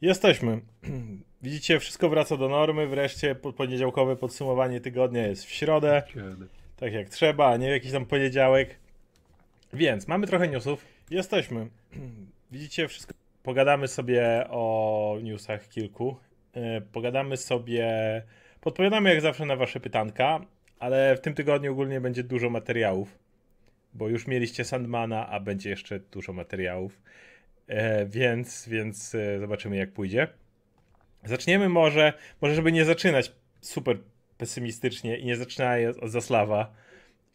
Jesteśmy. Widzicie, wszystko wraca do normy. Wreszcie poniedziałkowe podsumowanie tygodnia jest w środę. Tak jak trzeba, a nie jakiś tam poniedziałek. Więc mamy trochę newsów. Jesteśmy. Widzicie, wszystko. Pogadamy sobie o newsach kilku. E, pogadamy sobie. Podpowiadamy jak zawsze na Wasze pytanka, ale w tym tygodniu ogólnie będzie dużo materiałów, bo już mieliście Sandmana, a będzie jeszcze dużo materiałów. E, więc, więc e, zobaczymy jak pójdzie. Zaczniemy może, może żeby nie zaczynać super pesymistycznie i nie zaczynać od Zaslawa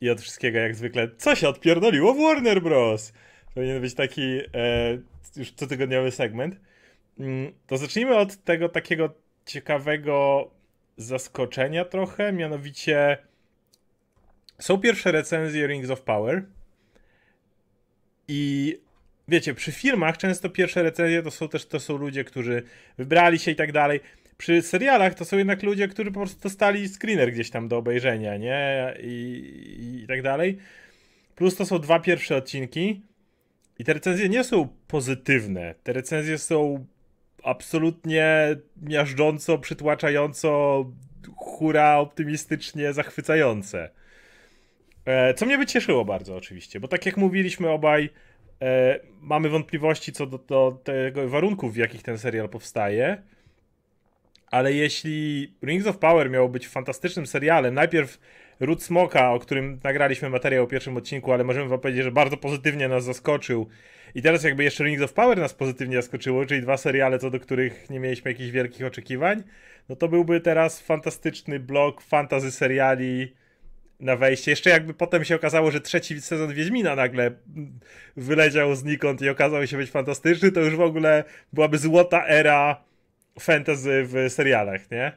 i od wszystkiego jak zwykle. Co się odpierdoliło w Warner Bros? Powinien być taki e, już cotygodniowy segment. Mm, to zacznijmy od tego takiego ciekawego zaskoczenia trochę, mianowicie są pierwsze recenzje Rings of Power i wiecie, przy filmach często pierwsze recenzje to są też to są ludzie, którzy wybrali się i tak dalej. Przy serialach to są jednak ludzie, którzy po prostu dostali screener gdzieś tam do obejrzenia, nie? I, i tak dalej. Plus to są dwa pierwsze odcinki. I te recenzje nie są pozytywne. Te recenzje są absolutnie miażdżąco, przytłaczająco, hura, optymistycznie zachwycające. E, co mnie by cieszyło bardzo oczywiście, bo tak jak mówiliśmy obaj, e, mamy wątpliwości co do, do tego warunków, w jakich ten serial powstaje. Ale jeśli Rings of Power miało być fantastycznym serialem, najpierw Root Smoka, o którym nagraliśmy materiał w pierwszym odcinku, ale możemy wam powiedzieć, że bardzo pozytywnie nas zaskoczył. I teraz jakby jeszcze Rings of Power nas pozytywnie zaskoczyło, czyli dwa seriale, co do których nie mieliśmy jakichś wielkich oczekiwań, no to byłby teraz fantastyczny blok fantazy seriali na wejście. Jeszcze jakby potem się okazało, że trzeci sezon Wiedźmina nagle wyleciał znikąd i okazał się być fantastyczny, to już w ogóle byłaby złota era fantasy w serialach, nie?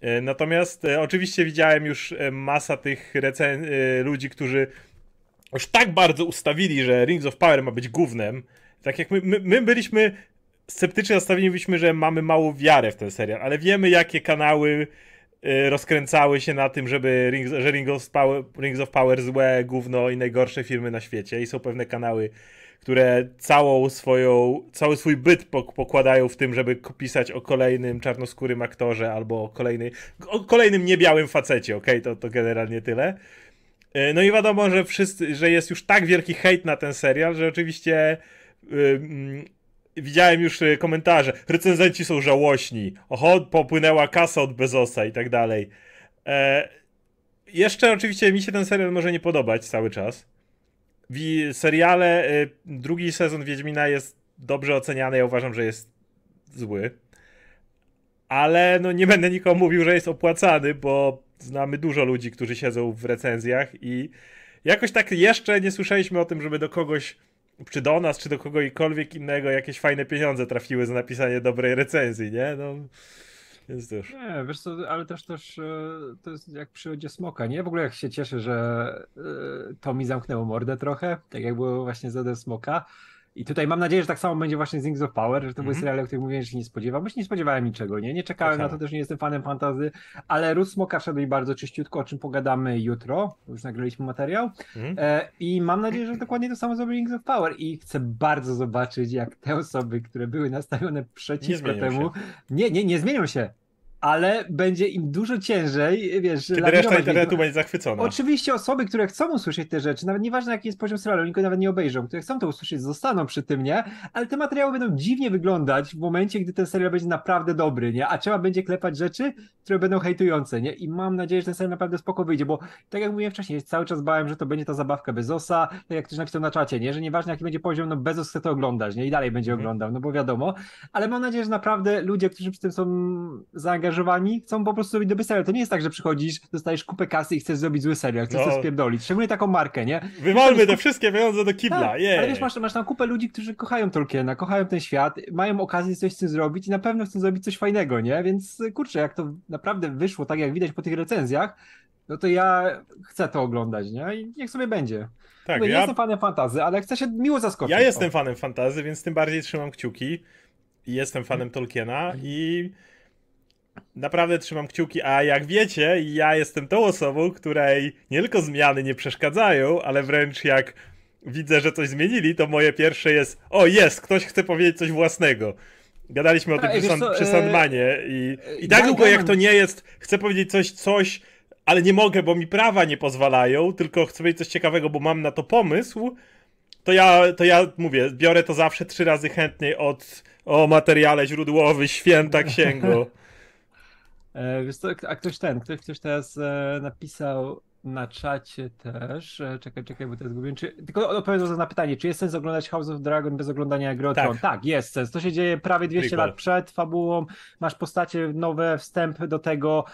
E, natomiast e, oczywiście widziałem już e, masa tych recen- ludzi, którzy już tak bardzo ustawili, że Rings of Power ma być głównym. Tak jak my, my, my byliśmy sceptycznie nastawieni, byliśmy, że mamy mało wiarę w ten serial, ale wiemy jakie kanały rozkręcały się na tym, żeby Rings, że Rings of, Power, Rings of Power złe, gówno i najgorsze filmy na świecie i są pewne kanały, które całą swoją, cały swój byt pokładają w tym, żeby pisać o kolejnym czarnoskórym aktorze albo o, kolejny, o kolejnym niebiałym facecie, okej, okay? to, to generalnie tyle. Y, no i wiadomo, że wszyscy, że jest już tak wielki hejt na ten serial, że oczywiście yy, widziałem już e, komentarze. Recenzenci są żałośni. Oho, popłynęła kasa od Bezosa i tak dalej. E, jeszcze oczywiście mi się ten serial może nie podobać cały czas. W seriale e, drugi sezon Wiedźmina jest dobrze oceniany. Ja uważam, że jest zły. Ale no nie będę nikomu mówił, że jest opłacany, bo znamy dużo ludzi, którzy siedzą w recenzjach i jakoś tak jeszcze nie słyszeliśmy o tym, żeby do kogoś czy do nas, czy do kogokolwiek innego jakieś fajne pieniądze trafiły za napisanie dobrej recenzji, nie? No, jest już. Nie, wiesz co, ale też też e, to jest jak przychodzi smoka, nie? W ogóle jak się cieszę, że e, to mi zamknęło mordę trochę, tak jak było właśnie z smoka, i tutaj mam nadzieję, że tak samo będzie właśnie z Rings of Power, że to mm-hmm. były mhm. seriale, o których mówiłem, że się nie spodziewam, bo się nie spodziewałem niczego, nie? Nie czekałem tak na to, też nie jestem fanem fantazy, ale Ruth Smoka wszedł mi bardzo czyściutko, o czym pogadamy jutro, już nagraliśmy materiał mm-hmm. e, i mam nadzieję, że dokładnie to samo zrobi Rings of Power i chcę bardzo zobaczyć, jak te osoby, które były nastawione przeciwko nie temu, się. nie, nie, nie zmienią się, ale będzie im dużo ciężej, wiesz... Kiedy reszta internetu będzie zachwycona. Oczywiście osoby, które chcą usłyszeć te rzeczy, nawet nieważne jaki jest poziom serialu, nikogo nawet nie obejrzą, które chcą to usłyszeć, zostaną przy tym, nie? Ale te materiały będą dziwnie wyglądać w momencie, gdy ten serial będzie naprawdę dobry, nie? A trzeba będzie klepać rzeczy, które będą hejtujące, nie? I mam nadzieję, że ten serial naprawdę spoko wyjdzie, bo tak jak mówiłem wcześniej, cały czas bałem, że to będzie ta zabawka Bezosa, tak jak ktoś napisał na czacie, nie? Że nieważne jaki będzie poziom, no Bezos chce to oglądać, nie? I dalej będzie mm. oglądał, no bo wiadomo, ale mam nadzieję, że naprawdę ludzie, którzy przy tym są zaangażowani, zaangażowani, chcą po prostu zrobić dobry serial. To nie jest tak, że przychodzisz, dostajesz kupę kasy i chcesz zrobić zły serial, chcesz no. to spierdolić. Szczególnie taką markę, nie? Wywalmy te wszystkie pieniądze do kibla, tak, yeah. Ale wiesz, masz, masz tam kupę ludzi, którzy kochają Tolkiena, kochają ten świat, mają okazję coś z tym zrobić i na pewno chcą zrobić coś fajnego, nie? Więc kurczę, jak to naprawdę wyszło, tak jak widać po tych recenzjach, no to ja chcę to oglądać, nie? I niech sobie będzie. Tak, ja... jestem fanem fantazy, ale chcę się miło zaskoczyć. Ja jestem fanem fantazy, więc tym bardziej trzymam kciuki. Jestem fanem Tolkiena i naprawdę trzymam kciuki, a jak wiecie, ja jestem tą osobą, której nie tylko zmiany nie przeszkadzają, ale wręcz jak widzę, że coś zmienili, to moje pierwsze jest, o jest, ktoś chce powiedzieć coś własnego. Gadaliśmy o tym przy, San, przy Sandmanie i, i tak długo jak to nie jest, chcę powiedzieć coś, coś, ale nie mogę, bo mi prawa nie pozwalają, tylko chcę powiedzieć coś ciekawego, bo mam na to pomysł, to ja, to ja mówię, biorę to zawsze trzy razy chętniej od o materiale źródłowy, święta księgo. E, wiesz co, a ktoś ten, ktoś, ktoś teraz e, napisał na czacie też, e, czekaj, czekaj, bo teraz zgubiłem, czy, tylko odpowiadam na pytanie, czy jest sens oglądać House of Dragon bez oglądania Gry tak. tak, jest sens, to się dzieje prawie 200 Prequel. lat przed fabułą, masz postacie nowe, wstęp do tego,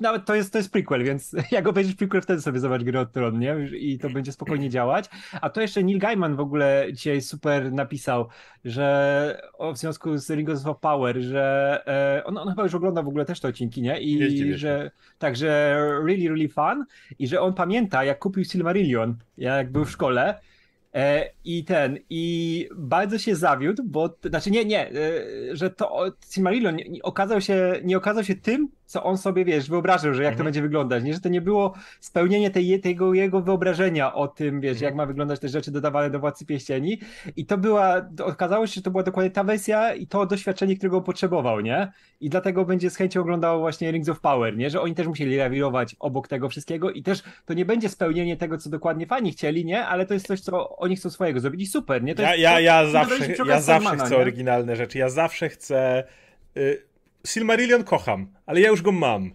nawet to jest, to jest prequel, więc jak obejrzysz prequel, wtedy sobie zobacz Gry o Tron, nie? I to będzie spokojnie działać. A to jeszcze Neil Gaiman w ogóle dzisiaj super napisał, że w związku z Rings of Power, że e, on, on chyba już ogląda w ogóle też te odcinki, nie? I Jeździ, że także really, really fun i że on pamięta, jak kupił Silmarillion, jak był w szkole I ten, i bardzo się zawiódł, bo, znaczy nie, nie, e, że to Silmarillion nie, okazał się, nie okazał się tym, co on sobie, wiesz, wyobrażał, że jak mhm. to będzie wyglądać, nie, że to nie było spełnienie tej, tego jego wyobrażenia o tym, wiesz, mhm. jak ma wyglądać te rzeczy dodawane do Władcy Pieścieni i to była, okazało się, że to była dokładnie ta wersja i to doświadczenie, którego potrzebował, nie, i dlatego będzie z chęcią oglądał właśnie Rings of Power, nie, że oni też musieli rewirować obok tego wszystkiego i też to nie będzie spełnienie tego, co dokładnie fani chcieli, nie, ale to jest coś, co oni chcą swojego zrobić i super, nie, to ja, jest, ja, ja zawsze, ja zawsze chcę nie? oryginalne rzeczy, ja zawsze chcę... Y Silmarillion kocham, ale ja już go mam.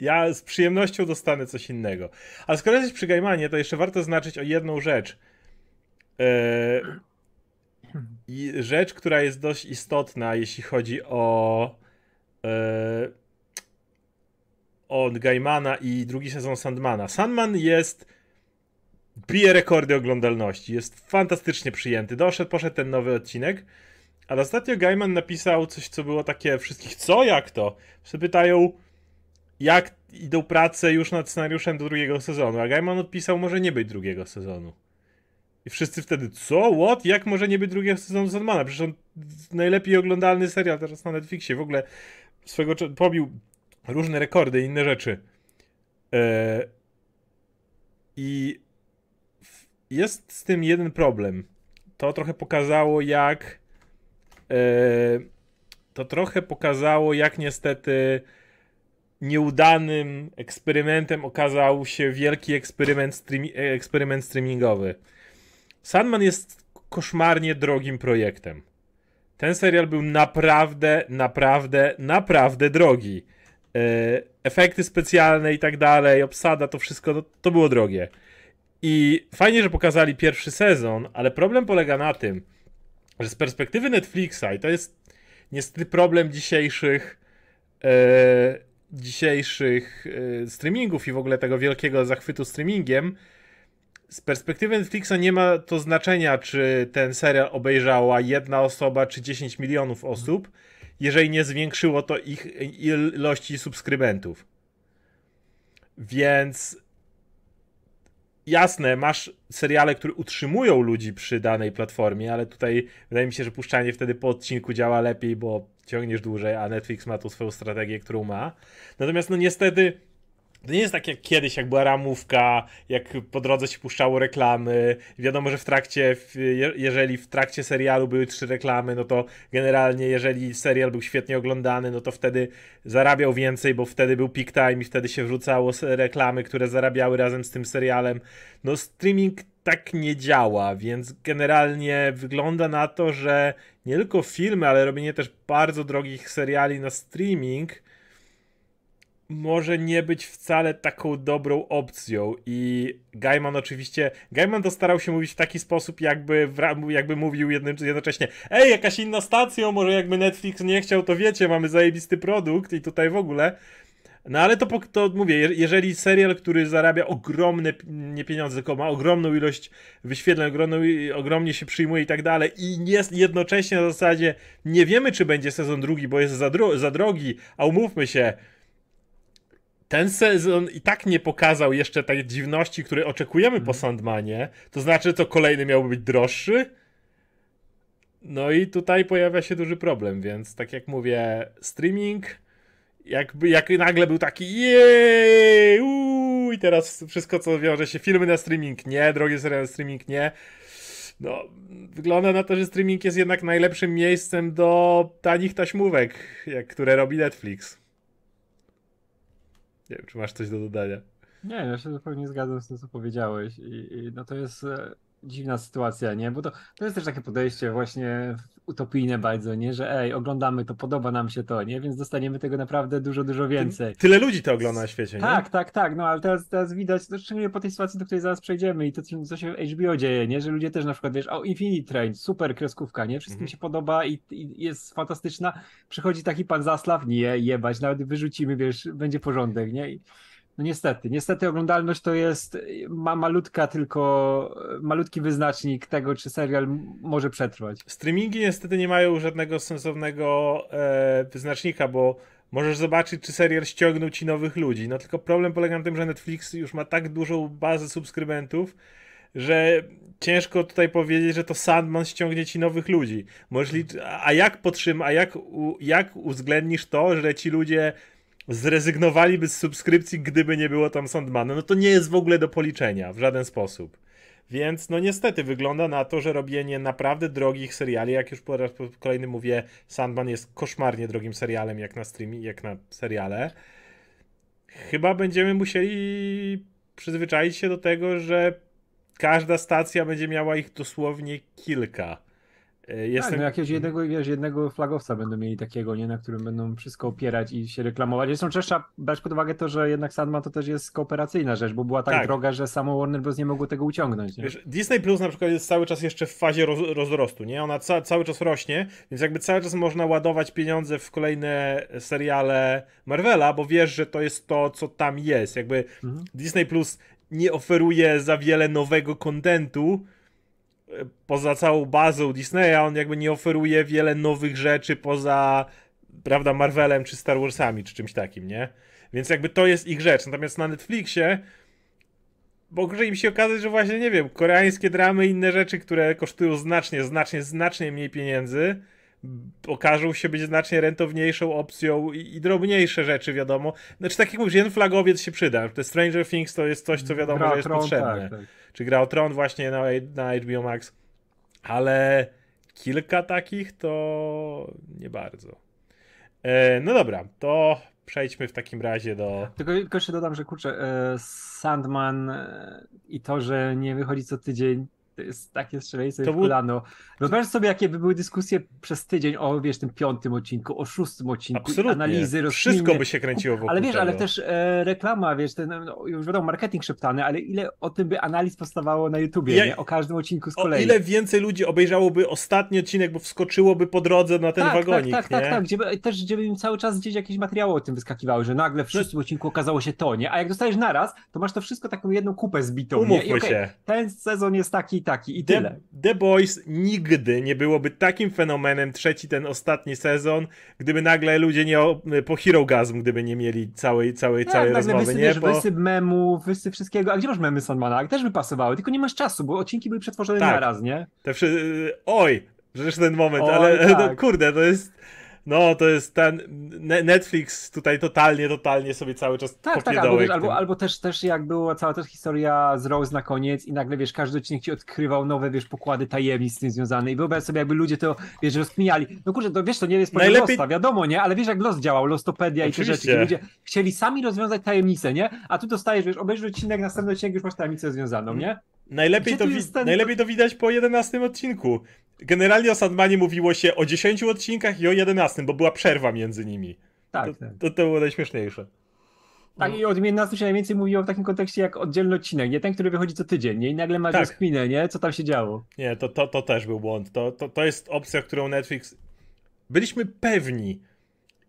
Ja z przyjemnością dostanę coś innego. Ale skoro jesteś przy Gaimanie, to jeszcze warto znaczyć o jedną rzecz. Yy, rzecz, która jest dość istotna, jeśli chodzi o yy, o Gaimana i drugi sezon Sandmana. Sandman jest bije rekordy oglądalności, jest fantastycznie przyjęty. Doszedł, poszedł ten nowy odcinek ale ostatnio Gaiman napisał coś, co było takie wszystkich, co, jak to? Wszyscy pytają, jak idą prace już nad scenariuszem do drugiego sezonu, a Gaiman odpisał, może nie być drugiego sezonu. I wszyscy wtedy, co, what? Jak może nie być drugiego sezonu Sandmana? Przecież on najlepiej oglądalny serial teraz na Netflixie, w ogóle swego pobił różne rekordy i inne rzeczy. Eee... I jest z tym jeden problem. To trochę pokazało, jak E, to trochę pokazało, jak niestety nieudanym eksperymentem okazał się wielki eksperyment, streami eksperyment streamingowy. Sandman jest koszmarnie drogim projektem. Ten serial był naprawdę, naprawdę, naprawdę drogi. E, efekty specjalne i tak dalej, obsada, to wszystko, to, to było drogie. I fajnie, że pokazali pierwszy sezon, ale problem polega na tym, że z perspektywy Netflixa, i to jest niestety problem dzisiejszych e, dzisiejszych e, streamingów i w ogóle tego wielkiego zachwytu streamingiem, z perspektywy Netflixa nie ma to znaczenia, czy ten serial obejrzała jedna osoba, czy 10 milionów osób, jeżeli nie zwiększyło to ich ilości subskrybentów. Więc jasne, masz seriale, które utrzymują ludzi przy danej platformie, ale tutaj wydaje mi się, że puszczanie wtedy po odcinku działa lepiej, bo ciągniesz dłużej, a Netflix ma tu swoją strategię, którą ma. Natomiast no niestety to nie jest tak jak kiedyś, jak była ramówka, jak po drodze się puszczało reklamy. Wiadomo, że w trakcie, jeżeli w trakcie serialu były trzy reklamy, no to generalnie, jeżeli serial był świetnie oglądany, no to wtedy zarabiał więcej, bo wtedy był peak time i wtedy się wrzucało reklamy, które zarabiały razem z tym serialem. No streaming tak nie działa, więc generalnie wygląda na to, że nie tylko filmy, ale robienie też bardzo drogich seriali na streaming może nie być wcale taką dobrą opcją i Gaiman oczywiście, Gaiman to starał się mówić w taki sposób, jakby, jakby mówił jednocześnie ej, jakaś inna stacja, może jakby Netflix nie chciał, to wiecie, mamy zajebisty produkt i tutaj w ogóle. No ale to, to mówię, jeżeli serial, który zarabia ogromne nie pieniądze, tylko ma ogromną ilość wyświetleń, ogromną, ogromnie się przyjmuje i tak dalej i jest jednocześnie na zasadzie nie wiemy, czy będzie sezon drugi, bo jest za, dro za drogi, a umówmy się, ten sezon i tak nie pokazał jeszcze tej dziwności, które oczekujemy po mhm. Sandmanie. To znaczy, to kolejny miałby być droższy. No i tutaj pojawia się duży problem, więc tak jak mówię, streaming jakby jak nagle był taki jej, i teraz wszystko co wiąże się, filmy na streaming nie, drogie seriale na streaming nie. no, wygląda na to, że streaming jest jednak najlepszym miejscem do tanich taśmówek, jak, które robi Netflix. Nie wiem, czy masz coś do dodania. Nie, ja się zupełnie zgadzam z tym, co powiedziałeś. I, i no to jest e, dziwna sytuacja, nie? Bo to, to jest też takie podejście właśnie utopijne bardzo, nie? Że ej, oglądamy to, podoba nam się to, nie? Więc dostaniemy tego naprawdę dużo, dużo więcej. Tyle ludzi to ogląda na świecie, nie? Tak, tak, tak, no ale teraz, teraz widać, no, szczególnie po tej sytuacji, do której zaraz przejdziemy i to, co się w HBO dzieje, nie? Że ludzie też na przykład, wiesz, o Infinite Train, super kreskówka, nie? Wszystkim mhm. się podoba i, i, jest fantastyczna. Przychodzi taki pan Zaslaw, nie, jebać, nawet wyrzucimy, wiesz, będzie porządek, nie? I, no niestety, niestety oglądalność to jest ma malutka tylko, malutki wyznacznik tego, czy serial może przetrwać. Streamingi niestety nie mają żadnego sensownego e, wyznacznika, bo możesz zobaczyć, czy serial ściągnął ci nowych ludzi. No tylko problem polega na tym, że Netflix już ma tak dużą bazę subskrybentów, że ciężko tutaj powiedzieć, że to Sandman ściągnie ci nowych ludzi. Możesz a jak podtrzyma, a jak, jak uwzględnisz to, że ci ludzie zrezygnowaliby z subskrypcji, gdyby nie było tam Sandmana. No to nie jest w ogóle do policzenia w żaden sposób. Więc no niestety wygląda na to, że robienie naprawdę drogich seriali, jak już po raz kolejny mówię, Sandman jest koszmarnie drogim serialem jak na streaming, jak na seriale. Chyba będziemy musieli przyzwyczaić się do tego, że każda stacja będzie miała ich dosłownie kilka. E, jestem... Tak, no jakiegoś jednego, wiesz, jednego flagowca będą mieli takiego, nie, na którym będą wszystko opierać i się reklamować. Zresztą też trzeba brać pod uwagę to, że jednak Sandman to też jest kooperacyjna rzecz, bo była tak, tak. droga, że samo Warner Bros. nie mogło tego uciągnąć. Wiesz, Disney Plus na przykład jest cały czas jeszcze w fazie roz, rozrostu, nie? Ona ca cały czas rośnie, więc jakby cały czas można ładować pieniądze w kolejne seriale Marvela, bo wiesz, że to jest to, co tam jest. Jakby mhm. Disney Plus nie oferuje za wiele nowego kontentu, poza całą bazą Disneya, on jakby nie oferuje wiele nowych rzeczy poza, prawda, Marvelem czy Star Warsami czy czymś takim, nie? Więc jakby to jest ich rzecz. Natomiast na Netflixie może im się okazać, że właśnie, nie wiem, koreańskie dramy i inne rzeczy, które kosztują znacznie, znacznie, znacznie mniej pieniędzy, okażą się być znacznie rentowniejszą opcją i, i drobniejsze rzeczy, wiadomo. Znaczy, tak jak mówisz, jeden flagowiec się przyda. Te Stranger Things to jest coś, co wiadomo, Gra że jest Tron, potrzebne. Tak, tak. Czy Gra o Tron właśnie na, na HBO Max. Ale kilka takich to nie bardzo. E, no dobra, to przejdźmy w takim razie do. Tylko, tylko jeszcze dodam, że kurczę, e, Sandman e, i to, że nie wychodzi co tydzień, to jest takie strzelenie to w kolano. Wyobraź sobie, jakie by były dyskusje przez tydzień o, wiesz, tym piątym odcinku, o szóstym odcinku, Absolutnie. analizy, rozkminy. Wszystko by się kręciło wokół Ale wiesz, tego. ale też e, reklama, wiesz, ten, no, już wiadomo, marketing szeptany, ale ile o tym by analiz powstawało na YouTubie, ja, nie? O każdym odcinku z kolei. O ile więcej ludzi obejrzałoby ostatni odcinek, bo wskoczyłoby po drodze na ten tak, tak wagonik, Tak, tak, nie? tak, tak. Gdzie, też, gdzie by im cały czas gdzieś jakieś materiały o tym wyskakiwały, że nagle w szóstym odcinku okazało się to, nie? A jak dostajesz naraz, to masz to wszystko taką jedną kupę zbitą, Umówmy nie? I, okay, się. Ten sezon jest taki taki i The, tyle. The Boys nigdy nie byłoby takim fenomenem, trzeci ten ostatni sezon, gdyby nagle ludzie nie po Hero Gasm, gdyby nie mieli całej, całej, tak, całej rozmowy, wysyp, nie? Wiesz, bo... Wysyp memów, wysyp wszystkiego, a gdzie masz memy Sandmana? Też by pasowały, tylko nie masz czasu, bo odcinki były przetworzone tak. na raz, nie? Te wszy... Oj, zresztą ten moment, Oj, ale tak. no, kurde, to jest no, to jest ten. Netflix tutaj totalnie, totalnie sobie cały czas Tak, tak, albo, wiesz, albo, albo, też, też jak była cała ta historia z Rose na koniec i nagle, wiesz, każdy odcinek ci odkrywał nowe, wiesz, pokłady tajemnic z tym związane i wyobraź sobie, jakby ludzie to, wiesz, rozkminiali. No kurczę, to wiesz, to nie jest Najlepiej... Losta, wiadomo, nie? Ale wiesz, jak los działał, Lostopedia i te rzeczy, ludzie chcieli sami rozwiązać tajemnicę, nie? A tu dostajesz, wiesz, obejrzyj odcinek, następny odcinek już masz tajemnicę związaną, nie? Najlepiej, to, ten... najlepiej to widać po 11 odcinku. Generalnie o Sandmanie mówiło się o 10 odcinkach i o 11, bo była przerwa między nimi. Tak. To, tak. to, to było najśmieszniejsze. Tak, i o 11 się najwięcej mówiło w takim kontekście jak oddzielny odcinek, nie ten, który wychodzi co tydzień, nie? I nagle masz tak. nie? Co tam się działo. Nie, to, to, to też był błąd. To, to, to jest opcja, którą Netflix... Byliśmy pewni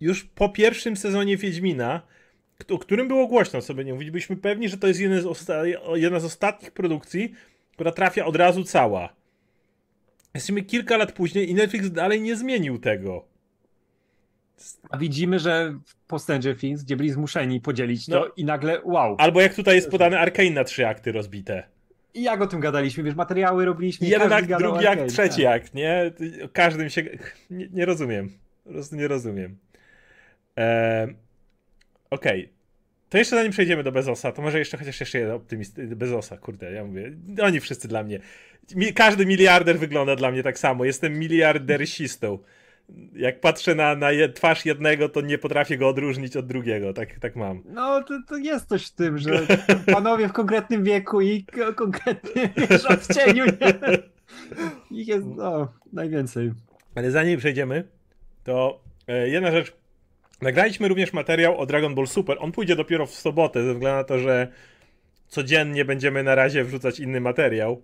już po pierwszym sezonie Wiedźmina, o którym było głośno, sobie nie mówić, byliśmy pewni, że to jest jedna z, jedna z ostatnich produkcji, która trafia od razu cała. Jesteśmy kilka lat później i Netflix dalej nie zmienił tego. A widzimy, że po Stranger Things, gdzie byli zmuszeni podzielić to no. i nagle wow. Albo jak tutaj jest podane Arkane na trzy akty rozbite. I jak o tym gadaliśmy, wiesz, materiały robiliśmy. Jeden akt, drugi akt, trzeci tak. akt, nie? Każdym się... Nie, nie rozumiem. Po prostu nie rozumiem. Eee, Okej. Okay. To jeszcze zanim przejdziemy do Bezosa, to może jeszcze chociaż jeszcze jeden optymist Bezosa, kurde, ja mówię, oni wszyscy dla mnie. Mi, każdy miliarder wygląda dla mnie tak samo. Jestem miliardersistą. Jak patrzę na, na je, twarz jednego, to nie potrafię go odróżnić od drugiego, tak, tak mam. No, to, to jest coś w tym, że panowie w konkretnym wieku i konkretnym odcieniu, nie? Ich jest, no, najwięcej. Ale zanim przejdziemy, to e, jedna rzecz. Nagraliśmy również materiał o Dragon Ball Super. On pójdzie dopiero w sobotę, ze względu na to, że codziennie będziemy na razie wrzucać inny materiał.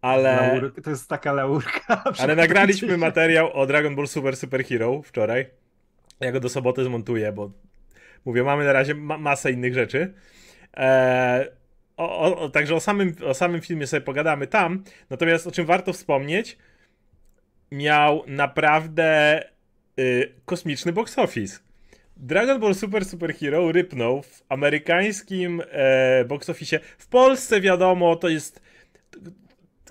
Ale. to jest taka laurka. Ale nagraliśmy materiał o Dragon Ball Super Super Hero wczoraj. Ja go do soboty zmontuję, bo mówię, mamy na razie ma masę innych rzeczy. Eee, o, o, także o samym, o samym filmie sobie pogadamy tam. Natomiast o czym warto wspomnieć, miał naprawdę y, kosmiczny box office. Dragon Ball Super Super Hero rypnął w amerykańskim e, box office. W Polsce wiadomo, to jest.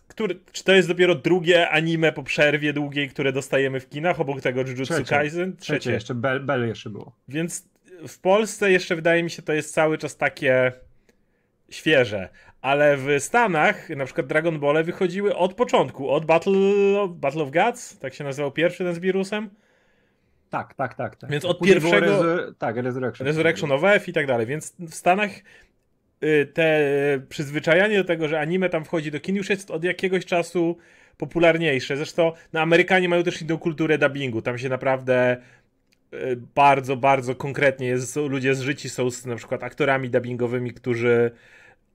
Który, czy to jest dopiero drugie anime po przerwie długiej, które dostajemy w kinach, obok tego Jujutsu Trzecie. Kaisen? Trzecie. Trzecie, jeszcze Bell, Bell jeszcze było. Więc w Polsce jeszcze wydaje mi się to jest cały czas takie świeże. Ale w Stanach, na przykład Dragon Ball wychodziły od początku, od Battle, Battle of Gods, tak się nazywał pierwszy ten z wirusem. Tak, tak, tak. tak. Więc od Później pierwszego. Rezu... Tak, Resurrection. Resurrection of F i tak dalej. Więc w Stanach y, te przyzwyczajanie do tego, że anime tam wchodzi do kin już jest od jakiegoś czasu popularniejsze. Zresztą na Amerykanie mają też inną kulturę dubbingu. Tam się naprawdę y, bardzo, bardzo konkretnie jest, ludzie zżyci są z na przykład aktorami dubbingowymi, którzy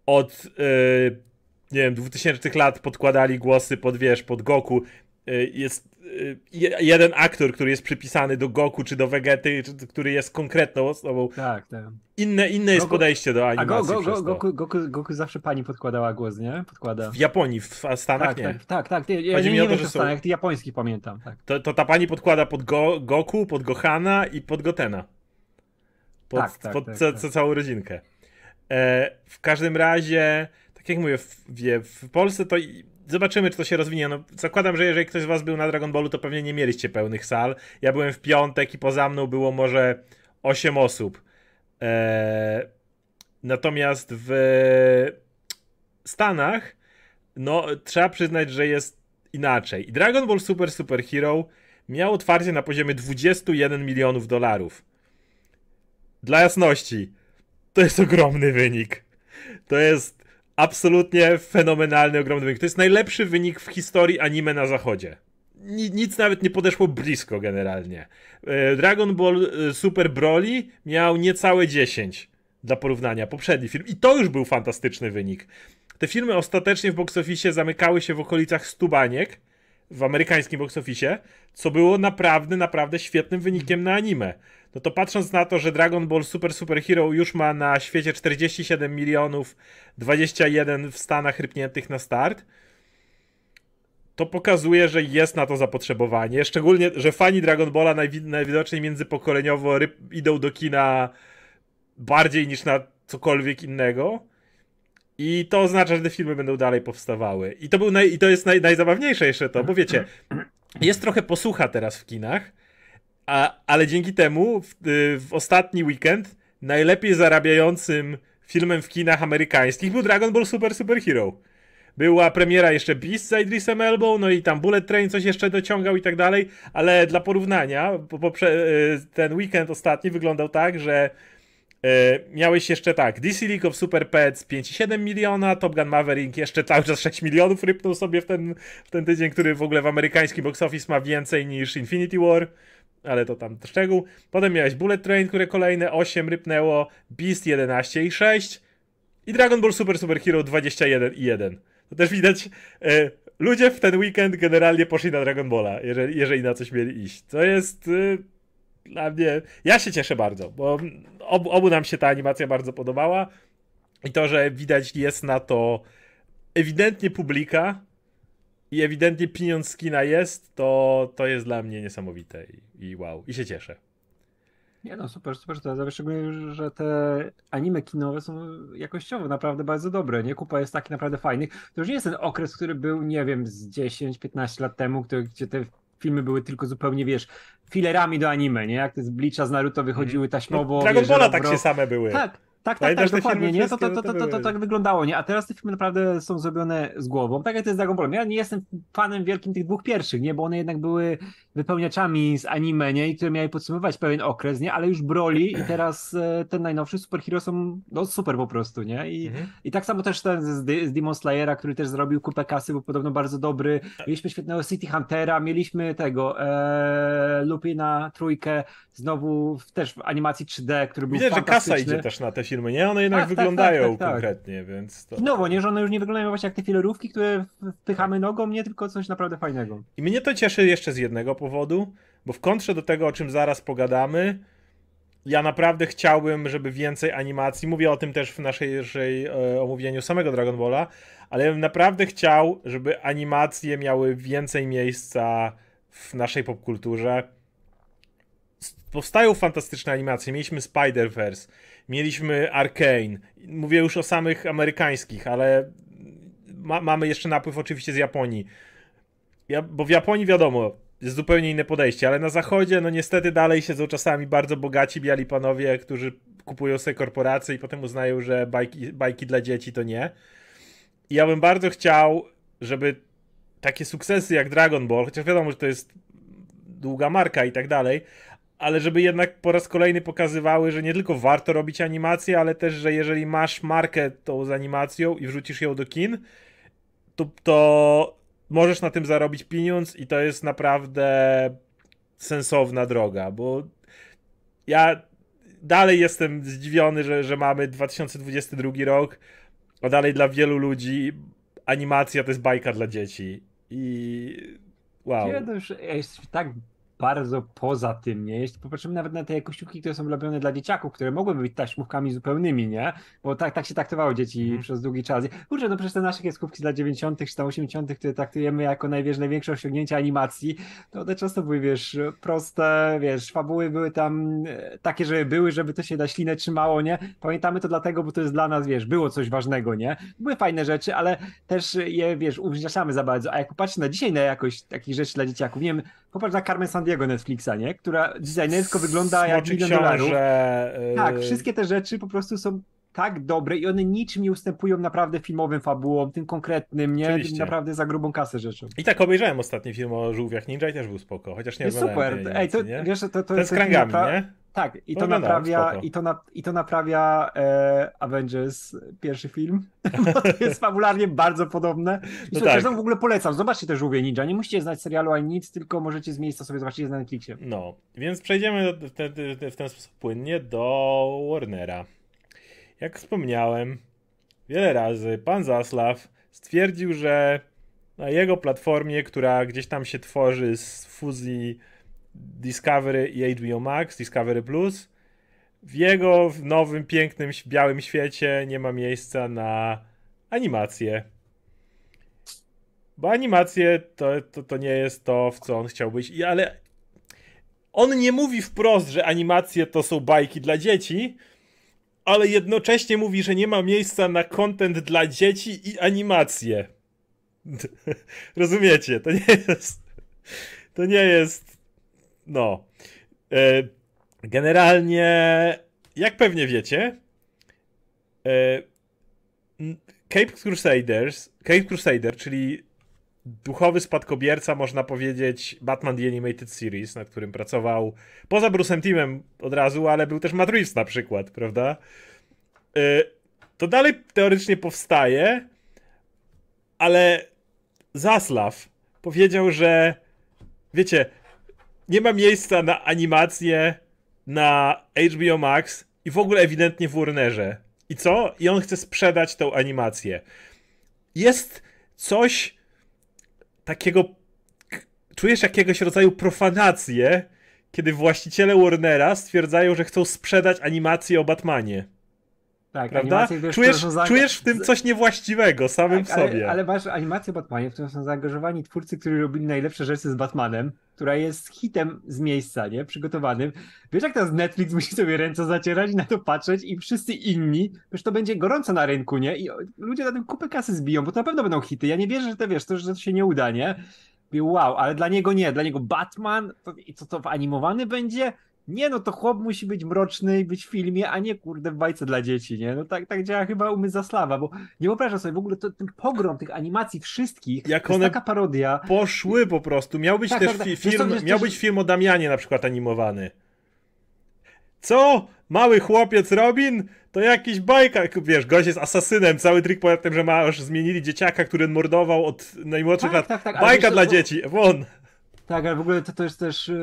od nie wiem, 2000 lat podkładali głosy pod, wiesz, pod Goku. Yy, jest yy, jeden aktor, który jest przypisany do Goku czy do Vegety, czy, który jest konkretną osobą. Tak, tak. Inne, inne jest podejście do animacji. A go, go, Goku, Goku, Goku, zawsze pani podkładała głos, nie? Podkłada. W Japonii, w Stanach tak, nie. Tak, tak, tak. Ja, ja nie, nie, to, że są... Stanach, japoński pamiętam. Tak. To, to ta pani podkłada pod Go, Goku, pod Gohana i pod Gotena. Pod, tak, tak, pod tak, ca, tak. całą rodzinkę. E, w każdym razie, tak jak mówię, w, w Polsce to zobaczymy, czy to się rozwinie. No, zakładam, że jeżeli ktoś z was był na Dragon Ballu, to pewnie nie mieliście pełnych sal. Ja byłem w piątek i poza mną było może 8 osób. E, natomiast w Stanach, no, trzeba przyznać, że jest inaczej. I Dragon Ball Super Super Hero miał otwarcie na poziomie 21 milionów dolarów. Dla jasności, to jest ogromny wynik. To jest absolutnie fenomenalny, ogromny wynik. To jest najlepszy wynik w historii anime na zachodzie. Nic nawet nie podeszło blisko generalnie. E, Dragon Ball e, Super Broly miał niecałe 10 dla porównania, poprzedni film. I to już był fantastyczny wynik. Te filmy ostatecznie w box office zamykały się w okolicach 100 baniek w amerykańskim box office, co było naprawdę, naprawdę świetnym wynikiem na anime no to patrząc na to, że Dragon Ball Super Super Hero już ma na świecie 47 milionów, 21 w Stanach rypniętych na start, to pokazuje, że jest na to zapotrzebowanie. Szczególnie, że fani Dragon Balla najwi najwidoczniej międzypokoleniowo idą do kina bardziej niż na cokolwiek innego. I to oznacza, że te filmy będą dalej powstawały. I to, był naj, i to jest naj, najzabawniejsze jeszcze to, bo wiecie, jest trochę posłucha teraz w kinach, a, ale dzięki temu w, y, w ostatni weekend najlepiej zarabiającym filmem w kinach amerykańskich był Dragon Ball Super Super Hero. Była premiera jeszcze Beast z Idrisem Elbow, no i tam Bullet Train coś jeszcze dociągał i tak dalej, ale dla porównania, y, ten weekend ostatni wyglądał tak, że e, miałeś jeszcze tak, DC League of Super Pets 5,7 miliona, Top Gun Maverick jeszcze cały czas 6 milionów rypnął sobie w ten, w ten tydzień, który w ogóle w amerykańskim box office ma więcej niż Infinity War ale to tam szczegół. Potem miałeś Bullet Train, które kolejne 8 rypnęło, Beast 11 i 6 i Dragon Ball Super Super Hero 21 i 1. To też widać, e, ludzie w ten weekend generalnie poszli na Dragon Balla, jeżeli, jeżeli na coś mieli iść. To jest e, dla mnie... Ja się cieszę bardzo, bo obu nam się ta animacja bardzo podobała i to, że widać jest na to ewidentnie publika, i ewidentnie pieniądz z kina jest, to, to jest dla mnie niesamowite i, i wow, i się cieszę. Nie no, super, super, to szczególnie, że te anime kinowe są jakościowo naprawdę bardzo dobre, nie? Kupa jest taki naprawdę fajny. To już nie jest ten okres, który był, nie wiem, z 10-15 lat temu, który, gdzie te filmy były tylko zupełnie, wiesz, filerami do anime, nie? Jak te z Bleacha, z Naruto wychodziły mhm. taśmowo. No, Dragon Balla tak się same były. Tak, Tak, tak, tak, dokładnie, nie? To, to, to, to, to, tak wyglądało, nie? A teraz te filmy naprawdę są zrobione z głową. Tak jak to jest Dragon Ball. Ja nie jestem fanem wielkim tych dwóch pierwszych, nie? Bo one jednak były wypełniaczami z anime, nie? I które miały podsumować pewien okres, nie? Ale już Broly i teraz e, ten najnowszy superhero są no, super po prostu, nie? I, mhm. i tak samo też ten z, z Demon Slayera, który też zrobił kupę kasy, był podobno bardzo dobry. Mieliśmy świetnego City Huntera, mieliśmy tego e, Lupina trójkę, znowu też w animacji 3D, który był Widać, że kasa idzie też na te filmy, nie? One jednak tak, tak wyglądają tak, tak, tak, konkretnie, więc... To... Nowo, nie? Że one już nie wyglądają właśnie jak te filerówki, które wpychamy nogą, nie? Tylko coś naprawdę fajnego. I mnie to cieszy jeszcze z jednego powodu, bo w kontrze do tego, o czym zaraz pogadamy, ja naprawdę chciałbym, żeby więcej animacji, mówię o tym też w naszej, naszej e, omówieniu samego Dragon Balla, ale ja bym naprawdę chciał, żeby animacje miały więcej miejsca w naszej popkulturze. Powstają fantastyczne animacje. Mieliśmy Spider-Verse, mieliśmy Arkane. Mówię już o samych amerykańskich, ale ma mamy jeszcze napływ oczywiście z Japonii. Ja, bo w Japonii wiadomo, jest zupełnie inne podejście, ale na zachodzie, no niestety dalej siedzą czasami bardzo bogaci biali panowie, którzy kupują sobie korporacje i potem uznają, że bajki, bajki dla dzieci to nie. I ja bym bardzo chciał, żeby takie sukcesy jak Dragon Ball, chociaż wiadomo, że to jest długa marka i tak dalej, ale żeby jednak po raz kolejny pokazywały, że nie tylko warto robić animacje, ale też, że jeżeli masz markę tą z animacją i wrzucisz ją do kin, to, to możesz na tym zarobić pieniądz i to jest naprawdę sensowna droga, bo ja dalej jestem zdziwiony, że, że mamy 2022 rok, a dalej dla wielu ludzi animacja to jest bajka dla dzieci. I wow. To już jest tak bardzo poza tym, nie? Jeśli popatrzymy nawet na te kościółki, które są robione dla dzieciaków, które mogłyby być taśmówkami zupełnymi, nie? Bo tak, tak się traktowało dzieci mm. przez długi czas. Kurczę, no przecież te nasze kreskówki z lat 90. czy tam 80., które traktujemy jako najwiesz, największe osiągnięcie animacji, to one często były, wiesz, proste, wiesz, fabuły były tam e, takie, żeby były, żeby to się na ślinę trzymało, nie? Pamiętamy to dlatego, bo to jest dla nas, wiesz, było coś ważnego, nie? Były fajne rzeczy, ale też je, wiesz, uwzniaszamy za bardzo. A jak popatrzysz na dzisiaj na jakość takich rzeczy dla dzieciaków, nie wiem, popatrz na Carmen Sandiego, Netflixa, nie? Która designersko wygląda jak milion dolarów. Yy... Tak, wszystkie te rzeczy po prostu są tak dobre i one niczym nie ustępują naprawdę filmowym fabułom, tym konkretnym, nie? Tym naprawdę za grubą kasę rzeczą. I tak obejrzałem ostatni film o żółwiach ninja i też był spoko, chociaż nie Super, ej, to, wiesz, to, to, to jest z kręgami, nie? Tak, i to, naprawia, i to, na, i to naprawia e, Avengers pierwszy film, bo to jest fabularnie bardzo podobne. I no tak. w ogóle polecam, zobaczcie te żółwie ninja, nie musicie znać serialu ani nic, tylko możecie z miejsca sobie zobaczyć na Netflixie. No, więc przejdziemy w ten, w ten sposób płynnie do Warnera. Jak wspomniałem wiele razy, pan Zaslaw stwierdził, że na jego platformie, która gdzieś tam się tworzy z fuzji Discovery i HBO Max, Discovery Plus, w jego nowym, pięknym, białym świecie nie ma miejsca na animację. Bo animacje to, to, to nie jest to, w co on chciał być. I, ale on nie mówi wprost, że animacje to są bajki dla dzieci, ale jednocześnie mówi, że nie ma miejsca na content dla dzieci i animacje. Rozumiecie? To nie jest. To nie jest. No. E, generalnie, jak pewnie wiecie, e, Cape Crusaders, Cape Crusader, czyli duchowy spadkobierca, można powiedzieć, Batman The Animated Series, nad którym pracował poza Bruce'em Teamem od razu, ale był też Matt Reeves na przykład, prawda? Y, to dalej teoretycznie powstaje, ale Zaslav powiedział, że wiecie, nie ma miejsca na animację na HBO Max i w ogóle ewidentnie w Warnerze. I co? I on chce sprzedać tą animację. Jest coś takiego. Czujesz jakiegoś rodzaju profanację, kiedy właściciele Warnera stwierdzają, że chcą sprzedać animację o Batmanie. Tak, prawda? Wiesz, czujesz, czujesz w tym coś niewłaściwego samym tak, w sobie. Ale, masz animację Batmanie, w którą są zaangażowani twórcy, którzy robili najlepsze rzeczy z Batmanem, która jest hitem z miejsca, nie? Przygotowanym. Wiesz, jak teraz Netflix musi sobie ręce zacierać i na to patrzeć i wszyscy inni, wiesz, to będzie gorąco na rynku, nie? I ludzie na tym kupę kasy zbiją, bo to na pewno będą hity. Ja nie wierzę, że to wiesz, to, że to się nie uda, nie? Wow, ale dla niego nie, dla niego Batman, to, i co to animowany będzie? Nie no to chłop musi być mroczny i być w filmie, a nie kurde w bajce dla dzieci, nie? No tak, tak działa chyba umysł Zaslawa, bo nie wyobrażam sobie w ogóle to, ten pogrom tych animacji wszystkich, Jak to one taka parodia. poszły po prostu, miał być tak, też tak, tak. film, miał być film o Damianie na przykład animowany. Co? Mały chłopiec Robin? To jakiś bajka. Wiesz, gość jest asasynem. Cały trik polega tym, że masz zmienili dzieciaka, który mordował od najmłodszych tak, lat. Tak, tak, bajka dla dzieci. Won. Tak, ale w ogóle to, to jest też e,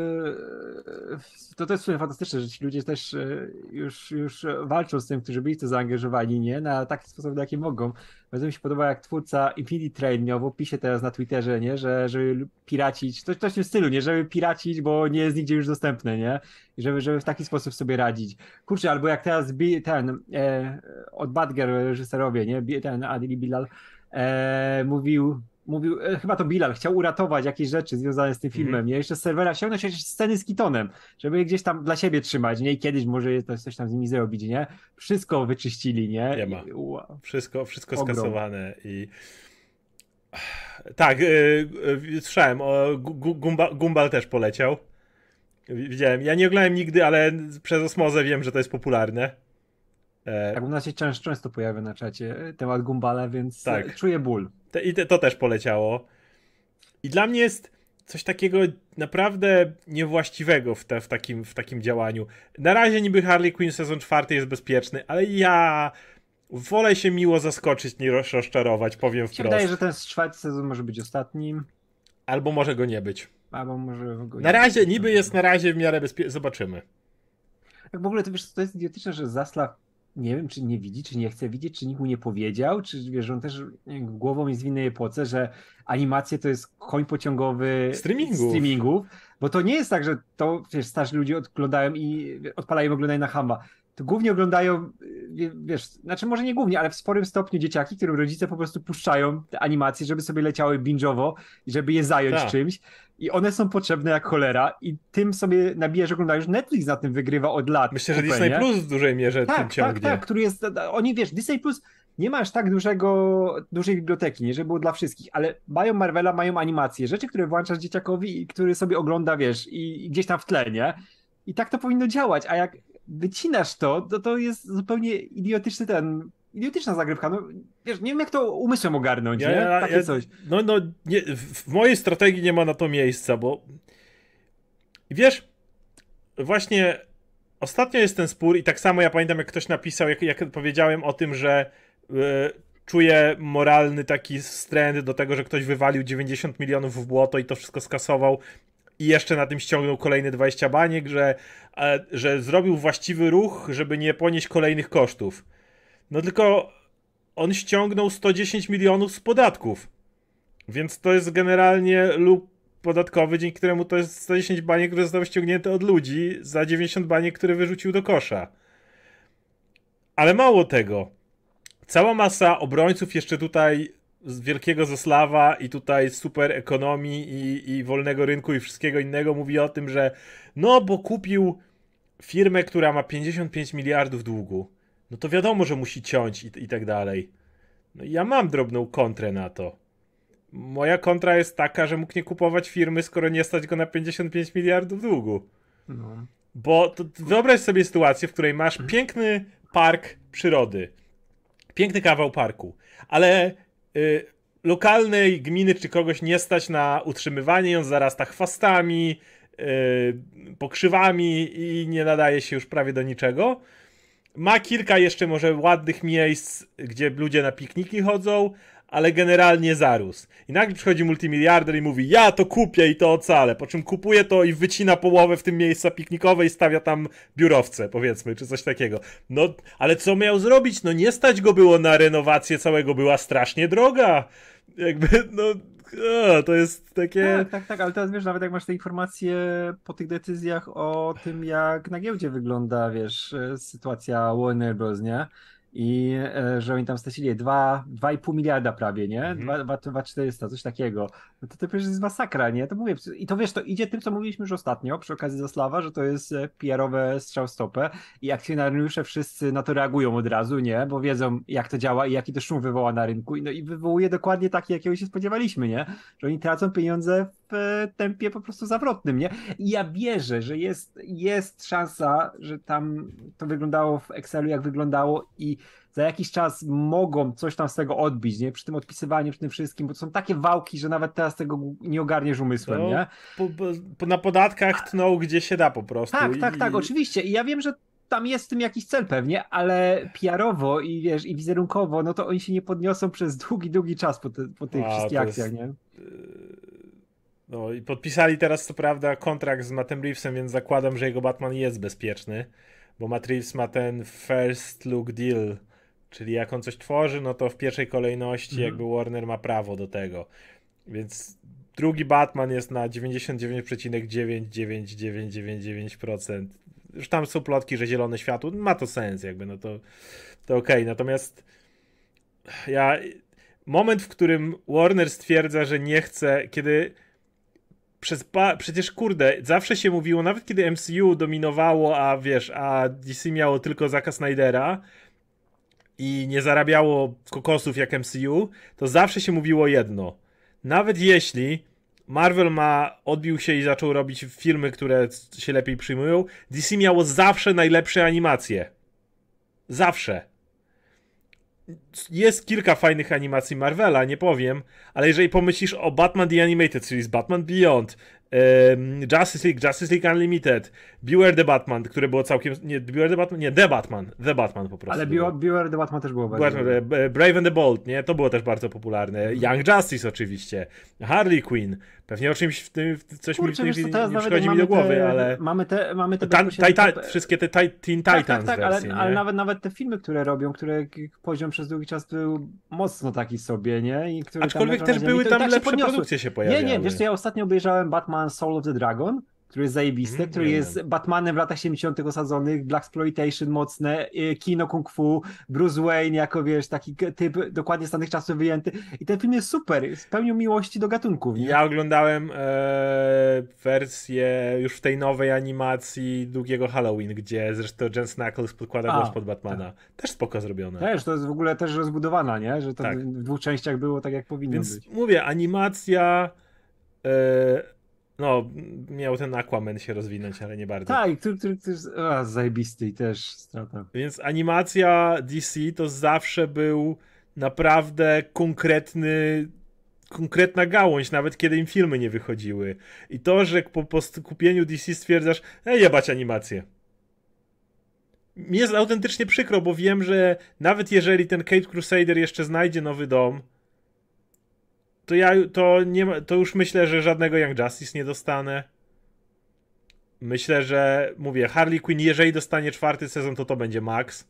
to, to jest fantastyczne, że ci ludzie też e, już, już walczą z tym, którzy byli w to zaangażowani, nie? Na taki sposób, na jaki mogą. Bardzo mi się podoba, jak twórca Infinity Train miał w opisie teraz na Twitterze, nie? Że żeby piracić, coś, coś w tym stylu, nie? Żeby piracić, bo nie jest nigdzie już dostępne, nie? I żeby, żeby w taki sposób sobie radzić. Kurczę, albo jak teraz ten e, od Badger reżyserowie, nie? Ten Adili Bilal e, mówił mówił, e, chyba to Bilal, chciał uratować jakieś rzeczy związane z tym filmem, mm. nie? Jeszcze z serwera ściągnąć jakieś sceny z Kitonem, żeby je gdzieś tam dla siebie trzymać, nie? I kiedyś może coś tam z nimi zrobić, nie? Wszystko wyczyścili, nie? Nie ma. wow. Wszystko, wszystko skasowane i... Tak, yy, yy, słyszałem, o, Gumba, Gumball też poleciał. Widziałem, ja nie oglądałem nigdy, ale przez osmozę wiem, że to jest popularne. E... Tak, u nas się często, często pojawia na czacie temat Gumbala, więc tak. czuję ból. Te, I te, to też poleciało. I dla mnie jest coś takiego naprawdę niewłaściwego w, te, w, takim, w takim działaniu. Na razie niby Harley Quinn sezon czwarty jest bezpieczny, ale ja wolę się miło zaskoczyć niż rozczarować, powiem wprost. Wydaje, że ten czwarty sezon może być ostatnim. Albo może go nie być. Albo może go Na razie, niby jest na razie w miarę bezpieczny. Zobaczymy. Jak w ogóle to wiesz, to jest idiotyczne, że Zaslav nie wiem, czy nie widzi, czy nie chce widzieć, czy nikt mu nie powiedział, czy wiesz, on też głową jest w innej epoce, że animacje to jest koń pociągowy streamingów. streamingów, bo to nie jest tak, że to wiesz, starzy ludzie oglądają i odpalają oglądają na hamba. To głównie oglądają, wiesz, znaczy może nie głównie, ale w sporym stopniu dzieciaki, którym rodzice po prostu puszczają te animacje, żeby sobie leciały binge'owo i żeby je zająć tak. czymś i one są potrzebne jak cholera i tym sobie nabijasz, oglądasz. Netflix na tym wygrywa od lat. Myślę, że Disney Plus w dużej mierze tak, tym tak, ciągnie. Tak, tak, który jest, oni wiesz, Disney Plus nie ma aż tak dużego, dużej biblioteki, nie, żeby było dla wszystkich, ale mają Marvela, mają animacje, rzeczy, które włączasz dzieciakowi i który sobie ogląda, wiesz, i, i gdzieś tam w tle, nie? I tak to powinno działać, a jak wycinasz to, to to jest zupełnie idiotyczny ten idiotyczna zagrywka. No, wiesz, nie wiem, jak to umysłem ogarnąć, ja, nie? Takie ja, coś. No, no, nie, w mojej strategii nie ma na to miejsca, bo wiesz, właśnie ostatnio jest ten spór i tak samo ja pamiętam, jak ktoś napisał, jak, jak powiedziałem o tym, że y, czuję moralny taki stręt do tego, że ktoś wywalił 90 milionów w błoto i to wszystko skasował i jeszcze na tym ściągnął kolejne 20 baniek, że, e, że zrobił właściwy ruch, żeby nie ponieść kolejnych kosztów. No tylko on ściągnął 110 milionów z podatków. Więc to jest generalnie lub podatkowy, dzięki któremu to jest 110 baniek, które zostały ściągnięte od ludzi za 90 baniek, które wyrzucił do kosza. Ale mało tego. Cała masa obrońców jeszcze tutaj z wielkiego Zaslawa i tutaj super ekonomii i, i wolnego rynku i wszystkiego innego mówi o tym, że no bo kupił firmę, która ma 55 miliardów długu no to wiadomo, że musi ciąć i, i tak dalej. No ja mam drobną kontrę na to. Moja kontra jest taka, że mógł nie kupować firmy, skoro nie stać go na 55 miliardów długu. No. Bo to, wyobraź sobie sytuację, w której masz piękny park przyrody, piękny kawał parku, ale y, lokalnej gminy czy kogoś nie stać na utrzymywanie, on zarasta chwastami, y, pokrzywami i nie nadaje się już prawie do niczego. Ma kilka jeszcze może ładnych miejsc, gdzie ludzie na pikniki chodzą, ale generalnie zarósł. I nagle przychodzi multimiliarder i mówi, ja to kupię i to ocalę, po czym kupuje to i wycina połowę w tym miejsca piknikowe i stawia tam biurowce, powiedzmy, czy coś takiego. No, ale co miał zrobić? No nie stać go było na renowację całego, była strasznie droga. Jakby, no, o, to jest takie... Tak, tak, tak, ale teraz wiesz, nawet jak masz te informacje po tych decyzjach o tym, jak na giełdzie wygląda, wiesz, e, sytuacja Warner Bros., nie? I e, że oni tam stracili 2,5 miliarda prawie, nie? Mhm. 2,400, coś takiego. No to to przecież jest masakra, nie? To mówię, i to wiesz, to idzie tym, co mówiliśmy już ostatnio przy okazji Zaslawa, że to jest e, PR-owe strzał stopę i akcjonariusze wszyscy na to reagują od razu, nie? Bo wiedzą, jak to działa i jaki to szum wywoła na rynku. I, no, i wywołuje dokładnie taki, jakiego się spodziewaliśmy, nie? Że oni tracą pieniądze w tempie po prostu zawrotnym, nie? I ja wierzę, że jest, jest szansa, że tam to wyglądało w Excelu jak wyglądało i za jakiś czas mogą coś tam z tego odbić, nie? Przy tym odpisywaniu, przy tym wszystkim, bo to są takie wałki, że nawet teraz tego nie ogarniesz umysłem, no, nie? Po, po, na podatkach tną gdzie się da po prostu. Tak, tak, tak, oczywiście. I ja wiem, że tam jest w tym jakiś cel pewnie, ale PR-owo i wiesz, i wizerunkowo, no to oni się nie podniosą przez długi, długi czas po, te, po tych A, wszystkich akcjach, jest... nie? No i podpisali teraz co prawda kontrakt z Mattem Reevesem, więc zakładam, że jego Batman jest bezpieczny, bo Matt Reeves ma ten first look deal, czyli jak on coś tworzy, no to w pierwszej kolejności mhm. jakby Warner ma prawo do tego. Więc drugi Batman jest na 99,99999% już tam są plotki, że zielone światło, ma to sens jakby, no to, to okej, okay. natomiast ja, moment, w którym Warner stwierdza, że nie chce, kiedy przez przecież kurde, zawsze się mówiło, nawet kiedy MCU dominowało, a wiesz, a DC miało tylko zakaz Snydera i nie zarabiało kokosów jak MCU, to zawsze się mówiło jedno. Nawet jeśli Marvel ma, odbił się i zaczął robić filmy, które się lepiej przyjmują. DC miało zawsze najlepsze animacje. Zawsze. Jest kilka fajnych animacji Marvela, nie powiem, ale jeżeli pomyślisz o Batman The Animated Series, Batman Beyond, Justice League, Justice League Unlimited, Beware the Batman, które było całkiem. Nie, Beware the Batman, nie, The Batman, The Batman po prostu. Ale było. Beware the Batman też było bardzo. Brave and the Bold, nie, to było też bardzo popularne. Young Justice oczywiście, Harley Quinn. Pewnie o czymś w tym, coś Kurczę, mi, wiesz, nie, nie przychodzi mi do głowy, te, ale... Mamy te, mamy te Tan, titan, Wszystkie te Teen Titans tak, tak, tak, wersje, ale, ale, nawet, nawet te filmy, które robią, które poziom przez długi czas był mocno taki sobie, nie? I które Aczkolwiek też były tam tak lepsze produkcje się pojawiały. Nie, nie, wiesz ja ostatnio obejrzałem Batman Soul of the Dragon, który jest zajebisty, mm, który jest Batmanem w latach 70. osadzonych, Black Exploitation mocne, y, kino kung fu, Bruce Wayne jako, wiesz, taki typ dokładnie z tamtych czasów wyjęty i ten film jest super, z pełnią miłości do gatunków. Nie? Ja oglądałem e, wersję już w tej nowej animacji długiego Halloween, gdzie zresztą Jensen Knuckles podkłada głos pod Batmana. Tak. Też spoko zrobione. Też, to jest w ogóle też rozbudowana, nie? Że to tak. w dwóch częściach było tak, jak powinno Więc być. mówię, animacja... E, no, miał ten Aquaman się rozwinąć, ale nie bardzo. Tak, który, który, który a, zajebisty i też strata. Więc animacja DC to zawsze był naprawdę konkretny konkretna gałąź, nawet kiedy im filmy nie wychodziły. I to, że po, po kupieniu DC stwierdzasz, ej, jebać animację. Mi jest autentycznie przykro, bo wiem, że nawet jeżeli ten Kate Crusader jeszcze znajdzie nowy dom, to ja to nie to już myślę, że żadnego Young Justice nie dostanę. Myślę, że mówię, Harley Quinn, jeżeli dostanie czwarty sezon, to to będzie Max.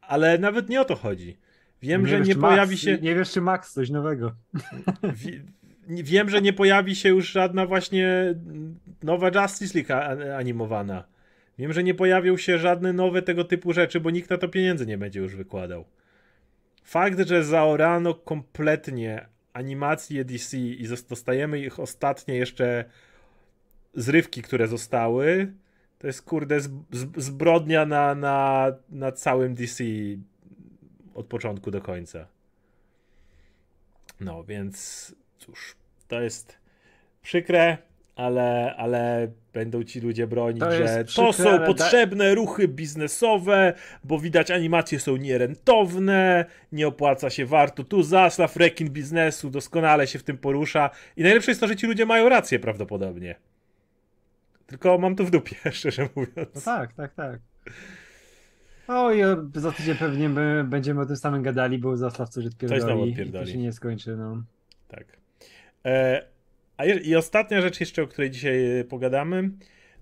Ale nawet nie o to chodzi. Wiem, nie że wiesz, nie pojawi Max, się. Nie wiesz, czy Max coś nowego. Wiem, że nie pojawi się już żadna właśnie nowa Justice League animowana. Wiem, że nie pojawią się żadne nowe tego typu rzeczy, bo nikt na to pieniędzy nie będzie już wykładał. Fakt, że zaorano kompletnie animacje DC i dostajemy ich ostatnie jeszcze zrywki, które zostały, to jest kurde zbrodnia na, na, na całym DC od początku do końca. No więc cóż, to jest przykre, ale, ale będą ci ludzie bronić, to że to są potrzebne ruchy biznesowe, bo widać animacje są nierentowne, nie opłaca się, warto tu zaslaw, rekin biznesu, doskonale się w tym porusza i najlepsze jest to, że ci ludzie mają rację prawdopodobnie. Tylko mam to w dupie, szczerze mówiąc. No tak, tak, tak. Oj, za tydzień pewnie my będziemy o tym samym gadali, bo Zaslaw coś odpierdoli. Coś tam odpierdoli. I to się nie skończy, no. Tak. E, a i ostatnia rzecz jeszcze, o której dzisiaj e, pogadamy,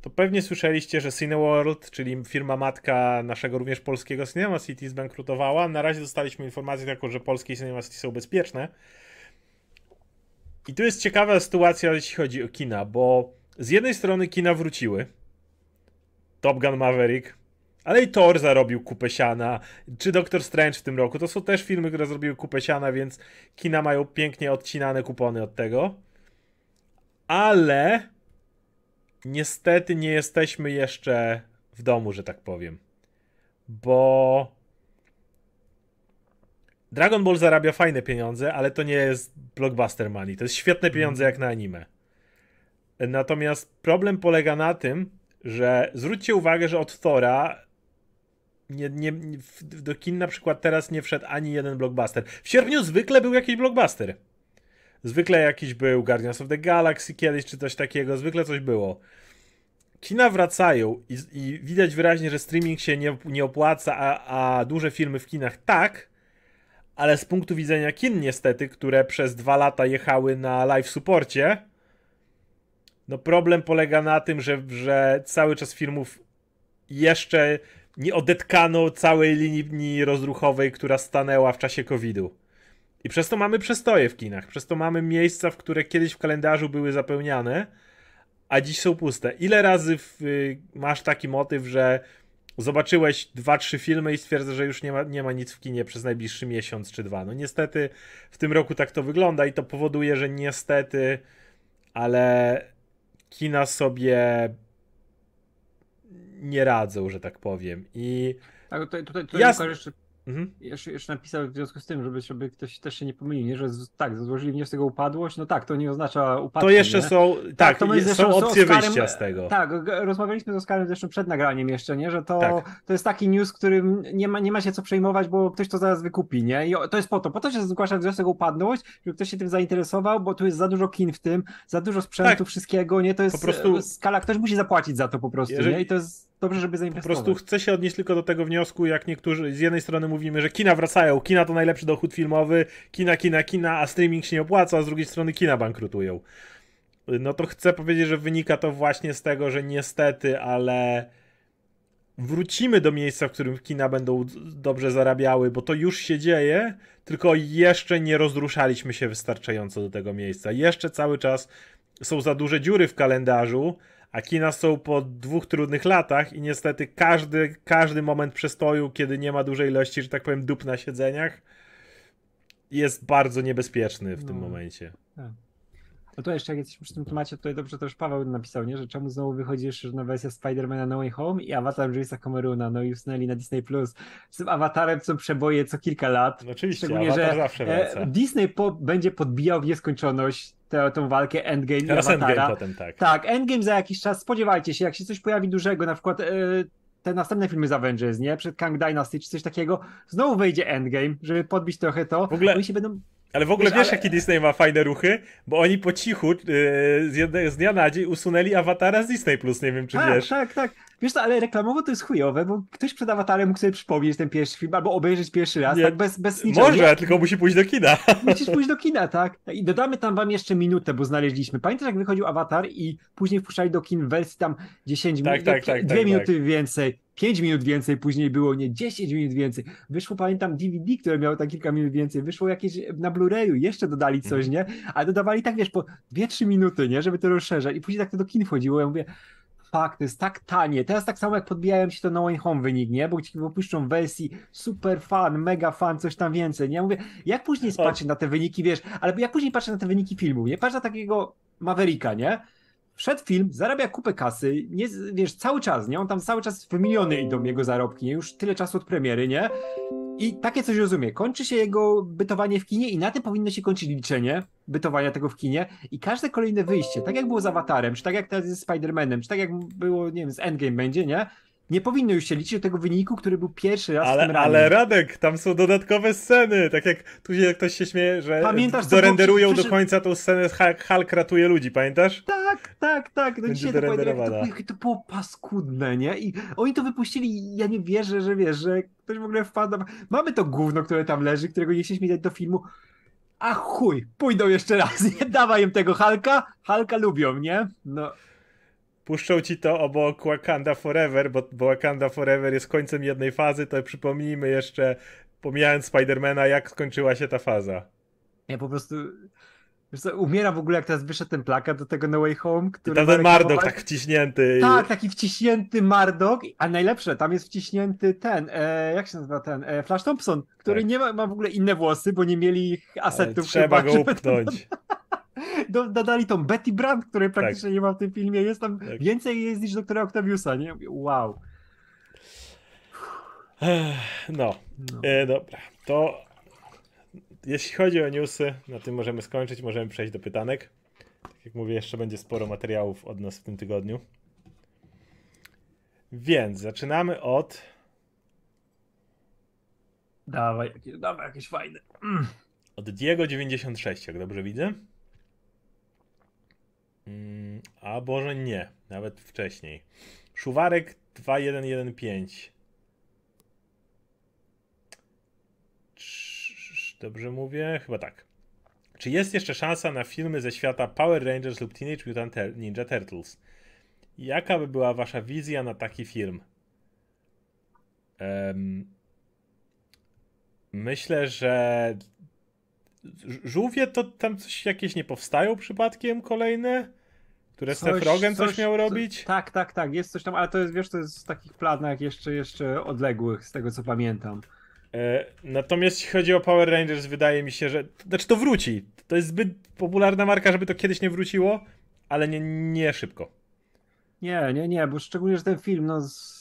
to pewnie słyszeliście, że Cineworld, czyli firma matka naszego również polskiego Cinema City zbankrutowała. Na razie dostaliśmy informację taką, że polskie Cinema City są bezpieczne. I tu jest ciekawa sytuacja, jeśli chodzi o kina, bo z jednej strony kina wróciły. Top Gun Maverick, ale i Thor zarobił kupę siana, czy Doctor Strange w tym roku. To są też filmy, które zrobiły kupę siana, więc kina mają pięknie odcinane kupony od tego ale niestety nie jesteśmy jeszcze w domu, że tak powiem. Bo Dragon Ball zarabia fajne pieniądze, ale to nie jest blockbuster money. To jest świetne pieniądze jak na anime. Natomiast problem polega na tym, że zwróćcie uwagę, że od Thora nie, nie, do kin na przykład teraz nie wszedł ani jeden blockbuster. W sierpniu zwykle był jakiś blockbuster. Zwykle jakiś był Guardians of the Galaxy kiedyś, czy coś takiego, zwykle coś było. Kina wracają i, i widać wyraźnie, że streaming się nie, nie opłaca, a, a duże filmy w kinach tak, ale z punktu widzenia kin niestety, które przez dwa lata jechały na live supporcie, no problem polega na tym, że, że cały czas filmów jeszcze nie odetkano całej linii rozruchowej, która stanęła w czasie COVID-u. I przez to mamy przestoje w kinach, przez to mamy miejsca, w które kiedyś w kalendarzu były zapełniane, a dziś są puste. Ile razy w, y, masz taki motyw, że zobaczyłeś dwa, trzy filmy i stwierdzasz, że już nie ma, nie ma nic w kinie przez najbliższy miesiąc czy dwa. No niestety w tym roku tak to wygląda i to powoduje, że niestety, ale kina sobie nie radzą, że tak powiem. I tak, tutaj, tutaj, tutaj Jasne. jeszcze Mhm. Jeszcze, jeszcze napisał w związku z tym, żeby, żeby ktoś też się nie pomylił, nie? że z, tak, złożyli wniosek o upadłość, no tak, to nie oznacza upadku. To jeszcze nie? są, tak, tak to my są opcje Oskarem, wyjścia z tego. Tak, rozmawialiśmy z Oskarem zresztą przed nagraniem jeszcze, nie? że to, tak. to jest taki news, którym nie ma, nie ma się co przejmować, bo ktoś to zaraz wykupi, nie? I to jest po to, po to się zgłasza wniosek o upadłość, żeby ktoś się tym zainteresował, bo tu jest za dużo kin w tym, za dużo sprzętu, tak. wszystkiego, nie? To jest po prostu... skala, ktoś musi zapłacić za to po prostu, Jeżeli... nie? I to jest dobrze, żeby zainwestować. Po prostu chcę się odnieść tylko do tego wniosku, jak niektórzy z jednej strony mówimy, że kina wracają, kina to najlepszy dochód filmowy, kina, kina, kina, a streaming się nie opłaca, a z drugiej strony kina bankrutują. No to chcę powiedzieć, że wynika to właśnie z tego, że niestety, ale wrócimy do miejsca, w którym kina będą dobrze zarabiały, bo to już się dzieje, tylko jeszcze nie rozruszaliśmy się wystarczająco do tego miejsca. Jeszcze cały czas są za duże dziury w kalendarzu, a kina są po dwóch trudnych latach i niestety każdy, każdy moment przestoju, kiedy nie ma dużej ilości, że tak powiem, dup na siedzeniach, jest bardzo niebezpieczny w no. tym momencie. Tak. No to jeszcze jak jesteśmy przy tym temacie, tutaj dobrze też Paweł napisał, nie? że czemu znowu wychodzi jeszcze nowa wersja Spidermana No Way Home i Avatar Jamesa Camerona, no i usunęli na Disney+. Plus. Z tym Avatarem są przeboje co kilka lat. No oczywiście, Szczególnie, Avatar że zawsze wraca. E, Disney po, będzie podbijał w nieskończoność tę, tę walkę Endgame Teraz i Avatara. Endgame potem, tak. Tak, Endgame za jakiś czas, spodziewajcie się, jak się coś pojawi dużego, na przykład... E, te następne filmy z Avengers, nie? Przed Kang Dynasty czy coś takiego, znowu wejdzie Endgame, żeby podbić trochę to. W ogóle... Oni się będą ale w ogóle wiesz, wiesz ale... jaki Disney ma fajne ruchy? Bo oni po cichu yy, z, z dnia na dzień usunęli awatara z Disney Plus, nie wiem czy tak, wiesz. Tak, tak. Wiesz co, ale reklamowo to jest chujowe, bo ktoś przed awatarem mógł sobie przypomnieć ten pierwszy film albo obejrzeć pierwszy raz, nie, tak bez, bez niczego. Może, nie? tylko musi pójść do kina. Musisz pójść do kina, tak. I dodamy tam wam jeszcze minutę, bo znaleźliśmy. Pamiętasz jak wychodził awatar i później wpuszczali do kin w wersji tam 10 tak, minut, tak, tak, dwie tak, minuty tak. więcej. 5 minut więcej, później było nie 10 minut więcej. Wyszło, pamiętam, DVD, które miało tam kilka minut więcej. Wyszło jakieś na Blu-rayu, jeszcze dodali coś, mhm. nie? Ale dodawali tak, wiesz, po 2-3 minuty, nie? Żeby to rozszerzać. I później tak to do kin wchodziło. Ja mówię, fakt, to jest tak tanie. Teraz tak samo jak podbijają się to na Wayne Home wynik, nie? Bo ci wypuszczą wersji super fan, mega fan, coś tam więcej, nie? Mówię, jak później patrzę na te wyniki, wiesz, ale jak później patrzę na te wyniki filmu, nie? Patrzę na takiego Mavericka, nie? Wszedł film, zarabia kupę kasy, nie, wiesz, cały czas, nie? On tam cały czas w miliony idą jego zarobki, nie? Już tyle czasu od premiery, nie? I takie coś rozumie. Kończy się jego bytowanie w kinie i na tym powinno się kończyć liczenie bytowania tego w kinie i każde kolejne wyjście, tak jak było z Awatarem, czy tak jak teraz z Spider-Manem, czy tak jak było, nie wiem, z Endgame będzie, nie? Nie powinno już się liczyć do tego wyniku, który był pierwszy raz ale, w tym Ale Radek, tam są dodatkowe sceny, tak jak tu się ktoś się śmieje, że pamiętasz, dorenderują było, do końca tą scenę, Hulk, Hulk ratuje ludzi, pamiętasz? Tak, tak, tak, no dzisiaj to, to, to było paskudne, nie? I oni to wypuścili i ja nie wierzę, że wiesz, że ktoś w ogóle wpadł, mamy to gówno, które tam leży, którego nie chcieliśmy dać do filmu, a chuj, pójdą jeszcze raz, nie dawaj im tego Halka, Halka lubią, nie? No puszczą ci to obok Wakanda Forever, bo, bo Wakanda Forever jest końcem jednej fazy, to przypomnijmy jeszcze, pomijając Spidermana, jak skończyła się ta faza. Ja po prostu co, umiera w ogóle, jak teraz wyszedł ten plakat do tego No Way Home. Który I ten Mardok tak wciśnięty. Tak, taki wciśnięty Mardok, a najlepsze, tam jest wciśnięty ten, e, jak się nazywa ten, e, Flash Thompson, który tak. nie ma, ma w ogóle inne włosy, bo nie mieli asetów. trzeba chyba, go upchnąć. Do, dodali tą Betty Brand, której praktycznie tak. nie ma w tym filmie. Jest tam tak. więcej jest niż doktora Octaviusa, nie? Wow. No, no. E, dobra. To jeśli chodzi o newsy, na tym możemy skończyć, możemy przejść do pytanek. Tak jak mówię, jeszcze będzie sporo materiałów od nas w tym tygodniu. Więc zaczynamy od. Dawaj, dawaj jakieś fajne. Mm. Od Diego 96, jak dobrze widzę. Mm, a Boże nie, nawet wcześniej. Szuwarek 2115. Dobrze mówię? Chyba tak. Czy jest jeszcze szansa na filmy ze świata Power Rangers lub Teenage Mutant Ninja Turtles? Jaka by była wasza wizja na taki film? Um, myślę, że żółwie to tam coś jakieś nie powstają przypadkiem kolejne? Które Seth Rogen coś, coś miał robić? Tak, tak, tak, jest coś tam, ale to jest, wiesz, to jest w takich planach jeszcze, jeszcze odległych, z tego co pamiętam. E, natomiast jeśli chodzi o Power Rangers, wydaje mi się, że. Znaczy to wróci. To jest zbyt popularna marka, żeby to kiedyś nie wróciło, ale nie, nie szybko. Nie, nie, nie, bo szczególnie, że ten film no, z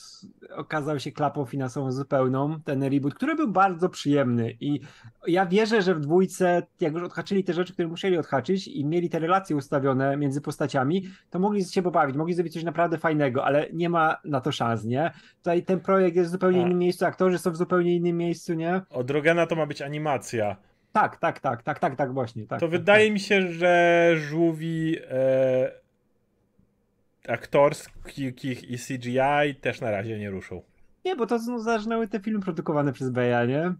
okazał się klapą finansową zupełną, ten reboot, który był bardzo przyjemny i ja wierzę, że w dwójce, jak już odhaczyli te rzeczy, które musieli odhaczyć i mieli te relacje ustawione między postaciami, to mogli się pobawić, mogli zrobić coś naprawdę fajnego, ale nie ma na to szans, nie? Tutaj ten projekt jest w zupełnie A. innym miejscu, aktorzy są w zupełnie innym miejscu, nie? Od Rogena to ma być animacja. Tak, tak, tak, tak, tak, tak, właśnie. Tak, to tak, wydaje tak. mi się, że żółwi e, aktorskich i CGI też na razie nie ruszą. Nie, bo to zaczynały te filmy produkowane przez Beja, nie?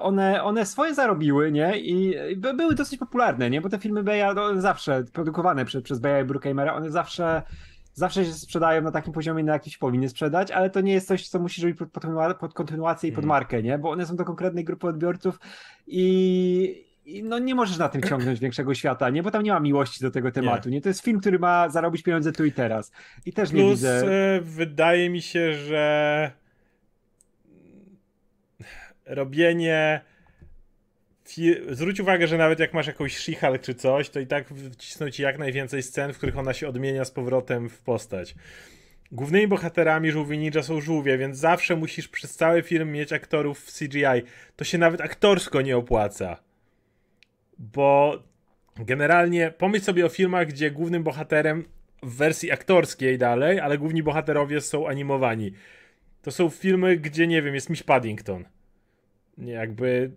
One, one swoje zarobiły, nie? I były dosyć popularne, nie? Bo te filmy Beja no, zawsze produkowane przez, przez Beja i Bruckheimera, one zawsze zawsze się sprzedają na takim poziomie, na jakiś powinny sprzedać, ale to nie jest coś, co musisz robić pod, pod kontynuację i pod mm. markę, nie? Bo one są do konkretnej grupy odbiorców i, no nie możesz na tym ciągnąć większego świata, nie? Bo tam nie ma miłości do tego tematu, nie? nie? To jest film, który ma zarobić pieniądze tu i teraz. I też Plus, nie widzę... E, wydaje mi się, że robienie zwróć uwagę, że nawet jak masz jakąś she czy coś, to i tak wcisną ci jak najwięcej scen, w których ona się odmienia z powrotem w postać. Głównymi bohaterami żółwi ninja są żółwie, więc zawsze musisz przez cały film mieć aktorów w CGI. To się nawet aktorsko nie opłaca bo generalnie pomyśl sobie o filmach, gdzie głównym bohaterem w wersji aktorskiej dalej, ale główni bohaterowie są animowani. To są filmy, gdzie nie wiem, jest Miss Paddington. Nie, jakby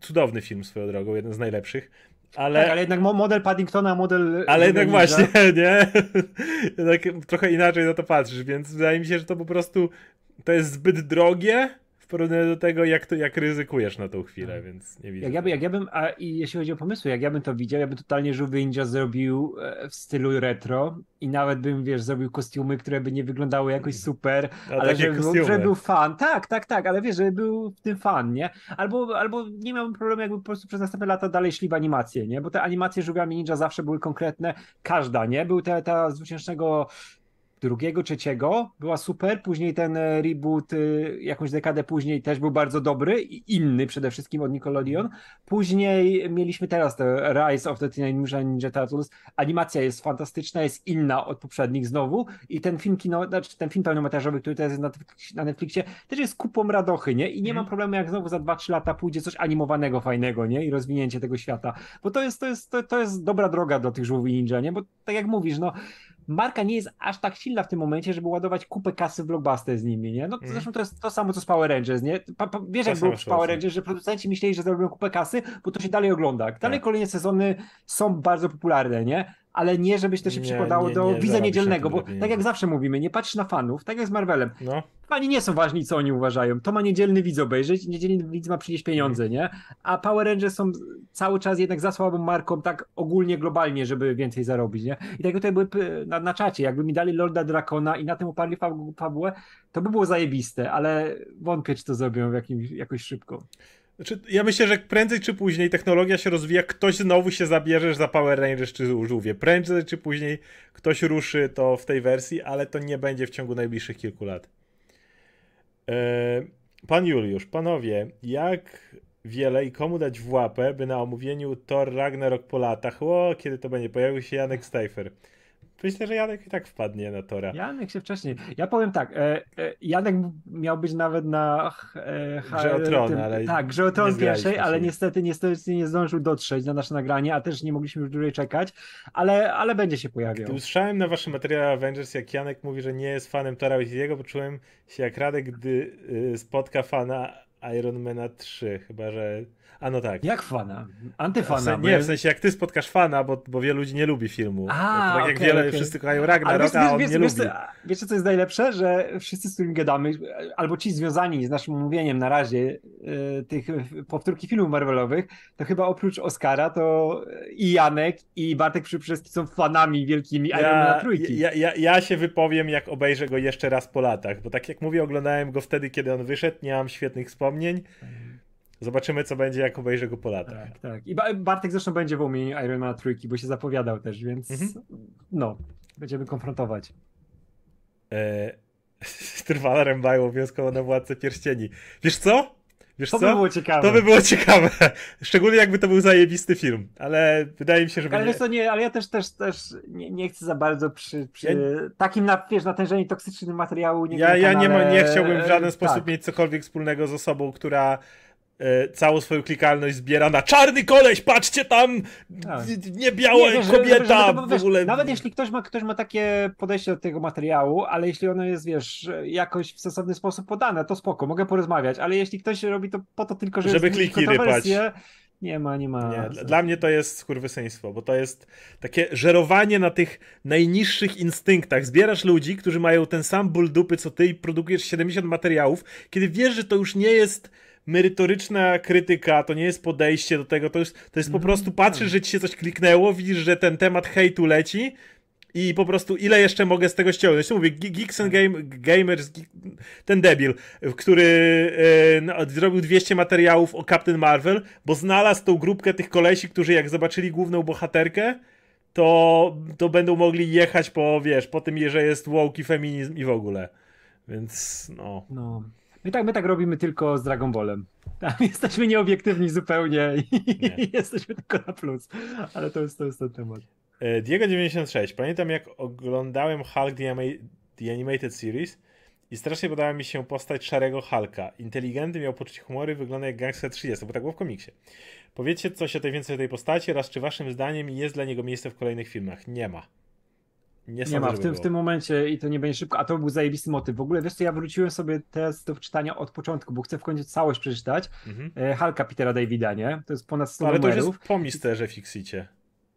cudowny film swoją drogą, jeden z najlepszych. Ale, tak, ale jednak model Paddingtona, model. Ale jednak właśnie, nie? jednak trochę inaczej na to patrzysz, więc wydaje mi się, że to po prostu to jest zbyt drogie porównaniu do tego, jak, to, jak ryzykujesz na tą chwilę, no. więc nie widzę. Jak ja, by, jak ja bym, a jeśli chodzi o pomysły, jak ja bym to widział, ja bym totalnie żółwy ninja zrobił e, w stylu retro i nawet bym, wiesz, zrobił kostiumy, które by nie wyglądały jakoś mm. super, a ale żeby, żeby był fan. Tak, tak, tak, ale wiesz, żeby był w tym fan, nie? Albo, albo nie miałbym problemu, jakby po prostu przez następne lata dalej szli w animacje, nie? Bo te animacje żółwiami ninja zawsze były konkretne, każda, nie? Był te, ta z 2000 drugiego, trzeciego była super, później ten e, reboot y, jakąś dekadę później też był bardzo dobry i inny przede wszystkim od Nickelodeon. Później mieliśmy teraz te Rise of the Teenage Mutant Ninja Turtles. Animacja jest fantastyczna, jest inna od poprzednich znowu i ten film kino, znaczy ten film pełnometrażowy, który teraz jest na, Netflixie, też jest kupą radochy, nie? I nie mam problemu, jak znowu za 2-3 lata pójdzie coś animowanego fajnego, nie? I rozwinięcie tego świata. Bo to jest, to jest, to, to jest dobra droga do tych żółwi ninja, nie? Bo tak jak mówisz, no marka nie jest aż tak silna w tym momencie, żeby ładować kupę kasy w blockbuster z nimi, nie? No mm. zresztą to jest to samo, co z Power Rangers, nie? Pa, pa, wiesz, to jak było w Power Rangers, że producenci myśleli, że zarobią kupę kasy, bo to się dalej ogląda. Dalej tak. kolejne sezony są bardzo popularne, nie? Ale nie, żebyś to się nie, przykładało nie, do nie, widza niedzielnego, bo tak jak zawsze mówimy, nie patrz na fanów, tak jak z Marvelem. No. Fani nie są ważni, co oni uważają. To ma niedzielny widz obejrzeć, niedzielny widz ma przynieść pieniądze, mm. nie? A Power Rangers są cały czas jednak za słabą marką, tak ogólnie, globalnie, żeby więcej zarobić, nie? I tak tutaj były na, na czacie, jakby mi dali Lorda Drakona i na tym oparli fabułę, to by było zajebiste, ale wątpię, czy to zrobią w jakimś, jakoś szybko. Znaczy, ja myślę, że prędzej czy później technologia się rozwija, ktoś znowu się zabierze za Power Rangers czy żółwie. Prędzej czy później ktoś ruszy to w tej wersji, ale to nie będzie w ciągu najbliższych kilku lat. Eee, pan Juliusz, panowie, jak wiele i komu dać w łapę, by na omówieniu Thor Ragnarok po latach, o, kiedy to będzie, pojawił się Janek Steifer. Myślę, że Janek i tak wpadnie na Tora. Janek się wcześniej. Ja powiem tak, e, e, Janek miał być nawet na e, Grze o Tron, tym, ale tak, Grze o Tron pierwszej, ale niestety, niestety nie zdążył dotrzeć na nasze nagranie, a też nie mogliśmy już dłużej czekać, ale, ale będzie się pojawiał. Gdy usłyszałem na waszym materiale Avengers, jak Janek mówi, że nie jest fanem Tora Waititiego, poczułem się jak Radek, gdy y, spotka fana Ironmana 3, chyba że a no tak. Jak fana? Antyfana. W sensie, nie, w sensie jak ty spotkasz fana, bo, bo wielu ludzi nie lubi filmu. A, tak okay, jak wiele, okay. wszyscy kochają Ragnarok, a on wiesz, nie wiesz, lubi. Wiecie co jest najlepsze? Że wszyscy z którymi gadamy, albo ci związani z naszym mówieniem na razie y, tych powtórki filmów Marvelowych, to chyba oprócz Oscara to i Janek i Bartek Przybrzeski są fanami wielkimi ja, Iron Man trójki. Ja, ja, ja się wypowiem jak obejrzę go jeszcze raz po latach, bo tak jak mówię oglądałem go wtedy, kiedy on wyszedł, nie mam świetnych wspomnień. Zobaczymy, co będzie, jak obejrzę go po latach. Tak, tak. I Bartek zresztą będzie w umie Iron Man trójki, bo się zapowiadał też, więc mhm. no, będziemy konfrontować. Eee, Trwala rębają obowiązkowo na Władcę Pierścieni. Wiesz co? Wiesz to co? by było ciekawe. To by było ciekawe. Szczególnie jakby to był zajebisty film, ale wydaje mi się, że ale będzie... Ale, nie, ale ja też, też, też nie, nie chcę za bardzo przy, przy ja... takim na, wiesz, natężeniu toksycznym materiału nie Ja, ja nie, ma, nie chciałbym w żaden sposób tak. mieć cokolwiek wspólnego z osobą, która E, całą swoją klikalność zbiera na czarny koleś, patrzcie tam, tak. nie biała nie, kobieta, żeby, żeby, w ogóle. nawet jeśli ktoś ma, ktoś ma takie podejście do tego materiału, ale jeśli ono jest, wiesz, jakoś w sensowny sposób podane, to spoko, mogę porozmawiać, ale jeśli ktoś robi to po to tylko, żeby, żeby kliki rypać. Nie ma, nie ma. Nie, dla mnie to jest skurwysyństwo, bo to jest takie żerowanie na tych najniższych instynktach. Zbierasz ludzi, którzy mają ten sam ból dupy co ty i produkujesz 70 materiałów, kiedy wiesz, że to już nie jest merytoryczna krytyka, to nie jest podejście do tego, to jest, to jest po mhm. prostu patrzysz, tak. że ci się coś kliknęło, widzisz, że ten temat hejtu leci i po prostu ile jeszcze mogę z tego ściągnąć. Mówię, Geeks and Game, Gamers, ten debil, który e, no, zrobił 200 materiałów o Captain Marvel, bo znalazł tą grupkę tych kolesi, którzy jak zobaczyli główną bohaterkę, to, to będą mogli jechać po, wiesz, po tym, że jest woke i feminizm i w ogóle. Więc no. no. My tak, my tak robimy tylko z Dragon Ballem. Tam jesteśmy nieobiektywni zupełnie i Nie. jesteśmy tylko na plus. Ale to jest, to jest ten temat. E, Diego96. Pamiętam jak oglądałem Hulk The, The Animated Series i strasznie podobała mi się postać szarego Hulka. Inteligentny, miał poczucie humoru i wygląda jak gangster 30, bo tak było w komiksie. Powiedzcie coś o tej więcej o tej postaci oraz czy waszym zdaniem jest dla niego miejsce w kolejnych filmach? Nie ma. Nie, nie ma w tym, w tym momencie i to nie będzie szybko, a to był zajebisty motyw. W ogóle wiesz co, ja wróciłem sobie teraz do czytania od początku, bo chcę w końcu całość przeczytać. Mhm. E, Halka Petera Davida, nie? To jest ponad 100 Ale numerów. to już jest po Misterze Fixicie.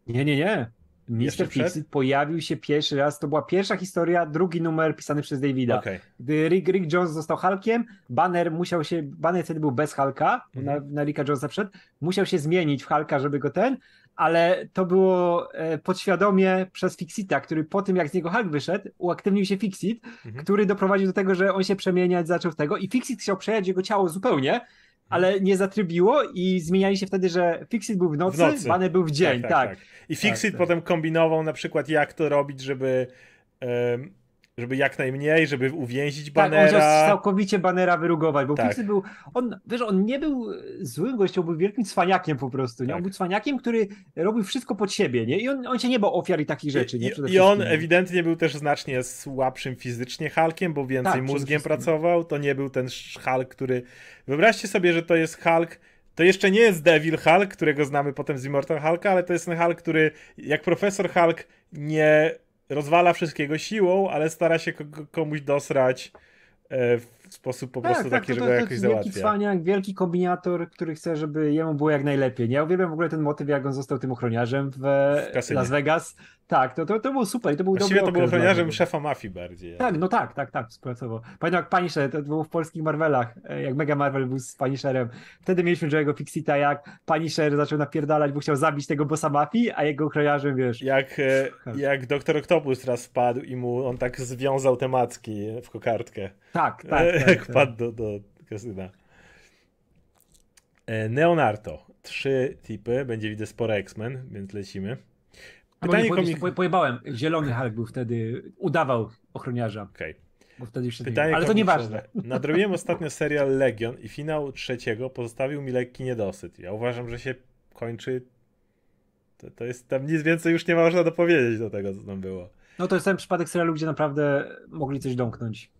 Nie, nie, nie. Mister Fixit pojawił się pierwszy raz, to była pierwsza historia, drugi numer pisany przez Davida. Okay. Gdy Rick, Rick Jones został Hulkiem, Banner musiał się, Banner wtedy był bez Hulka, mm na, na Ricka Jonesa wszedł, musiał się zmienić w Hulka, żeby go ten, ale to było e, podświadomie przez Fixita, który po tym jak z niego Hulk wyszedł, uaktywnił się Fixit, mhm. który doprowadził do tego, że on się przemieniać zaczął w tego i Fixit chciał przejąć jego ciało zupełnie, ale nie zatrybiło i zmieniali się wtedy, że Fixit był w nocy, w nocy. Banner był w dzień, tak. tak, tak. tak. I Fixit tak, potem kombinował na przykład jak to robić, żeby um, żeby jak najmniej, żeby uwięzić banera. Tak, on całkowicie banera wyrugować, bo tak. Był, on, wiesz, on nie był złym gościem, był wielkim cwaniakiem po prostu, nie? Tak. On był cwaniakiem, który robił wszystko pod siebie, nie? I on, on się nie bał ofiar i takich rzeczy, nie? I, I on ewidentnie był też znacznie słabszym fizycznie Hulkiem, bo więcej tak, mózgiem pracował, to nie był ten Hulk, który... Wyobraźcie sobie, że to jest Hulk, to jeszcze nie jest Devil Hulk, którego znamy potem z Immortal Hulka, ale to jest ten Hulk, który jak profesor Hulk nie rozwala wszystkiego siłą, ale stara się komuś dosrać e, w sposób po tak, prostu tak, taki, to, to, to, że go jakoś załatwia. Wielki cwaniak, wielki kombinator, który chce, żeby jemu było jak najlepiej. Nie? Ja uwielbiam w ogóle ten motyw, jak on został tym ochroniarzem w, w Las Vegas. Tak, to, to, to było super i to był Właściwie dobry to był ochroniarzem szefa mafii bardziej. Tak, no tak, tak, tak, współpracował. Pamiętam jak Punisher, to było w polskich Marvelach, e, jak Mega Marvel był z Punisherem. Wtedy mieliśmy Joe'ego Fixita, jak Punisher zaczął napierdalać, bo chciał zabić tego bossa mafii, a jego ochroniarzem, wiesz... Jak, e, jak Doktor Octopus teraz wpadł i mu on tak związał te macki w kokardkę. Tak, tak. Tak jak tak. wpadł do, do kasyna. E, Neonarto. Trzy typy, będzie widzę sporo X-Men, więc lecimy. Pytanie po, komik... po, pojebałem. Zielony Hulk był wtedy, udawał ochroniarza. Okej. Okay. Bo wtedy jeszcze Pytanie nie... Ale to nieważne. Nadrobiłem ostatnio serial Legion i finał trzeciego pozostawił mi lekki niedosyt. Ja uważam, że się kończy... To, to jest tam nic więcej już nie można dopowiedzieć do tego, co tam było. No to jest ten przypadek serialu, gdzie naprawdę mogli coś domknąć.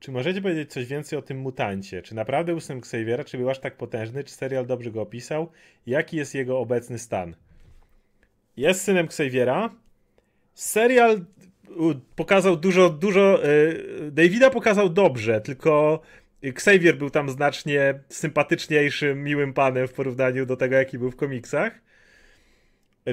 Czy możecie powiedzieć coś więcej o tym mutancie? Czy naprawdę syn Xaviera? Czy był aż tak potężny? Czy serial dobrze go opisał? Jaki jest jego obecny stan? Jest synem Xaviera. Serial pokazał dużo, dużo. Yy, Davida pokazał dobrze, tylko Xavier był tam znacznie sympatyczniejszym, miłym panem w porównaniu do tego, jaki był w komiksach.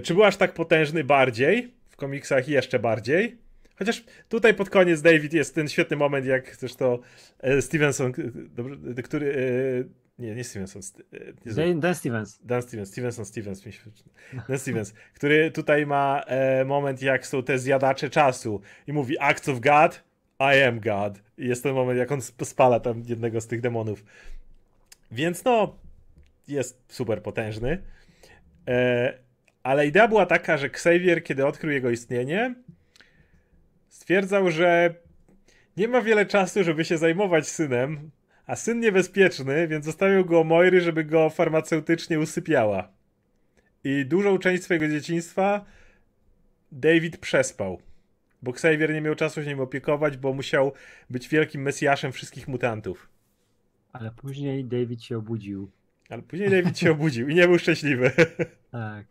Czy był aż tak potężny bardziej? W komiksach jeszcze bardziej. Chociaż tutaj pod koniec David jest ten świetny moment, jak zresztą e, Stevenson, e, który. E, nie, nie Stevenson. Nie Dan, Dan Stevens. Dan Stevens, Stevenson Stevens. Dan Stevens, który tutaj ma moment, jak są te zjadacze czasu i mówi Acts of God, I am God. I jest ten moment, jak on spala tam jednego z tych demonów. Więc no, jest super potężny. ale idea była taka, że Xavier, kiedy odkrył jego istnienie, stwierdzał, że nie ma wiele czasu, żeby się zajmować synem, a syn niebezpieczny, więc zostawił go Moiry, żeby go farmaceutycznie usypiała. I dużą część swojego dzieciństwa David przespał. Bo Xavier nie miał czasu się nim opiekować, bo musiał być wielkim mesjaszem wszystkich mutantów. Ale później David się obudził. Ale później David się obudził i nie był szczęśliwy. Tak.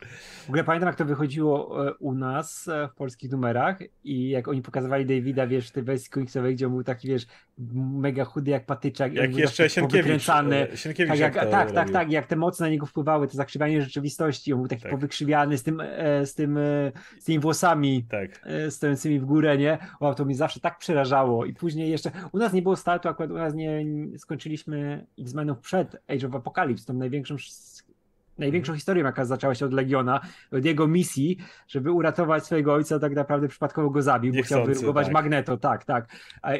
W ogóle pamiętam, jak to wychodziło e, u nas e, w polskich numerach i jak oni pokazywali Davida, wiesz, w tej wersji komiksowej, gdzie on był taki, wiesz, mega chudy jak patyczak. Jak jeszcze Sienkiewicz. E, Sienkiewicz tak, jak, tak, tak, tak, jak te moce na niego wpływały, to zakrzywianie rzeczywistości, on był taki tak. powykrzywiany z tym, z tym, z tymi włosami tak. stojącymi w górę, nie? O, to mi zawsze tak przerażało i później jeszcze, u nas nie było startu, akurat u nas nie skończyliśmy X-Menów przed Age of Apocalypse, tą największą największą historią, jaka zaczęła się od Legiona, od jego misji, żeby uratować swojego ojca, tak naprawdę przypadkowo go zabił, bo chciał wyrugować tak. Magneto, tak, tak.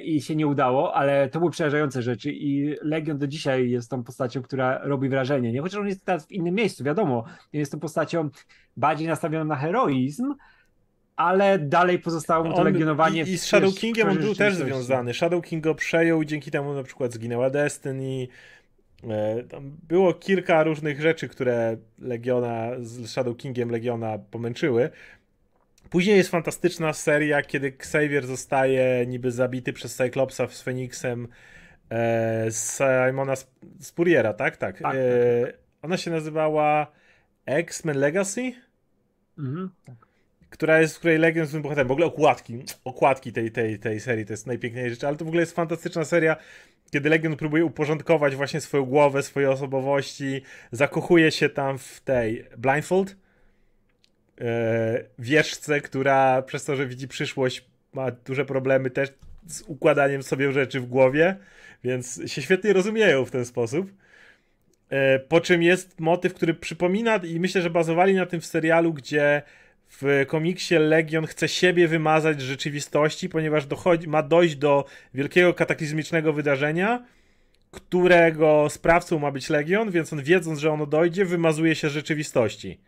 I się nie udało, ale to były przerażające rzeczy i Legion do dzisiaj jest tą postacią, która robi wrażenie, nie? Chociaż on jest teraz w innym miejscu, wiadomo, jest tą postacią bardziej nastawioną na heroizm, ale dalej pozostało mu to on, legionowanie. I, i z Shadow Kingiem on był też związany. Shadow King go przejął i dzięki temu na przykład zginęła Destiny, tam było kilka różnych rzeczy, które Legiona z Shadow Kingiem Legiona pomęczyły. Później jest fantastyczna seria, kiedy Xavier zostaje niby zabity przez Cyclopsa z Feniksem e, Simona Spuriera, tak? Tak. tak, e, tak. Ona się nazywała X-Men Legacy? Mhm, tak. Która jest, w której Legion jest bohaterem. W ogóle okładki, okładki tej, tej, tej serii to jest najpiękniejsza rzecz, ale to w ogóle jest fantastyczna seria kiedy Legion próbuje uporządkować właśnie swoją głowę, swoje osobowości, zakochuje się tam w tej Blindfold, e, wieszce, która przez to, że widzi przyszłość, ma duże problemy też z układaniem sobie rzeczy w głowie, więc się świetnie rozumieją w ten sposób. E, po czym jest motyw, który przypomina, i myślę, że bazowali na tym w serialu, gdzie w komiksie Legion chce siebie wymazać z rzeczywistości, ponieważ dochodzi, ma dojść do wielkiego kataklizmicznego wydarzenia, którego sprawcą ma być Legion, więc on wiedząc, że ono dojdzie, wymazuje się z rzeczywistości.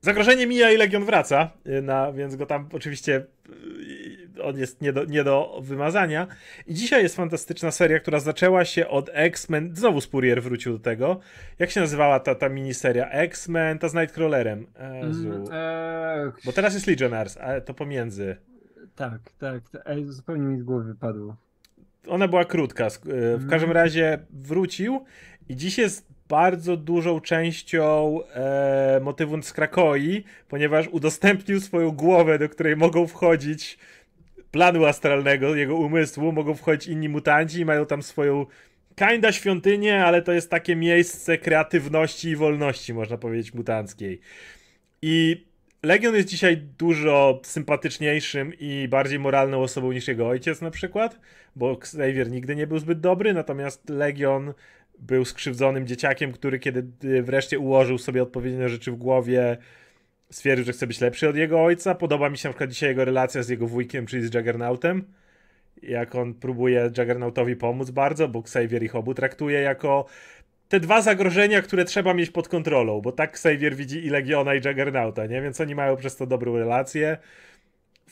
Zagrożenie mija i Legion wraca, y, na, więc go tam oczywiście y, on jest nie do, nie do wymazania. I dzisiaj jest fantastyczna seria, która zaczęła się od X-Men. Znowu Spurrier wrócił do tego. Jak się nazywała ta, ta miniseria? X-Men, ta z Nightcrawlerem. Mm, e... Bo teraz jest Legionnaires, ale to pomiędzy. Tak, tak. Ej, zupełnie mi z głowy wypadło. Ona była krótka. W mhm. każdym razie wrócił i dziś jest bardzo dużą częścią e, motywu z Krakoi, ponieważ udostępnił swoją głowę, do której mogą wchodzić planu astralnego, jego umysłu, mogą wchodzić inni mutanci i mają tam swoją kinda świątynię, ale to jest takie miejsce kreatywności i wolności, można powiedzieć, mutanckiej. I Legion jest dzisiaj dużo sympatyczniejszym i bardziej moralną osobą niż jego ojciec na przykład, bo Xavier nigdy nie był zbyt dobry, natomiast Legion był skrzywdzonym dzieciakiem, który kiedy wreszcie ułożył sobie odpowiednie rzeczy w głowie, stwierdził, że chce być lepszy od jego ojca. Podoba mi się na przykład dzisiaj jego relacja z jego wujkiem, czyli z Juggernautem. Jak on próbuje Juggernautowi pomóc bardzo, bo Xavier ich obu traktuje jako te dwa zagrożenia, które trzeba mieć pod kontrolą, bo tak Xavier widzi i Legiona i Juggernauta, nie? Więc oni mają przez to dobrą relację.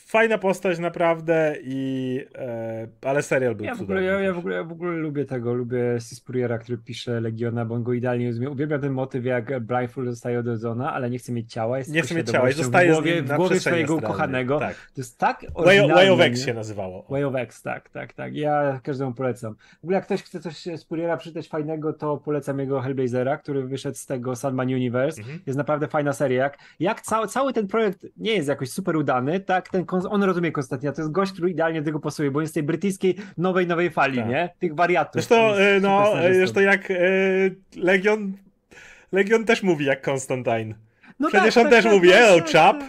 Fajna postać naprawdę i e, ale serial był ja w ogóle, ja, ja, w ogóle, ja w ogóle lubię tego, lubię Sispuriera, który pisze Legiona, bo on go idealnie rozumie. Uwielbiam ten motyw, jak Blindfold zostaje odrodzona, ale nie chce mieć ciała. Jest nie chce mieć ciała, zostaje w głowie, w głowie swojego ukochanego. Tak. To jest tak Way, Way of X się nazywało. Way of X, tak, tak, tak. Ja każdemu polecam. W ogóle jak ktoś chce coś z Puriera przeczytać fajnego, to polecam jego Hellblazera, który wyszedł z tego Sandman Universe. Mhm. Jest naprawdę fajna seria. Jak, jak cały, cały ten projekt nie jest jakoś super udany, tak, ten, on rozumie Konstantina, to jest gość, który idealnie do tego pasuje, bo jest tej brytyjskiej nowej, nowej fali, tak. nie? Tych wariatów. Zresztą, e, no, zresztą jak e, Legion Legion też mówi jak Konstantin. No Przecież tak, on tak, też tak, mówi, hello tak, chap.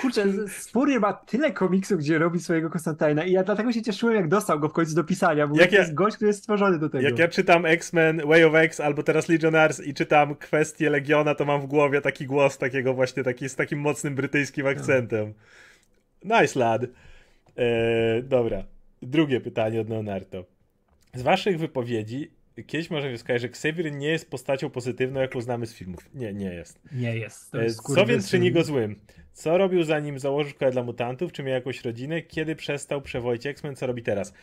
Kurczę, Spurrier ma tyle komiksów, gdzie robi swojego Konstantina i ja dlatego się cieszyłem, jak dostał go w końcu do pisania, bo jak to ja, jest gość, który jest stworzony do tego. Jak ja czytam X-Men, Way of X albo teraz Legionnaires i czytam kwestię Legiona, to mam w głowie taki głos takiego właśnie, taki, z takim mocnym brytyjskim akcentem. Nice lad. Eee, dobra. Drugie pytanie od Leonardo. Z waszych wypowiedzi kiedyś można wskazać, że Xavier nie jest postacią pozytywną, jaką znamy z filmów. Nie, nie jest. Nie jest. jest Co więc czyni go złym? Co robił zanim założył szkołę dla mutantów? Czy miał jakąś rodzinę? Kiedy przestał przewodzić X-Men? Co robi teraz?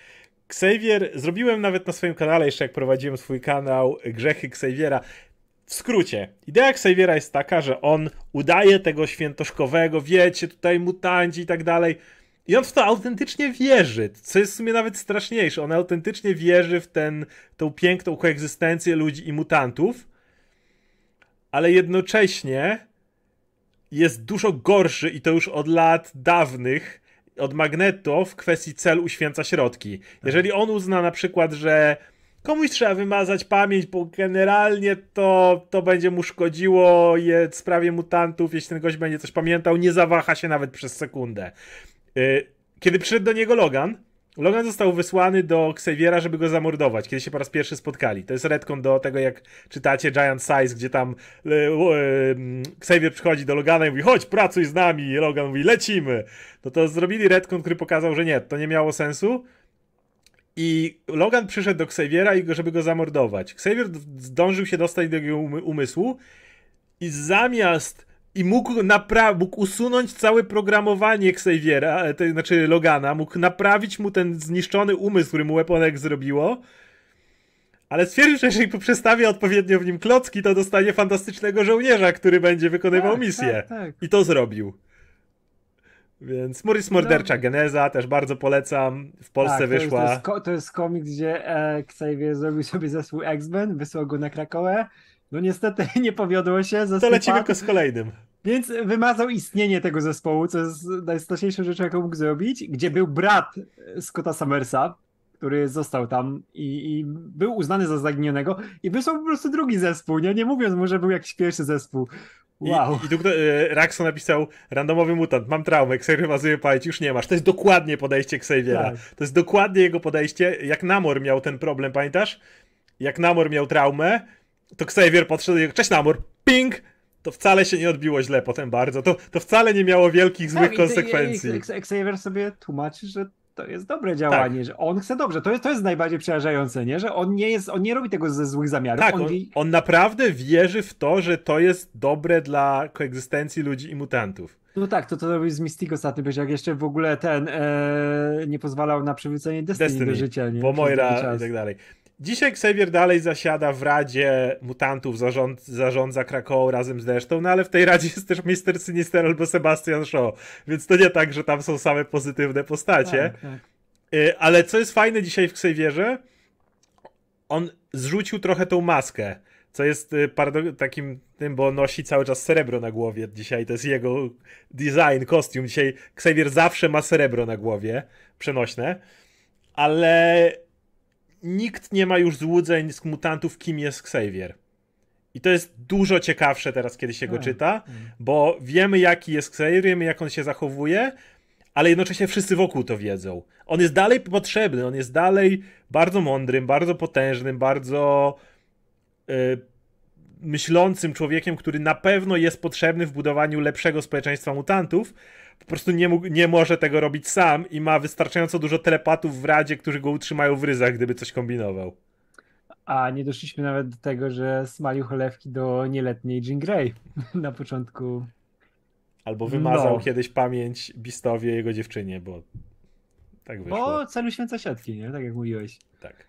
Xavier, zrobiłem nawet na swoim kanale, jeszcze jak prowadziłem swój kanał Grzechy Xaviera. W skrócie, idea Xaviera jest taka, że on udaje tego świętoszkowego, wiecie, tutaj mutanci i tak dalej i on w to autentycznie wierzy, co jest w sumie nawet straszniejsze. On autentycznie wierzy w ten, tą piękną koegzystencję ludzi i mutantów, ale jednocześnie jest dużo gorszy i to już od lat dawnych od Magneto w kwestii cel uświęca środki. Jeżeli on uzna na przykład, że komuś trzeba wymazać pamięć, bo generalnie to, to będzie mu szkodziło je sprawie mutantów, jeśli ten gość będzie coś pamiętał, nie zawaha się nawet przez sekundę. Y, kiedy przyszedł do niego Logan, Logan został wysłany do Xaviera, żeby go zamordować, kiedy się po raz pierwszy spotkali. To jest retcon do tego, jak czytacie Giant Size, gdzie tam y, y, Xavier przychodzi do Logana i mówi, chodź, pracuj z nami. I Logan mówi, lecimy. No to zrobili retcon, który pokazał, że nie, to nie miało sensu. I Logan przyszedł do Xaviera, żeby go zamordować. Xavier zdążył się dostać do jego umysłu i zamiast i mógł, napra- mógł usunąć całe programowanie Xaviera, e, to znaczy Logana, mógł naprawić mu ten zniszczony umysł, który mu Weaponek zrobiło, ale stwierdził, że jeżeli przestawię odpowiednio w nim klocki, to dostanie fantastycznego żołnierza, który będzie wykonywał tak, misję. Tak, tak. I to zrobił. Więc Morris Mordercza no. Geneza też bardzo polecam. W Polsce tak, to wyszła. Jest, to, jest, to jest komiks, gdzie e, Xavier zrobił sobie zespół X-Men, wysłał go na Krakowę no niestety nie powiodło się. To lecimy z kolejnym. Więc wymazał istnienie tego zespołu, co jest najstraszniejszą rzeczą, jaką mógł zrobić, gdzie był brat Scotta Summersa, który został tam i, i, był uznany za zaginionego i wysłał po prostu drugi zespół, nie, nie mówiąc mu, że był jakiś pierwszy zespół. Wow. I, i tu e, Raxo napisał, randomowy mutant, mam traumę, Xavier wymazuje pamięć, już nie masz. To jest dokładnie podejście Xaviera. Tak. To jest dokładnie jego podejście, jak Namor miał ten problem, pamiętasz? Jak Namor miał traumę, to Xavier podszedł i cześć Namor, ping! To wcale się nie odbiło źle potem bardzo. To, to wcale nie miało wielkich, złych tak, konsekwencji. I, Xavier sobie tłumaczy, że to jest dobre działanie, tak. że on chce dobrze. To jest, to jest najbardziej przerażające, nie? że on nie, jest, on nie robi tego ze złych zamiarów. Tak, on, on, on naprawdę wierzy w to, że to jest dobre dla koegzystencji ludzi i mutantów. No tak, to to robił z Mystico ostatnio, jak jeszcze w ogóle ten e, nie pozwalał na przywrócenie Destiny, Destiny do życia. Nie? Bo Moira i tak dalej. Dzisiaj Xavier dalej zasiada w Radzie Mutantów, zarząd, zarządza Krakową razem z resztą, no ale w tej Radzie jest też Mr. Sinister albo Sebastian Shaw, więc to nie tak, że tam są same pozytywne postacie. Tak, tak. Y, ale co jest fajne dzisiaj w Xavierze, on zrzucił trochę tą maskę, co jest y, takim tym, bo nosi cały czas srebro na głowie dzisiaj, to jest jego design, kostium. Dzisiaj Xavier zawsze ma srebro na głowie, przenośne, ale nikt nie ma już złudzeń z mutantów, kim jest Xavier. I to jest dużo ciekawsze teraz, kiedy się go tak. czyta, mm. bo wiemy, jaki jest Xavier, wiemy, jak on się zachowuje, ale jednocześnie wszyscy wokół to wiedzą. On jest dalej potrzebny, on jest dalej bardzo mądrym, bardzo potężnym, bardzo yy, myślącym człowiekiem, który na pewno jest potrzebny w budowaniu lepszego społeczeństwa mutantów, po prostu nie, mógł, nie może tego robić sam i ma wystarczająco dużo telepatów w Radzie, którzy go utrzymają w ryzach, gdyby coś kombinował. A nie doszliśmy nawet do tego, że smalił cholewki do nieletniej Jean Grey na początku Albo wymazał no. kiedyś pamięć Bistowie jego dziewczynie, bo tak wyszło. Bo celu święca siatki, nie? Tak jak mówiłeś. Tak.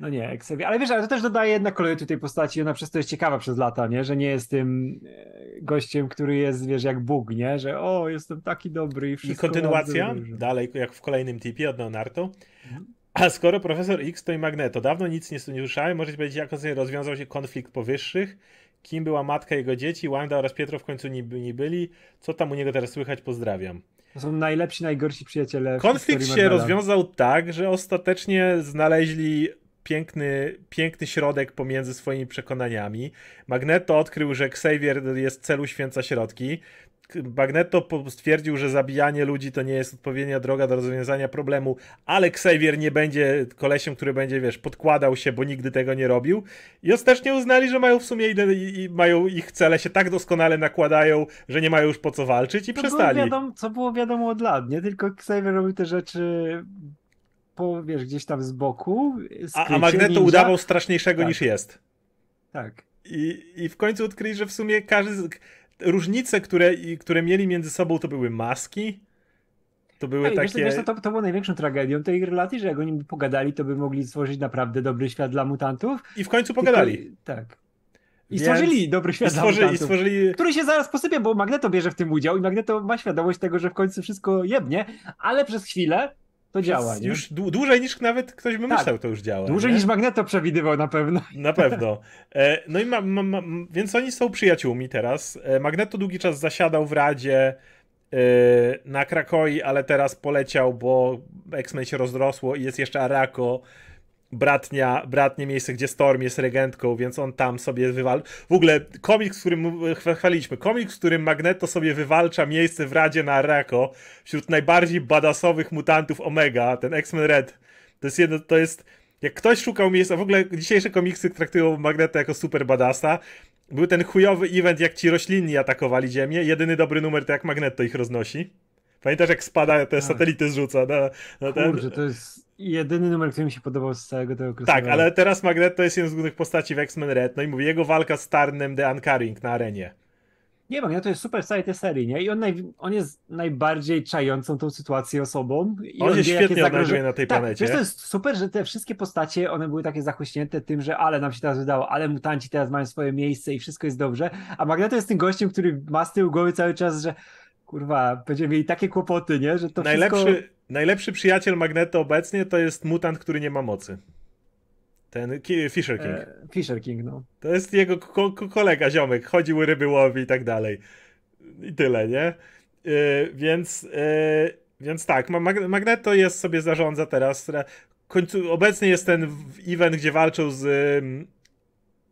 No nie, Exevi. Ale wiesz, ale to też dodaje jednak kolorytu tej postaci. Ona przez to jest ciekawa przez lata, nie? Że nie jest tym e, gościem, który jest, wiesz, jak Bóg, nie? Że o, jestem taki dobry i wszystko. I kontynuacja, dalej jak w kolejnym tipie od Leonardo. Mhm. A skoro profesor X to i Magneto, dawno nic nie słyszałem, możecie powiedzieć, jak sobie rozwiązał się konflikt powyższych, kim była matka jego dzieci, Wanda oraz Pietro w końcu nie, nie byli, co tam u niego teraz słychać, pozdrawiam. To są najlepsi, najgorsi przyjaciele. Konflikt się rozwiązał tak, że ostatecznie znaleźli piękny, piękny środek pomiędzy swoimi przekonaniami. Magneto odkrył, że Xavier jest celu święca środki. Magneto stwierdził, że zabijanie ludzi to nie jest odpowiednia droga do rozwiązania problemu, ale Xavier nie będzie kolesiem, który będzie, wiesz, podkładał się, bo nigdy tego nie robił. I ostatecznie uznali, że mają w sumie i, i mają ich cele się tak doskonale nakładają, że nie mają już po co walczyć i to przestali. Było wiadomo, co było wiadomo od lat, nie? Tylko Xavier robił te rzeczy po, wiesz, gdzieś tam z boku. A, a Magneto ninja. udawał straszniejszego tak. niż jest. Tak. I, I w końcu odkryli, że w sumie każdy. Różnice, które, które mieli między sobą, to były maski. To były Ej, takie. Wiesz, wiesz, to, to było największą tragedią tej relacji, że jak oni by pogadali, to by mogli stworzyć naprawdę dobry świat dla mutantów. I w końcu pogadali. Tylko, tak. I Więc... stworzyli dobry świat. I stworzyli, i stworzyli... Który się zaraz posypie, bo Magneto bierze w tym udział i Magneto ma świadomość tego, że w końcu wszystko jebnie, ale przez chwilę to działa. Nie? Już dłużej niż nawet ktoś by tak. myślał, to już działa. Dłużej nie? niż Magneto przewidywał na pewno. Na pewno. E, no i ma, ma, ma, więc oni są przyjaciółmi teraz. E, Magneto długi czas zasiadał w Radzie e, na Krakoi, ale teraz poleciał, bo X-Men się rozrosło i jest jeszcze Arako, bratnia, bratnie miejsce, gdzie Storm jest regentką, więc on tam sobie wywal. W ogóle komiks, w którym chwaliliśmy, komiks, w którym Magneto sobie wywalcza miejsce w Radzie na Arako wśród najbardziej badasowych mutantów Omega, ten X-Men Red. To jest jedno, to jest jak ktoś szukał miejsca, w ogóle dzisiejsze komiksy traktują Magneto jako super badasa. Był ten chujowy event, jak ci roślinni atakowali Ziemię. Jedyny dobry numer to jak Magneto ich roznosi. Pamiętasz, jak spada, te tak. satelity zrzuca na, na ten... Kurczę, to jest jedyny numer, który mi się podobał z całego tego okresu. Tak, ale teraz Magneto jest jedną z głównych postaci w X-Men Red, no i mówi, jego walka z Tarnem The Uncaring na arenie. Nie, Magneto jest super w całej tej serii, nie? I on, naj, on jest najbardziej czającą tą sytuację osobą. I on, on się świetnie odnajduje na tej tak, planecie. Wiesz, to jest super, że te wszystkie postacie, one były takie zachłyśnięte tym, że ale nam się teraz wydało, ale mutanci teraz mają swoje miejsce i wszystko jest dobrze, a Magneto jest tym gościem, który ma z tyłu głowy cały czas, że kurwa, będziemy mieli takie kłopoty, nie? Że to najlepszy, wszystko... najlepszy przyjaciel Magneto obecnie to jest mutant, który nie ma mocy. Ten Fisher King. E, Fisher King, no. To jest jego ko ko kolega, ziomek. Chodził ryby łowi i tak dalej. I tyle, nie? E, więc, e, więc tak, Magneto jest sobie zarządza teraz. Końcu, obecnie jest ten event, gdzie walczą z um,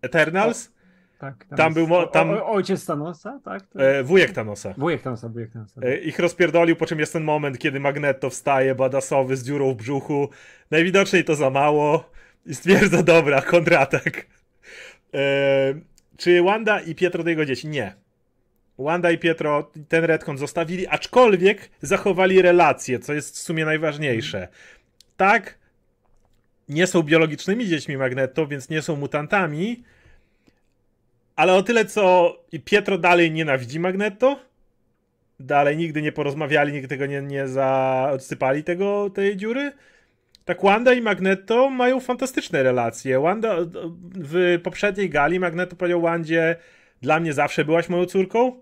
Eternals. Tak, tam, tam był. Tam, o, ojciec Thanosa, tak? E, wujek Thanosa. Wujek Thanosa, wujek Thanosa. E, ich rozpierdolił, po czym jest ten moment, kiedy Magneto wstaje, badasowy z dziurą w brzuchu. Najwidoczniej to za mało. I stwierdza, dobra, kontratak. E, czy Wanda i Pietro do jego dzieci? Nie. Wanda i Pietro ten retcon zostawili, aczkolwiek zachowali relacje, co jest w sumie najważniejsze. Tak, nie są biologicznymi dziećmi Magneto, więc nie są mutantami, ale o tyle, co Pietro dalej nienawidzi Magneto, dalej nigdy nie porozmawiali, nigdy tego nie, nie zaodsypali tego, tej dziury, tak Wanda i Magneto mają fantastyczne relacje. Wanda w poprzedniej gali Magneto powiedział Wandzie, dla mnie zawsze byłaś moją córką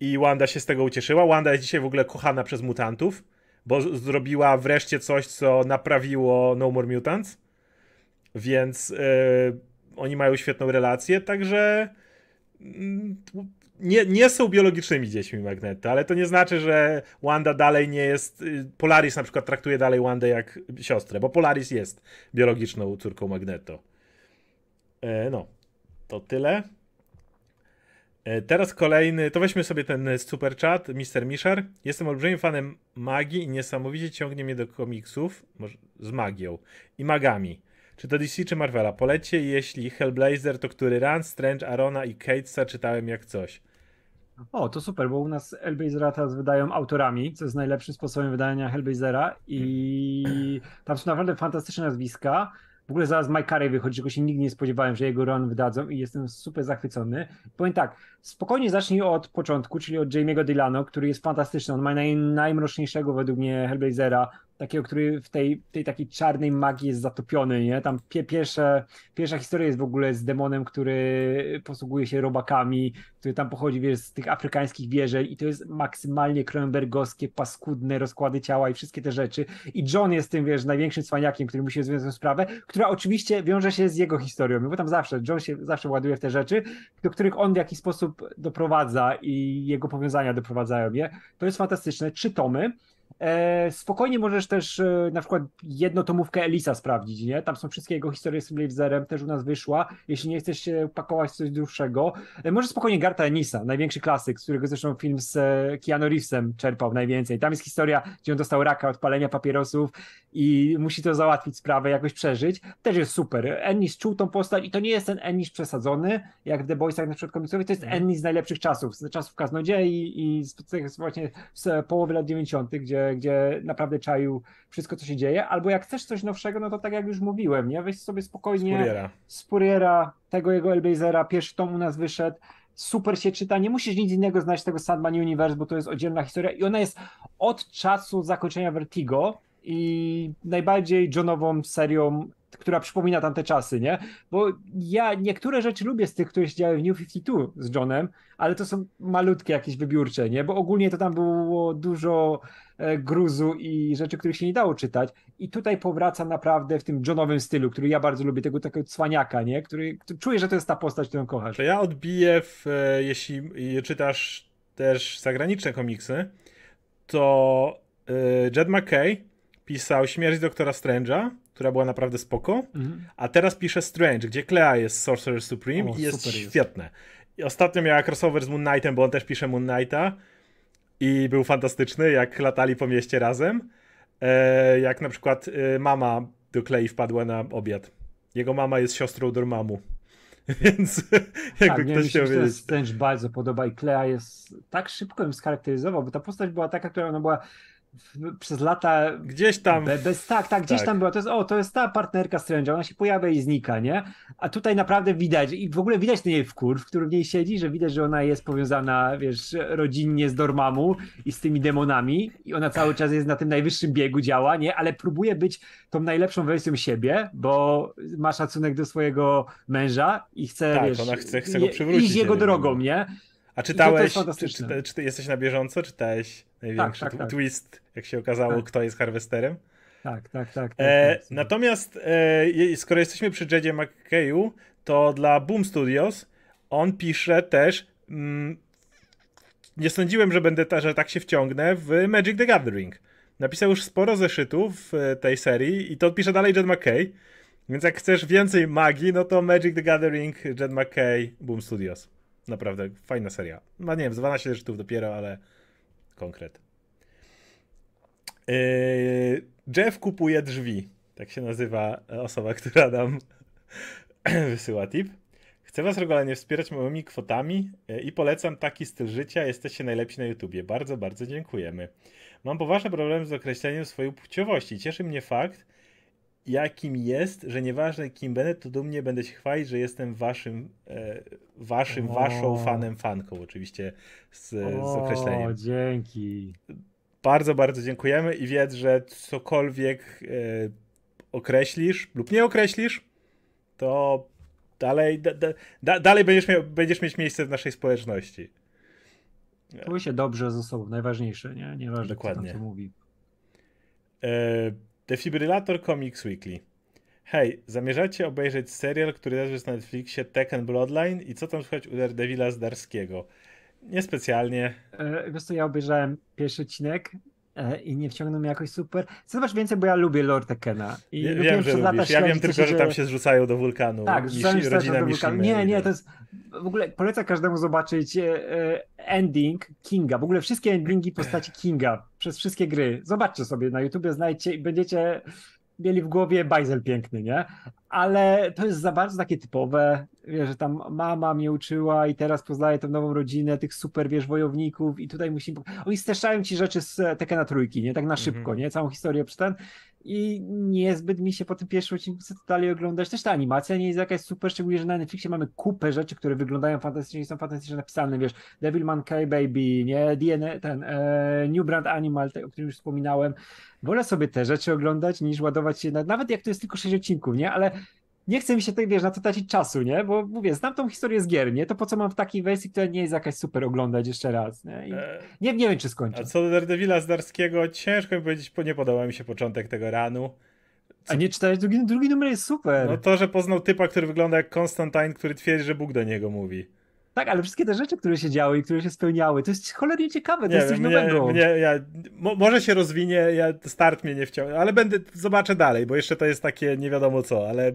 i Wanda się z tego ucieszyła. Wanda jest dzisiaj w ogóle kochana przez mutantów, bo zrobiła wreszcie coś, co naprawiło No More Mutants. Więc yy, oni mają świetną relację, także mm, nie, nie są biologicznymi dziećmi Magneto, ale to nie znaczy, że Wanda dalej nie jest. Y, Polaris na przykład traktuje dalej Wandę jak siostrę, bo Polaris jest biologiczną córką Magneto. E, no, to tyle. E, teraz kolejny, to weźmy sobie ten super chat, Mr. Misher. Jestem olbrzymim fanem magii i niesamowicie ciągnie mnie do komiksów może, z magią i magami. Czy to DC czy Marvela? Polecie, jeśli Hellblazer, to który Run, Strange, Arona i Catesa czytałem jak coś. O, to super, bo u nas Hellblazera teraz wydają autorami, co jest najlepszym sposobem wydania Hellblazera i tam są naprawdę fantastyczne nazwiska. W ogóle zaraz Mike Carey wychodzi, czego się nigdy nie spodziewałem, że jego run wydadzą i jestem super zachwycony. Powiem tak, spokojnie zacznij od początku, czyli od Jamie'ego Dylano, który jest fantastyczny. On ma naj, najmroczniejszego według mnie Hellblazera, takiego, który w tej, tej takiej czarnej magii jest zatopiony, nie? Tam pie, pierwsze, pierwsza historia jest w ogóle z demonem, który posługuje się robakami, który tam pochodzi, wiesz, z tych afrykańskich wierzeń i to jest maksymalnie Cronenbergowskie, paskudne rozkłady ciała i wszystkie te rzeczy. I John jest tym, wiesz, największym cwaniakiem, który musi rozwiązać sprawę, która oczywiście wiąże się z jego historią, bo tam zawsze, John się zawsze ładuje w te rzeczy, do których on w jakiś sposób doprowadza i jego powiązania doprowadzają, nie? To jest fantastyczne. Trzy tomy. E, spokojnie możesz też e, na przykład jednotomówkę Elisa sprawdzić, nie? Tam są wszystkie jego historie z Blazerem, też u nas wyszła. Jeśli nie chcesz się pakować w coś dłuższego, e, możesz spokojnie Garta Enisa, największy klasyk, z którego zresztą film z Keanu Reevesem czerpał najwięcej. Tam jest historia, gdzie on dostał raka od palenia papierosów i musi to załatwić sprawę, jakoś przeżyć. Też jest super. Ennis czuł tą postać i to nie jest ten Ennis przesadzony, jak w The Boysach na przykład komiksowych, to jest mhm. Ennis z najlepszych czasów, z czasów Kaznodziei i z, z, właśnie z połowy lat 90., gdzie gdzie, naprawdę czaił wszystko, co się dzieje, albo jak chcesz coś nowszego, no to tak jak już mówiłem, nie? Weź sobie spokojnie Spuriera, Spuriera tego jego Elblazera, pierwszy tom u nas wyszedł, super się czyta, nie musisz nic innego znać tego Sandman Universe, bo to jest oddzielna historia i ona jest od czasu zakończenia Vertigo i najbardziej Johnową serią która przypomina tamte czasy, nie? Bo ja niektóre rzeczy lubię z tych, które się działy w New 52 z Johnem, ale to są malutkie jakieś wybiórcze, nie? Bo ogólnie to tam było dużo gruzu i rzeczy, których się nie dało czytać. I tutaj powraca naprawdę w tym Johnowym stylu, który ja bardzo lubię, tego takiego cwaniaka, nie? Który, który czuję, że to jest ta postać, którą kochasz. To ja odbiję, w, e, jeśli czytasz też zagraniczne komiksy, to y, Jed McKay pisał Śmierć doktora Strange'a, która była naprawdę spoko, mhm. a teraz pisze Strange, gdzie Clea jest Sorcerer Supreme o, i jest świetne. I ostatnio miała crossover z Moon Knightem, bo on też pisze Moon Knighta i był fantastyczny, jak latali po mieście razem. E, jak na przykład e, mama do Klei wpadła na obiad. Jego mama jest siostrą Dormammu. Więc jakby tak, ktoś chciał wiedzieć. Strange bardzo podoba i Klea jest tak szybko ją scharakteryzował, bo ta postać była taka, która ona była przez lata. Gdzieś tam. Be, bez, tak, tak, gdzieś tak. tam była. To jest, o, to jest ta partnerka Strange'a, ona się pojawia i znika, nie? A tutaj naprawdę widać, i w ogóle widać ten jej wkur, w którym w niej siedzi, że widać, że ona jest powiązana, wiesz, rodzinnie z Dormamu i z tymi demonami, i ona cały czas jest na tym najwyższym biegu działa, nie? Ale próbuje być tą najlepszą wersją siebie, bo ma szacunek do swojego męża i chce, tak, wiesz, ona chce, chce go przywrócić. Iść jego drogą, nie? A czytałeś, czy, czy, czy, jesteś na bieżąco? Czytałeś największy tak, tak, tak. twist, jak się okazało, tak. kto jest Harvesterem? Tak, tak, tak. e, tak, natomiast e, skoro jesteśmy przy Jedzie McKayu, to dla Boom Studios on pisze też mm, nie sądziłem, że będę ta, że tak się wciągnę w Magic the Gathering. Napisał już sporo zeszytów w tej serii i to pisze dalej Jed McKay. Więc jak chcesz więcej magii, no to Magic the Gathering, Jed McKay, Boom Studios. Naprawdę fajna seria. Ma nie wiem, 12 zeszytów dopiero, ale konkret. Yy, Jeff kupuje drzwi. Tak się nazywa osoba, która nam wysyła tip. Chcę was regularnie wspierać małymi kwotami yy, i polecam taki styl życia. Jesteście najlepsi na YouTubie. Bardzo, bardzo dziękujemy. Mam poważne problemy z określeniem swojej płciowości. Cieszy mnie fakt, jakim jest, że nieważne kim będę, to dumnie będę się chwalić, że jestem waszym, e, waszym, o. waszą fanem, fanką, oczywiście z, z określeniem. O, dzięki. Bardzo, bardzo dziękujemy i wiedz, że cokolwiek e, określisz lub nie określisz, to dalej, da, da, dalej będziesz, miał, będziesz mieć miejsce w naszej społeczności. Czuj się dobrze ze sobą, najważniejsze, nie? Nieważne, Dokładnie. kto tam co mówi. Defibrylator Comics Weekly. Hej, zamierzacie obejrzeć serial, który jest na Netflixie Tekken Bloodline i co tam słychać u Daredevila z Darskiego? Niespecjalnie. E, wiesz co, ja obejrzałem pierwszy odcinek e, i nie wciągnął mnie jakoś super. Zobacz więcej, bo ja lubię Lord Tekena. I ja, wiem, że lubisz. Ja wiem tylko, że tam się zrzucają do wulkanu. Tak, rzucają się do wulkanu. Nie, nie, to jest... W ogóle polecam każdemu zobaczyć e, ending Kinga. W ogóle wszystkie endingi postaci Kinga przez wszystkie gry. Zobaczcie sobie na YouTubie, znajdźcie i będziecie mieli w głowie bajzel piękny, nie? ale to jest za bardzo takie typowe, wiesz, że tam mama mnie uczyła i teraz poznaję tą nową rodzinę tych super, wiesz, wojowników i tutaj musimy... Oni streszczają ci rzeczy z Tekena Trójki, nie? Tak na szybko, mm -hmm. nie? Całą historię ten i niezbyt mi się po tym pierwszym odcinku chce dalej oglądać. Też ta animacja nie jest jakaś super, szczególnie, że na Netflixie mamy kupę rzeczy, które wyglądają fantastycznie i są fantastycznie napisane, wiesz, Devilman K-Baby, nie, DNA, ten e, New Brand Animal, te, o którym już wspominałem. Wolę sobie te rzeczy oglądać, niż ładować się, na, nawet jak to jest tylko 6 odcinków, nie, ale nie chce mi się tutaj, wiesz, na to tracić czasu, nie? Bo mówię, znam tą historię z gier, nie? To po co mam w takiej wersji, która nie jest jakaś super oglądać jeszcze raz, nie? E... nie, nie wiem, czy skończę. A co do Daredevila z Darskiego, ciężko mi powiedzieć, nie podobał mi się początek tego ranu. Co... A nie czytałeś? Drugi, drugi numer jest super. No to, że poznał typa, który wygląda jak Konstantin, który twierdzi, że Bóg do niego mówi. Tak, ale wszystkie te rzeczy, które się działy i które się spełniały, to jest cholernie ciekawe, to jest coś mnie, nowego. Mnie, ja, mo, może się rozwinie, ja, start mnie nie wciągnął, ale będę, zobaczę dalej, bo jeszcze to jest takie nie wiadomo co, ale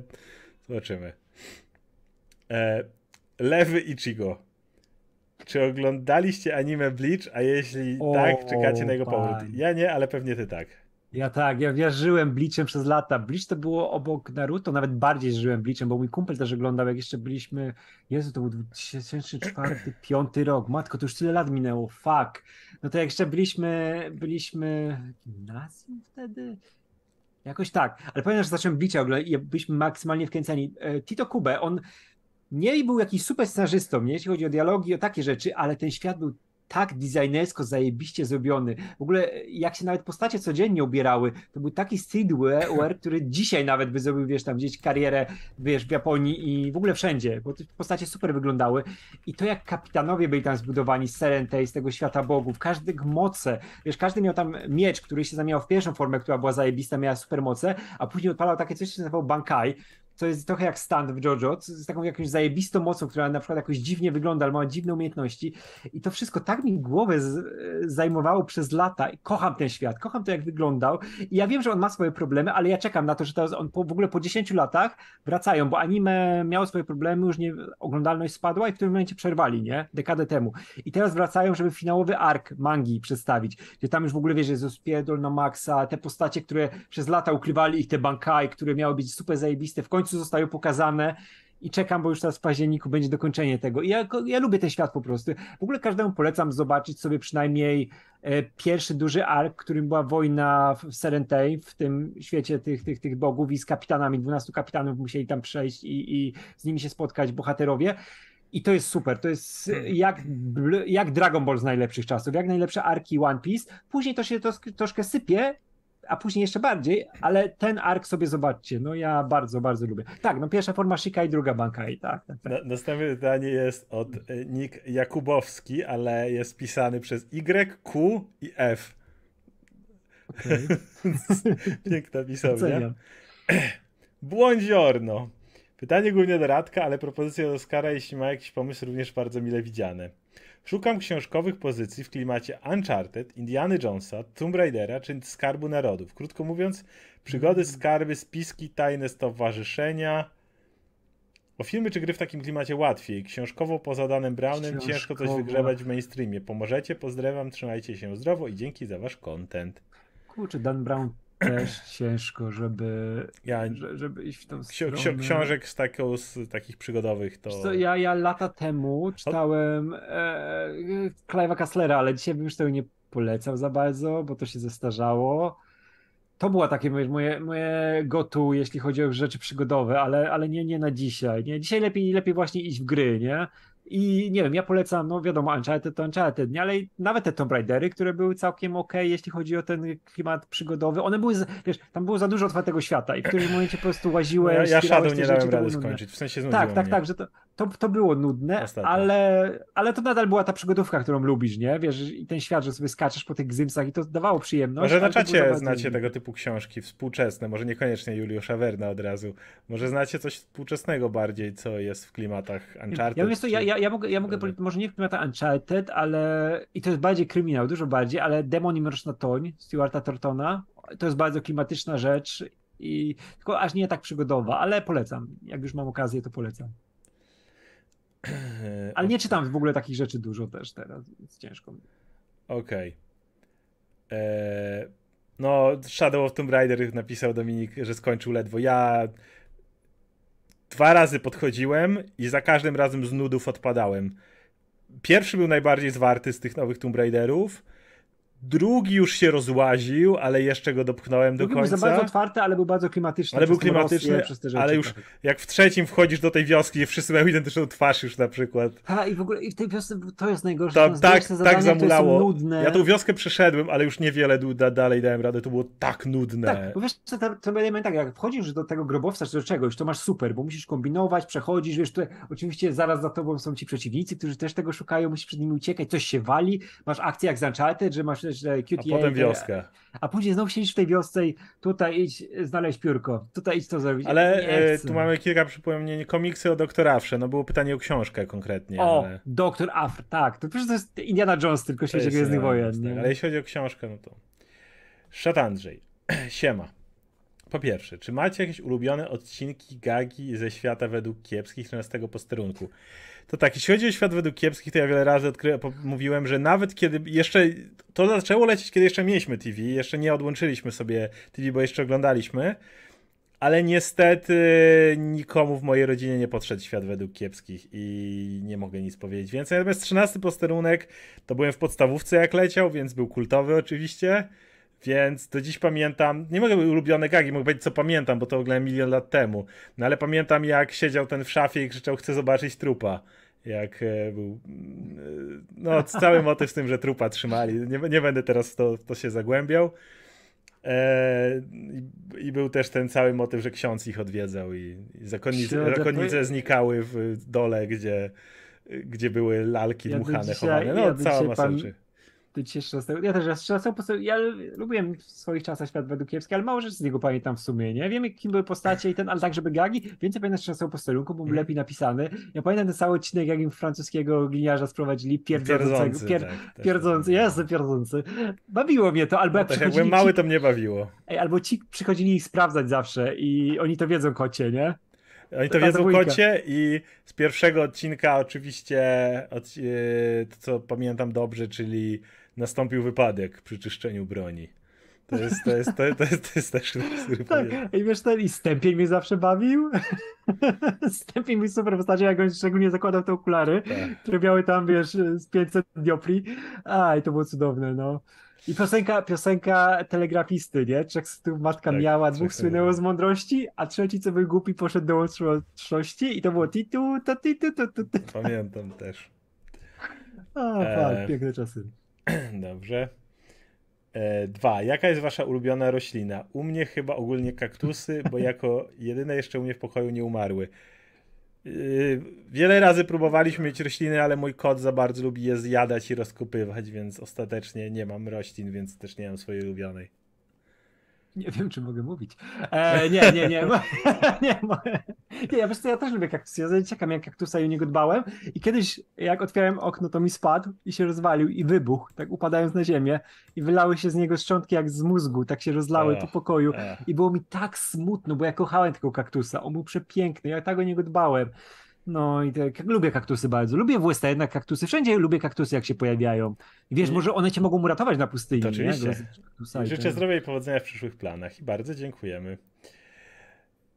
Zobaczymy. E, Lewy Ichigo. Czy oglądaliście anime Bleach, a jeśli o, tak, czekacie na jego powrót? Ja nie, ale pewnie ty tak. Ja tak, ja wierzyłem Bleachem przez lata. Bleach to było obok Naruto, nawet bardziej żyłem Bleachem, bo mój kumpel też oglądał, jak jeszcze byliśmy, Jezu, to był 2004-2005 rok, matko, to już tyle lat minęło, fuck. No to jak jeszcze byliśmy, byliśmy w gimnazjum wtedy? Jakoś tak, ale pamiętam, że zacząłem bicia i byliśmy maksymalnie wkręceni. E, Tito Kube, on nie był jakiś super scenarzystą, nie? jeśli chodzi o dialogi, o takie rzeczy, ale ten świat był tak designersko zajebiście zrobiony. W ogóle jak się nawet postacie codziennie ubierały, to był taki streetwear, który dzisiaj nawet by zrobił, wiesz, tam gdzieś karierę, wiesz, w Japonii i w ogóle wszędzie, bo te postacie super wyglądały. I to jak kapitanowie byli tam zbudowani z Serentei, z tego świata bogów, każdy moce, wiesz, każdy miał tam miecz, który się zamieniał w pierwszą formę, która była zajebista, miała super moce, a później odpalał takie coś, co się nazywało Bankai, to jest trochę jak stand w JoJo, z taką jakąś zajebistą mocą, która na przykład jakoś dziwnie wygląda, ale ma dziwne umiejętności. I to wszystko tak mi głowę z, zajmowało przez lata. I kocham ten świat, kocham to, jak wyglądał. I ja wiem, że on ma swoje problemy, ale ja czekam na to, że teraz on po, w ogóle po 10 latach wracają, bo anime miało swoje problemy, już nie, oglądalność spadła i w tym momencie przerwali, nie? Dekadę temu. I teraz wracają, żeby finałowy ark mangi przedstawić, gdzie tam już w ogóle wiesz, jest rozpierdol na maksa, te postacie, które przez lata ukrywali ich, te bankai, które miały być super zajebiste, w końcu końcu zostają pokazane i czekam, bo już teraz w październiku będzie dokończenie tego. I ja, ja lubię ten świat po prostu. W ogóle każdemu polecam zobaczyć sobie przynajmniej e, pierwszy duży ark, którym była wojna w Serentei, w tym świecie tych, tych, tych bogów i z kapitanami, 12 kapitanów musieli tam przejść i, i z nimi się spotkać bohaterowie. I to jest super. To jest jak, jak Dragon Ball z najlepszych czasów, jak najlepsze arki One Piece. Później to się to, troszkę sypie a później jeszcze bardziej, ale ten ark sobie zobaczcie, no ja bardzo, bardzo lubię. Tak, no pierwsza forma Shika i druga Bankai, tak. tak, tak. następne pytanie jest od e, Nick Jakubowski, ale jest pisany przez Y, Q i F. Okay. Piękna pisownia. Błądziorno. Pytanie głównie do Radka, ale propozycja do Oscara, jeśli ma jakiś pomysł, również bardzo mile widziane. Szukam książkowych pozycji w klimacie Uncharted, Indiana Jonesa, Tomb Raidera czy Skarbu Narodów. Krótko mówiąc, przygody, mm. skarby, spiski, tajne stowarzyszenia. O filmy czy gry w takim klimacie łatwiej. Książkowo poza Danem Brownem ciężko coś wygrzebać w mainstreamie. Pomożecie? Pozdrawiam, trzymajcie się zdrowo i dzięki za wasz content. Kurczę, Dan Brown też ciężko, żeby, ja, żeby iść w tą stronę. Ksi książek z, taką, z takich przygodowych to... Co, ja, ja lata temu czytałem e, Clive'a Kasslera, ale dzisiaj bym już tego nie polecał za bardzo, bo to się zestarzało. To było takie moje, moje go-to, jeśli chodzi o rzeczy przygodowe, ale, ale nie, nie na dzisiaj. Nie? Dzisiaj lepiej, lepiej właśnie iść w gry, nie? I nie wiem, ja polecam, no wiadomo, Uncharted to Uncharted, nie? ale nawet te Tomb Raidery, które były całkiem ok, jeśli chodzi o ten klimat przygodowy, one były, wiesz, tam było za dużo otwartego świata i w którymś momencie po prostu łaziłeś. No, ja ja Shadow nie dałem rady skończyć, w sensie Tak, tak, mnie. tak, że to, to, to było nudne, ale, ale to nadal była ta przygodówka, którą lubisz, nie? Wiesz, i ten świat, że sobie skaczesz po tych gzymsach i to dawało przyjemność. Może na czacie znacie tego typu książki współczesne, może niekoniecznie Juliusza Werna od razu, może znacie coś współczesnego bardziej, co jest w klimatach Uncharted. Ja, to, ja, ja, ja mogę, ja mogę może nie w klimatach Uncharted, ale i to jest bardziej kryminał, dużo bardziej, ale Demon i Mroczna Toń Stuarta Tortona, to jest bardzo klimatyczna rzecz i tylko aż nie tak przygodowa, ale polecam. Jak już mam okazję, to polecam. Ale nie czytam w ogóle takich rzeczy dużo też teraz, więc ciężko. Okej. Okay. Eee, no, Shadow of Tomb Raider napisał Dominik, że skończył ledwo. Ja dwa razy podchodziłem i za każdym razem z nudów odpadałem. Pierwszy był najbardziej zwarty z tych nowych Tomb Raiderów. Drugi już się rozłaził, ale jeszcze go dopchnąłem Drugi do końca. Był za bardzo otwarty, ale był bardzo klimatyczny. Ale był klimatyczny, Rosję, ale już jak w trzecim wchodzisz do tej wioski, wszyscy mają identyczną twarz już na przykład. A i w ogóle i w tej wiosce to jest najgorsze. To, tak, tak zamulało. Ja tą wioskę przeszedłem, ale już niewiele da, dalej dałem radę, to było tak nudne. Tak, bo wiesz, to, to element tak, jak wchodzisz do tego grobowca czy do czegoś, to masz super, bo musisz kombinować, przechodzisz, wiesz, tutaj oczywiście zaraz za tobą są ci przeciwnicy, którzy też tego szukają, musisz przed nimi uciekać, coś się wali, masz akcję jak z Uncharted, że masz że QTA, a potem wioskę. A później znowu siedzisz w tej wiosce i tutaj idź znaleźć piórko, tutaj idź to zrobić. Ale e, tu mamy kilka przypomnień, komiksy o doktora Afrze, no było pytanie o książkę konkretnie. O, ale... doktor Afr, tak, to przecież to jest Indiana Jones, tylko świecie Gwiezdnych Wojen. Tak, ale jeśli chodzi o książkę, no to... Szat Andrzej, siema. Po pierwsze, czy macie jakieś ulubione odcinki gagi ze świata według kiepskich 13 posterunku? To tak, jeśli chodzi o świat według kiepskich, to ja wiele razy odkry- mówiłem, że nawet kiedy jeszcze to zaczęło lecieć, kiedy jeszcze mieliśmy TV, jeszcze nie odłączyliśmy sobie TV, bo jeszcze oglądaliśmy, ale niestety nikomu w mojej rodzinie nie podszedł świat według kiepskich i nie mogę nic powiedzieć więcej. Natomiast 13 posterunek to byłem w podstawówce jak leciał, więc był kultowy oczywiście. Więc do dziś pamiętam, nie mogę być ulubione gagi, mogę powiedzieć co pamiętam, bo to oglądałem milion lat temu. No ale pamiętam jak siedział ten w szafie i krzyczał chcę zobaczyć trupa. Jak e, był, e, no cały motyw z tym, że trupa trzymali. Nie, nie będę teraz w to, w to się zagłębiał. E, i, i, był też ten cały motyw, że ksiądz ich odwiedzał i, i zakonnice, zakonnice znikały w dole, gdzie, gdzie były lalki ja dmuchane, dzisiaj, chowane. No, ja cała masa pan... rzeczy ty dzisiaj 13. Ja też raz 13 postaci. Ja lubiłem w swoich czasach świat według kiepski, ale mało rzeczy z niego pamiętam w sumie, nie? Wiem, kim były postacie i ten, ale tak, żeby gagi. Więcej pamiętam 13 posterunku, bo był lepiej napisany. Ja pamiętam ten cały odcinek, jak im francuskiego gliniarza sprowadzili pierdzącego. Pier, tak, pierdzący, jasny pierdzący. Bawiło mnie to, albo no jak tak, mały, to mnie bawiło. Ej, albo ci przychodzili ich sprawdzać zawsze i oni to wiedzą, kocie, nie? Oni to wiedzą kocie i z pierwszego odcinka oczywiście, od, e, to co pamiętam dobrze, czyli nastąpił wypadek przy czyszczeniu broni. To jest, to jest, to jest, to jest, to jest też tak. I wiesz, ten i Stępień mnie zawsze bawił. Stępień mi super postacie, jak on szczególnie zakładał te okulary, tak. które miały tam, wiesz, z 500 diopli. Aj, to było cudowne, no. I piosenka, piosenka telegrafisty, nie? Trzech matka tak, miała, dwóch słynęło z mądrości, a trzeci, co był głupi, poszedł do łączności i to było titu, to titu, to, to, to. Pamiętam też. A, e... piękne czasy. Dobrze. E, dwa. Jaka jest wasza ulubiona roślina? U mnie chyba ogólnie kaktusy, bo jako jedyne jeszcze u mnie w pokoju nie umarły. E, wiele razy próbowaliśmy mieć rośliny, ale mój kot za bardzo lubi je zjadać i rozkupywać, więc ostatecznie nie mam roślin, więc też nie mam swojej ulubionej. Nie wiem, czy mogę mówić. E, nie, nie, nie. nie, nie, ja wiesz co, ja też lubię kaktusy. Ja czekam jak kaktusa i o niego dbałem. I kiedyś, jak otwierałem okno, to mi spadł i się rozwalił i wybuchł, tak upadając na ziemię. I wylały się z niego szczątki jak z mózgu, tak się rozlały po pokoju. I było mi tak smutno, bo ja kochałem tego kaktusa. On był przepiękny, ja tak o niego dbałem. No i tak, lubię kaktusy bardzo. Lubię w USA jednak kaktusy. Wszędzie lubię kaktusy, jak się pojawiają. I wiesz, może one cię mogą uratować na pustyni. To oczywiście. Nie? Życzę zdrowia i powodzenia w przyszłych planach. I bardzo dziękujemy.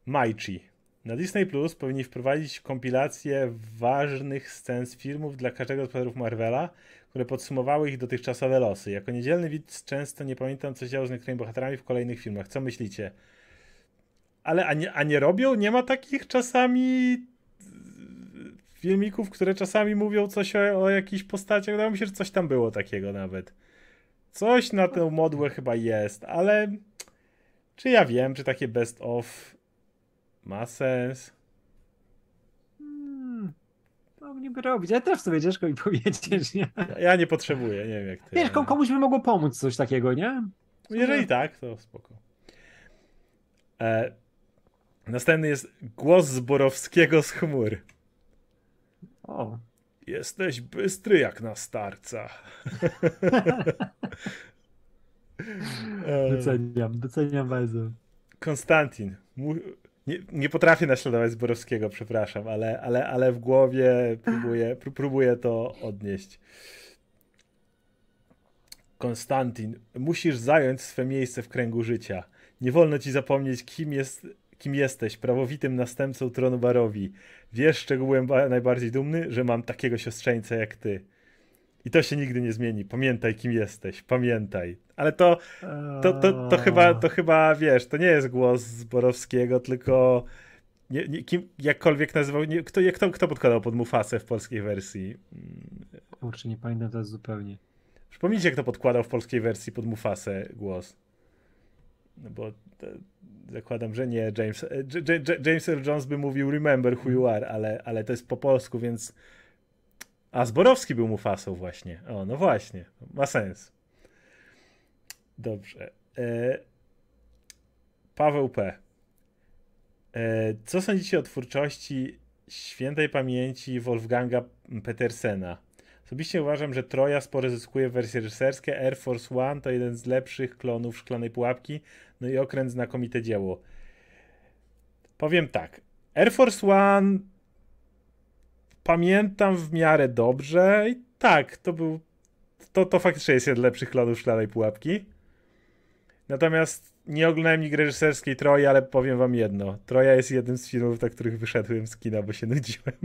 Maichi. Na Disney Plus powinni wprowadzić kompilację ważnych scen z filmów dla każdego z bohaterów Marvela, które podsumowały ich dotychczasowe losy. Jako niedzielny widz często nie pamiętam, co się działo z niektórymi bohaterami w kolejnych filmach. Co myślicie? Ale a nie, a nie robią? Nie ma takich czasami filmików, które czasami mówią coś o, o jakichś postaciach. Wydaje mi się, że coś tam było takiego nawet. Coś na tę modłę chyba jest, ale czy ja wiem, czy takie best of ma sens? Hmm, niby robić, ale też sobie ciężko mi powiedzieć, nie? Ja, ja nie potrzebuję, nie wiem jak ty. Wiesz, komuś by mogło pomóc coś takiego, nie? Jeżeli tak, to spoko. E, następny jest głos Zborowskiego z chmur. O. Jesteś bystry jak na starca. doceniam, doceniam bardzo. Konstantin. Nie, nie potrafię naśladować Zborowskiego, przepraszam, ale, ale, ale w głowie próbuję, próbuję to odnieść. Konstantin, musisz zająć swe miejsce w kręgu życia. Nie wolno ci zapomnieć, kim jest kim jesteś, prawowitym następcą tronu Barowi. Wiesz, czego byłem najbardziej dumny? Że mam takiego siostrzeńca jak ty. I to się nigdy nie zmieni. Pamiętaj, kim jesteś. Pamiętaj. Ale to, to, to, to, chyba, to chyba, wiesz, to nie jest głos Zborowskiego, tylko nie, nie, kim, jakkolwiek nazywał, nie, kto, kto, kto podkładał pod Mufasę w polskiej wersji? Kurczę, nie pamiętam teraz zupełnie. Przypomnijcie, kto podkładał w polskiej wersji pod Mufasę głos. No bo zakładam, że nie James. E, James Earl Jones by mówił remember who you are, ale, ale to jest po polsku, więc a Zborowski był Mufasą właśnie. O, no właśnie. Ma sens. Dobrze. E... Paweł P. E... Co sądzicie o twórczości świętej pamięci Wolfganga Petersena? Osobiście uważam, że Troja sporo zyskuje w wersji reżyserskiej. Air Force One to jeden z lepszych klonów Szklanej Pułapki. No i okręt znakomite dzieło. Powiem tak. Air Force One pamiętam w miarę dobrze i tak, to był to, to faktycznie jest jeden z lepszych klonów Szklanej Pułapki. Natomiast nie oglądałem nigdy reżyserskiej Troja, ale powiem wam jedno. Troja jest jednym z filmów, na których wyszedłem z kina, bo się nudziłem.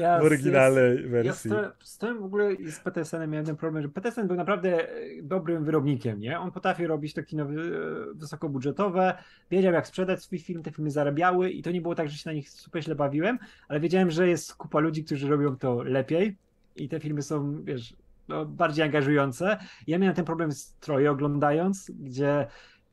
Ja w oryginalnej z, wersji. Ja z, tym w ogóle z Petersenem miałem ten problem, że Petersen był naprawdę e, dobrym wyrobnikiem, nie? On potrafi robić to kino wysokobudżetowe, wiedział jak sprzedać swój film, te filmy zarabiały i to nie było tak, że się na nich super źle bawiłem, ale wiedziałem, że jest kupa ludzi, którzy robią to lepiej i te filmy są, wiesz, no, bardziej angażujące. Ja miałem ten problem z Troje oglądając, gdzie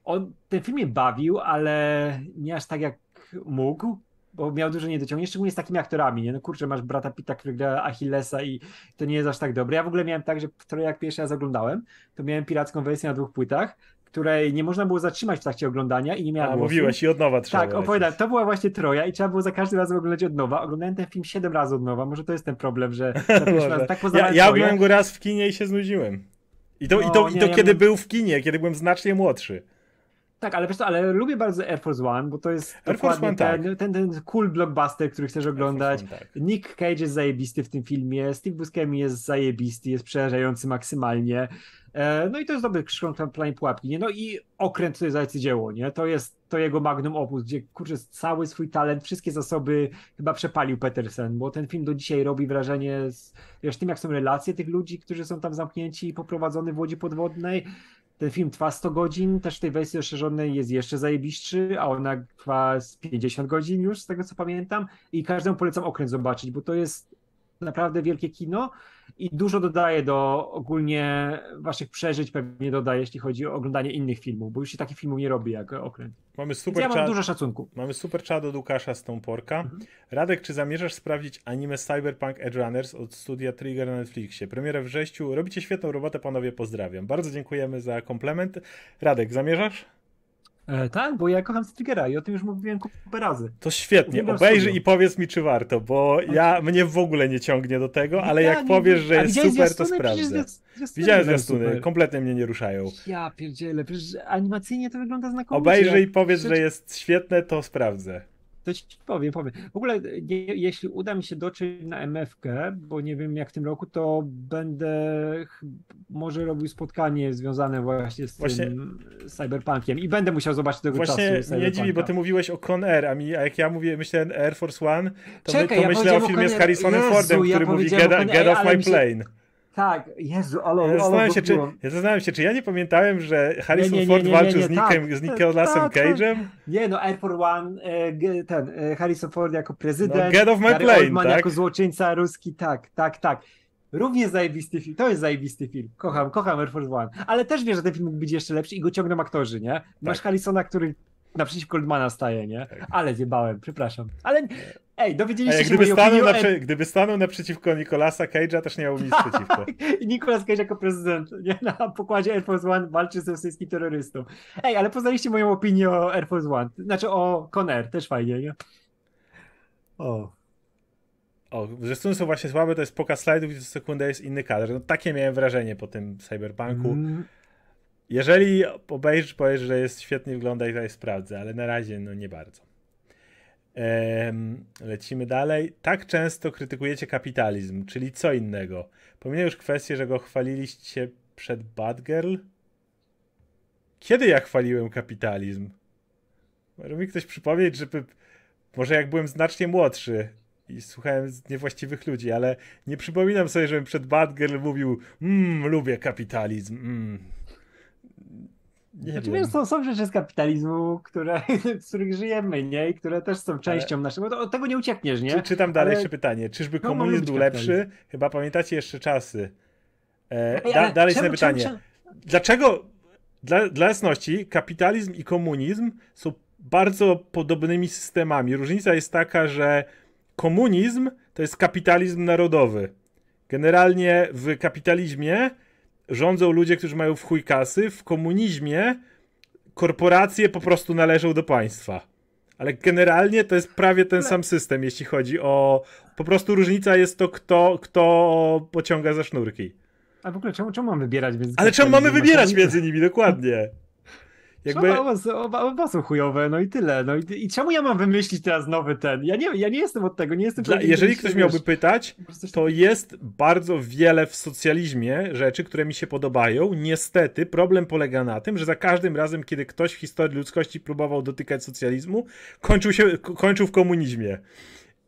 on ten film mnie bawił, ale nie aż tak jak mógł, bo miał dużo niedociągnięć, szczególnie z takimi aktorami, nie? No kurczę, masz brata Pita, który gra Achillesa i to nie jest aż tak dobre. Ja w ogóle miałem tak, że trochę jak pierwszy raz oglądałem, to miałem piracką wersję na dwóch płytach, której nie można było zatrzymać w trakcie oglądania i nie miałem A, głosu. mówiłeś i od nowa trzeba Tak, opowiadam. To była właśnie Troja i trzeba było za każdym razem oglądać od nowa. Oglądałem ten film siedem razy od nowa. Może to jest ten problem, że raz, tak Ja, ja byłem go raz w kinie i się znudziłem. I to, no, i to, nie, i to ja kiedy był w kinie, kiedy byłem znacznie młodszy. Tak, ale co, ale lubię bardzo Air Force One, bo to jest Air dokładnie One, ten, tak. ten, ten cool blockbuster, który chcesz oglądać. One, tak. Nick Cage jest zajebisty w tym filmie, Steve Buscemi jest zajebisty, jest przerażający maksymalnie. E, no i to jest dobry krzyżą planie pułapki, nie? No i okręt to jest arcydzieło, nie? To jest to jego magnum opus, gdzie kurczę cały swój talent, wszystkie zasoby chyba przepalił Petersen, bo ten film do dzisiaj robi wrażenie z, wiesz, tym jak są relacje tych ludzi, którzy są tam zamknięci i poprowadzony w łodzi podwodnej, ten film trwa 100 godzin, też w tej wersji rozszerzonej jest jeszcze zajebiszczy, a ona trwa z 50 godzin już, z tego co pamiętam. I każdemu polecam okręt zobaczyć, bo to jest naprawdę wielkie kino i dużo dodaje do ogólnie waszych przeżyć, pewnie dodaje, jeśli chodzi o oglądanie innych filmów, bo już się takich filmów nie robi jak Okręt. Mamy super ja mam dużo szacunku. Mamy super czad od Łukasza Stąporka. Mhm. Radek, czy zamierzasz sprawdzić anime Cyberpunk Edge Runners od studia Trigger na Netflixie? Premierę w wrześniu. Robicie świetną robotę, panowie, pozdrawiam. Bardzo dziękujemy za komplement. Radek, zamierzasz? E, tak, bo ja kocham Striggera i o tym już mówiłem kupę razy. To świetnie, obejrzyj i powiedz mi, czy warto, bo ja mnie w ogóle nie ciągnie do tego, ale jak powiesz, że jest super, to sprawdzę. Widziałem zwiastuny, kompletnie mnie nie ruszają. Ja pierdzielę, przecież animacyjnie to wygląda znakomicie. Obejrzyj i powiedz, że jest świetne, to sprawdzę. To ci powiem, powiem. W ogóle, nie, jeśli uda mi się dotrzeć na MFK, bo nie wiem jak w tym roku, to będę może robił spotkanie związane właśnie z właśnie, tym cyberpunkiem i będę musiał zobaczyć tego właśnie czasu. Właśnie nie dziwi, bo ty mówiłeś o Con Air, a, mi, a jak ja mówię, myślę Air Force One, to, Czekaj, my, to ja myślę o filmie z Harrisonem Jezu, Fordem, który ja mówi get, get off my plane. Tak, Jezu, ale... Ja zastanawiam, się, czy, ja zastanawiam się, czy ja nie pamiętałem, że Harrison nie, nie, nie, Ford walczył z, Nickiem, tak, z Nicolasem tak, Cage'em? Nie, no Air Force One, e, ten, e, Harrison Ford jako prezydent, no, Get off my Gary plane, Oldman tak? jako złoczyńca ruski, tak, tak, tak. Również zajebisty film, to jest zajebisty film. Kocham, kocham Air Force One. Ale też wiesz, że ten film mógł być jeszcze lepszy i go ciągną aktorzy, nie? Masz tak. Harrisona, który naprzeciwko Goldmana staje, nie? Tak. Ale zjebałem, przepraszam. Ale ej, dowiedzieliście się gdyby stanął, opinii, gdyby stanął naprzeciwko Nicolasa Cage'a, też nie miał nic przeciwko. I Nicolas Cage jako prezydent nie? na pokładzie Air Force One walczy ze wszystkim terrorystą. Ej, ale poznaliście moją opinię o Air Force One. Znaczy o Conair, też fajnie, nie? O. O, zresztą są właśnie słabe, to jest pokaz slajdów i co sekundę jest inny kadr. No takie miałem wrażenie po tym cyberpunku. Mm. Jeżeli obejrzysz, powiesz, że jest świetnie wygląda i tutaj sprawdzę, ale na razie no nie bardzo. Lecimy dalej. Tak często krytykujecie kapitalizm, czyli co innego. Pomijam już kwestię, że go chwaliliście przed Bad Girl. Kiedy ja chwaliłem kapitalizm? Może mi ktoś przypomnieć, żeby może jak byłem znacznie młodszy i słuchałem niewłaściwych ludzi, ale nie przypominam sobie, żebym przed Batgirl mówił mmm, lubię kapitalizm. Mm. Nie znaczy, wiem. są, są rzeczy z kapitalizmu, które, z których żyjemy, nie? I które też są częścią ale... naszego. Od tego nie uciekniesz, nie? Czy, czytam dalej ale... jeszcze pytanie. Czyżby no, komunizm był lepszy? Chyba pamiętacie jeszcze czasy. E, da, dalej czemu, pytanie. Czemu, czemu? Dlaczego, dla, dla jasności, kapitalizm i komunizm są bardzo podobnymi systemami. Różnica jest taka, że komunizm to jest kapitalizm narodowy. Generalnie w kapitalizmie rządzą ludzie, którzy mają w chuj kasy. W komunizmie korporacje po prostu należą do państwa. Ale generalnie to jest prawie ten sam system, jeśli chodzi o. Po prostu różnica jest to, kto, kto pociąga za sznurki. A w ogóle czemu, czemu mamy wybierać między Ale czemu mamy wybierać między nimi, dokładnie. Jakby... Oba, oba, oba są chujowe, no i tyle. No i, i czemu ja mam wymyślić teraz nowy ten? Ja nie, ja nie jestem od tego, nie jestem... Dla, jeżeli ktoś miałby wiesz, pytać, to jest bardzo wiele w socjalizmie rzeczy, które mi się podobają. Niestety problem polega na tym, że za każdym razem, kiedy ktoś w historii ludzkości próbował dotykać socjalizmu, kończył, się, kończył w komunizmie.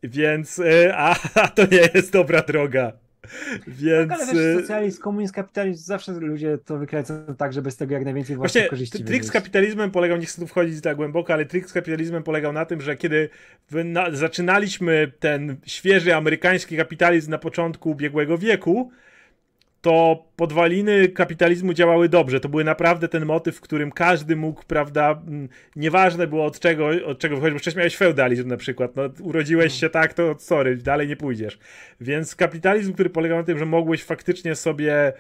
Więc, e, a, a to nie jest dobra droga. Więc... Tak, ale wiesz, y, socjalizm, komunizm, kapitalizm, zawsze ludzie to wykręcą tak, żeby z tego jak najwięcej właśnie Właśnie, korzyści trik z kapitalizmem polegał, nie chcę tu wchodzić tak głęboko, ale trik z kapitalizmem polegał na tym, że kiedy na, zaczynaliśmy ten świeży amerykański kapitalizm na początku ubiegłego wieku, to podwaliny kapitalizmu działały dobrze. To były naprawdę ten motyw, w którym każdy mógł, prawda, nieważne było od czego, od czego wychodzić, bo wcześniej miałeś feudalizm na przykład, no urodziłeś się tak, to sorry, dalej nie pójdziesz. Więc kapitalizm, który polegał na tym, że mogłeś faktycznie sobie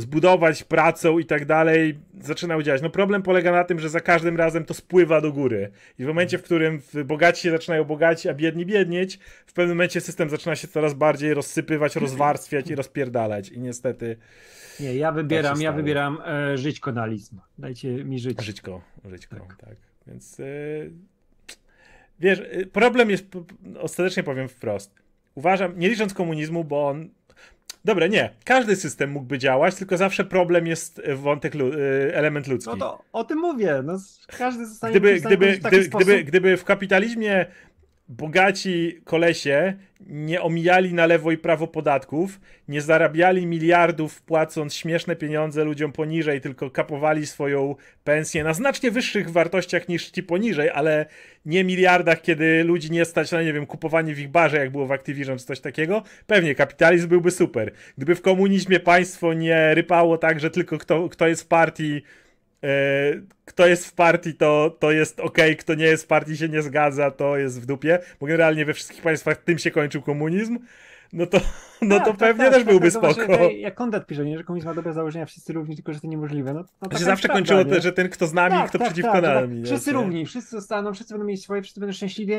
zbudować pracą i tak dalej, zaczynał działać. No problem polega na tym, że za każdym razem to spływa do góry. I w momencie, w którym bogaci się zaczynają bogacić, a biedni biednieć, w pewnym momencie system zaczyna się coraz bardziej rozsypywać, rozwarstwiać i rozpierdalać. I niestety... Nie, ja wybieram, tak ja wybieram e, żyćkonalizm. Dajcie mi żyć. Żyćko, żyćko, tak. tak. Więc e, wiesz, e, problem jest, ostatecznie powiem wprost. Uważam, nie licząc komunizmu, bo on Dobra, nie. Każdy system mógłby działać, tylko zawsze problem jest wątek, y, element ludzki. No to o tym mówię. No, każdy zostanie gdyby, gdyby, gdyby, gdyby, gdyby w kapitalizmie bogaci kolesie nie omijali na lewo i prawo podatków, nie zarabiali miliardów płacąc śmieszne pieniądze ludziom poniżej, tylko kapowali swoją pensję na znacznie wyższych wartościach niż ci poniżej, ale nie miliardach, kiedy ludzi nie stać na, nie wiem, kupowanie w ich barze, jak było w Activision czy coś takiego, pewnie kapitalizm byłby super. Gdyby w komunizmie państwo nie rypało tak, że tylko kto, kto jest w partii kto jest w partii, to, to jest ok, kto nie jest w partii, się nie zgadza, to jest w dupie, bo generalnie we wszystkich państwach tym się kończył komunizm, no to, no tak, to tak, pewnie tak, też tak, byłby tak, spoko. Właśnie, jak Kondat pisze, nie, że komunizm ma dobre założenia, wszyscy równi, tylko że to niemożliwe. No, no to się zawsze kończyło, to, że ten kto z nami, kto przeciwko nami. Wszyscy równi, wszyscy zostaną, wszyscy będą mieć swoje, wszyscy będą szczęśliwi,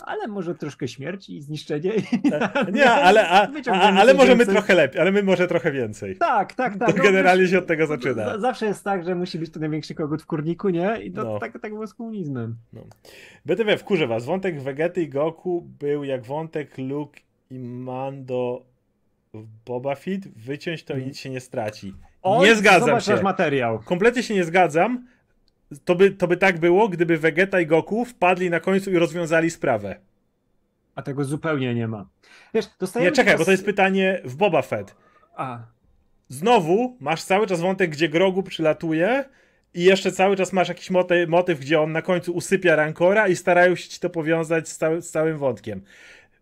ale może troszkę śmierć i zniszczenie. Nie, ale, a, a, ale możemy trochę lepiej, ale my może trochę więcej. Tak, tak, tak. To no, generalnie się od tego zaczyna. Zawsze jest tak, że musi być to największy kogut w kurniku, nie? I to no. tak, tak było z komunizmem. No. BTW, wkurzę was. Wątek Vegety i Goku był jak wątek Luke i Mando w Boba Fett. Wyciąć to i nic się nie straci. Nie zgadzam się. materiał. Kompletnie się nie zgadzam to by, to by tak było, gdyby Vegeta i Goku wpadli na końcu i rozwiązali sprawę. A tego zupełnie nie ma. Wiesz, Nie, czekaj, bo to jest pytanie w Boba Fett. A. Znowu masz cały czas wątek, gdzie Grogu przylatuje i jeszcze cały czas masz jakiś motyw, motyw gdzie on na końcu usypia Rancora i starają się ci to powiązać z, cały, z całym wątkiem.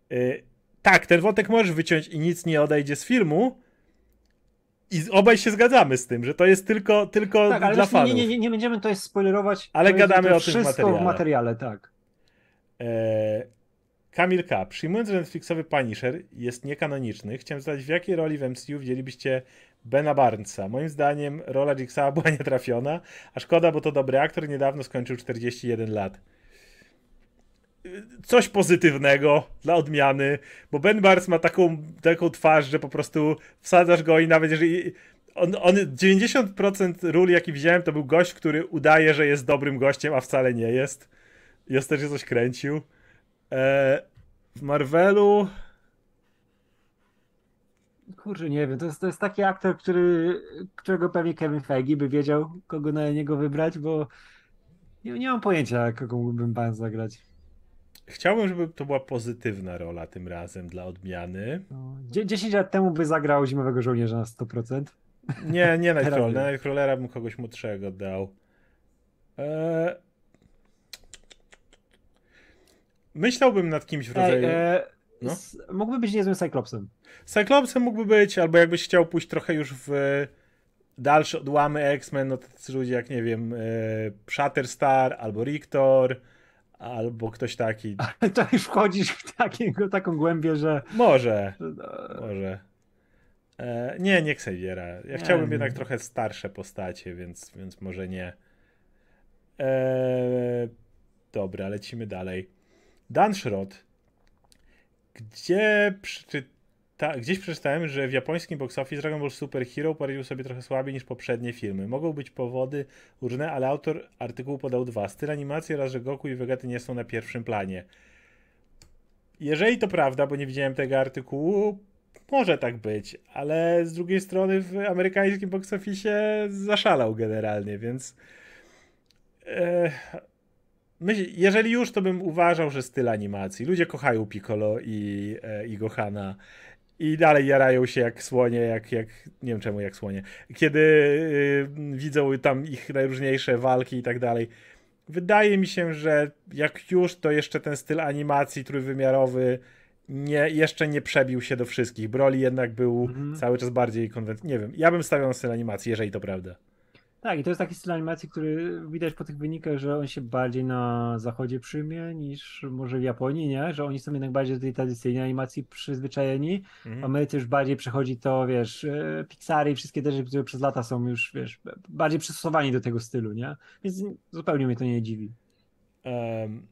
Yy, tak, ten wątek możesz wyciąć i nic nie odejdzie z filmu, i obaj się zgadzamy z tym, że to jest tylko, tylko tak, dla fanów. Nie, nie, nie będziemy tutaj spoilerować. Ale gadamy to o tym wszystko w materiale. w materiale, tak. E, Kamil K. Przyjmując, że Netflixowy Punisher jest niekanoniczny, chciałem zadać, w jakiej roli w MCU wzięlibyście Bena Barnesa? Moim zdaniem rola Jigsawa była nietrafiona, a szkoda, bo to dobry aktor, niedawno skończył 41 lat coś pozytywnego dla odmiany, bo Ben Barnes ma taką, taką twarz, że po prostu wsadzasz go i nawet jeżeli on, on 90% ról, jaki widziałem, to był gość, który udaje, że jest dobrym gościem, a wcale nie jest. I ostatnio coś kręcił. E, w Marvelu... Kurczę, nie wiem, to jest, to jest taki aktor, który, którego pewnie Kevin Feige by wiedział, kogo na niego wybrać, bo Nie, nie mam pojęcia, kogo mógłbym pan zagrać. Chciałbym, żeby to była pozytywna rola tym razem dla odmiany. No, 10 lat temu by zagrał Zimowego Żołnierza na 100%. Nie, nie Nightcrawler. Na Nightcrawlera bym kogoś młodszego dał. Eee... Myślałbym nad kimś w rodzaju... Ej, e, no? Mógłby być niezłym Cyclopsem. Cyclopsem mógłby być, albo jakbyś chciał pójść trochę już w dalsze odłamy X-Men, no tacy ludzie jak, nie wiem, e, Shatterstar, albo Rictor, albo ktoś taki. Ale to już wchodzisz w takiego, taką głębię, że... Może, może. E, nie, nie Xaviera. Ja chciałbym jednak trochę starsze postacie, więc, więc może nie. E, dobra, lecimy dalej. Dan Schrott. Gdzie przeczyta, gdzieś przeczytałem, że w japońskim box office Dragon Ball Super Hero poradził sobie trochę słabiej niż poprzednie filmy. Mogą być powody różne, ale autor artykułu podał dwa. Styl animacji oraz, że Goku i Vegeta nie są na pierwszym planie. Jeżeli to prawda, bo nie widziałem tego artykułu, może tak być, ale z drugiej strony w amerykańskim box office zaszalał generalnie, więc e, jeżeli już, to bym uważał, że styl animacji. Ludzie kochają Piccolo i, e, i Gohana i dalej jarają się jak słonie, jak, jak nie wiem czemu jak słonie. Kiedy y, widzą tam ich najróżniejsze walki i tak dalej. Wydaje mi się, że jak już, to jeszcze ten styl animacji trójwymiarowy nie, jeszcze nie przebił się do wszystkich. Broly jednak był mhm. cały czas bardziej konwencjonalny. Nie wiem, ja bym stawiał na styl animacji, jeżeli to prawda. Tak, i to jest taki styl animacji, który widać po tych wynikach, że on się bardziej na zachodzie przyjmie niż może w Japonii, nie? Że oni są jednak bardziej do tej tradycyjnej animacji przyzwyczajeni. Mhm. W Ameryce już bardziej przechodzi to, wiesz, e, Pixary i wszystkie też, które przez lata są już, wiesz, bardziej przystosowani do tego stylu, nie? Więc zupełnie mnie to nie dziwi. Um,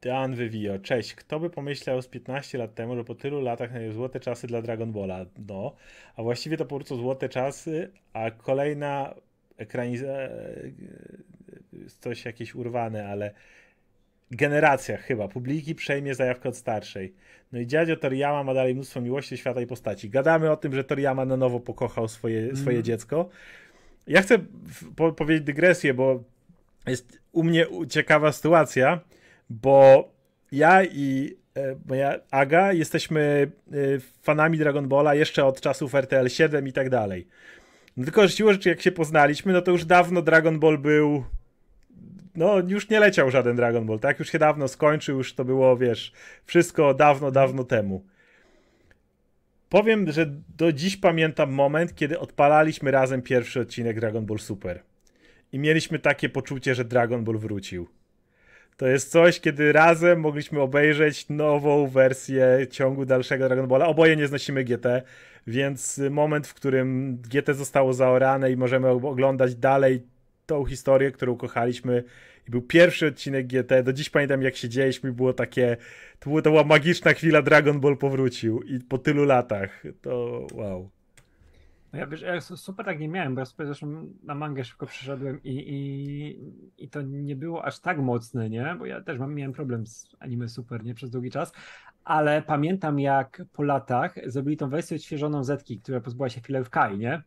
Dan Vivio, cześć. Kto by pomyślał z 15 lat temu, że po tylu latach na złote czasy dla Dragon Balla? No, a właściwie to po prostu złote czasy, a kolejna ekranizacja, coś jakieś urwane, ale generacja chyba, publiki przejmie zajawkę od starszej. No i dziadzio Toriyama ma dalej mnóstwo miłości, świata i postaci. Gadamy o tym, że Toriyama na nowo pokochał swoje, mm. swoje dziecko. Ja chcę po powiedzieć dygresję, bo jest u mnie ciekawa sytuacja, bo ja i e, moja Aga jesteśmy e, fanami Dragon Balla jeszcze od czasów RTL 7 i tak dalej. No tylko siłą rzeczy, jak się poznaliśmy, no to już dawno Dragon Ball był. No, już nie leciał żaden Dragon Ball, tak? Już się dawno skończył, już to było, wiesz, wszystko dawno, dawno temu. Powiem, że do dziś pamiętam moment, kiedy odpalaliśmy razem pierwszy odcinek Dragon Ball Super. I mieliśmy takie poczucie, że Dragon Ball wrócił. To jest coś, kiedy razem mogliśmy obejrzeć nową wersję ciągu dalszego Dragon Balla. Oboje nie znosimy GT, więc moment, w którym GT zostało zaorane i możemy oglądać dalej tą historię, którą kochaliśmy i był pierwszy odcinek GT, do dziś pamiętam jak się dzieje, było takie, to, było, to była magiczna chwila, Dragon Ball powrócił i po tylu latach, to wow. No ja, wiesz, ja super tak nie miałem, bo ja sobie zresztą na mangę szybko przeszedłem i, i, i to nie było aż tak mocne, nie? Bo ja też mam, miałem problem z anime super, nie? Przez długi czas, ale pamiętam jak po latach zrobili tą wersję odświeżoną Zetki, która pozbyła się chwilę w Kai, nie?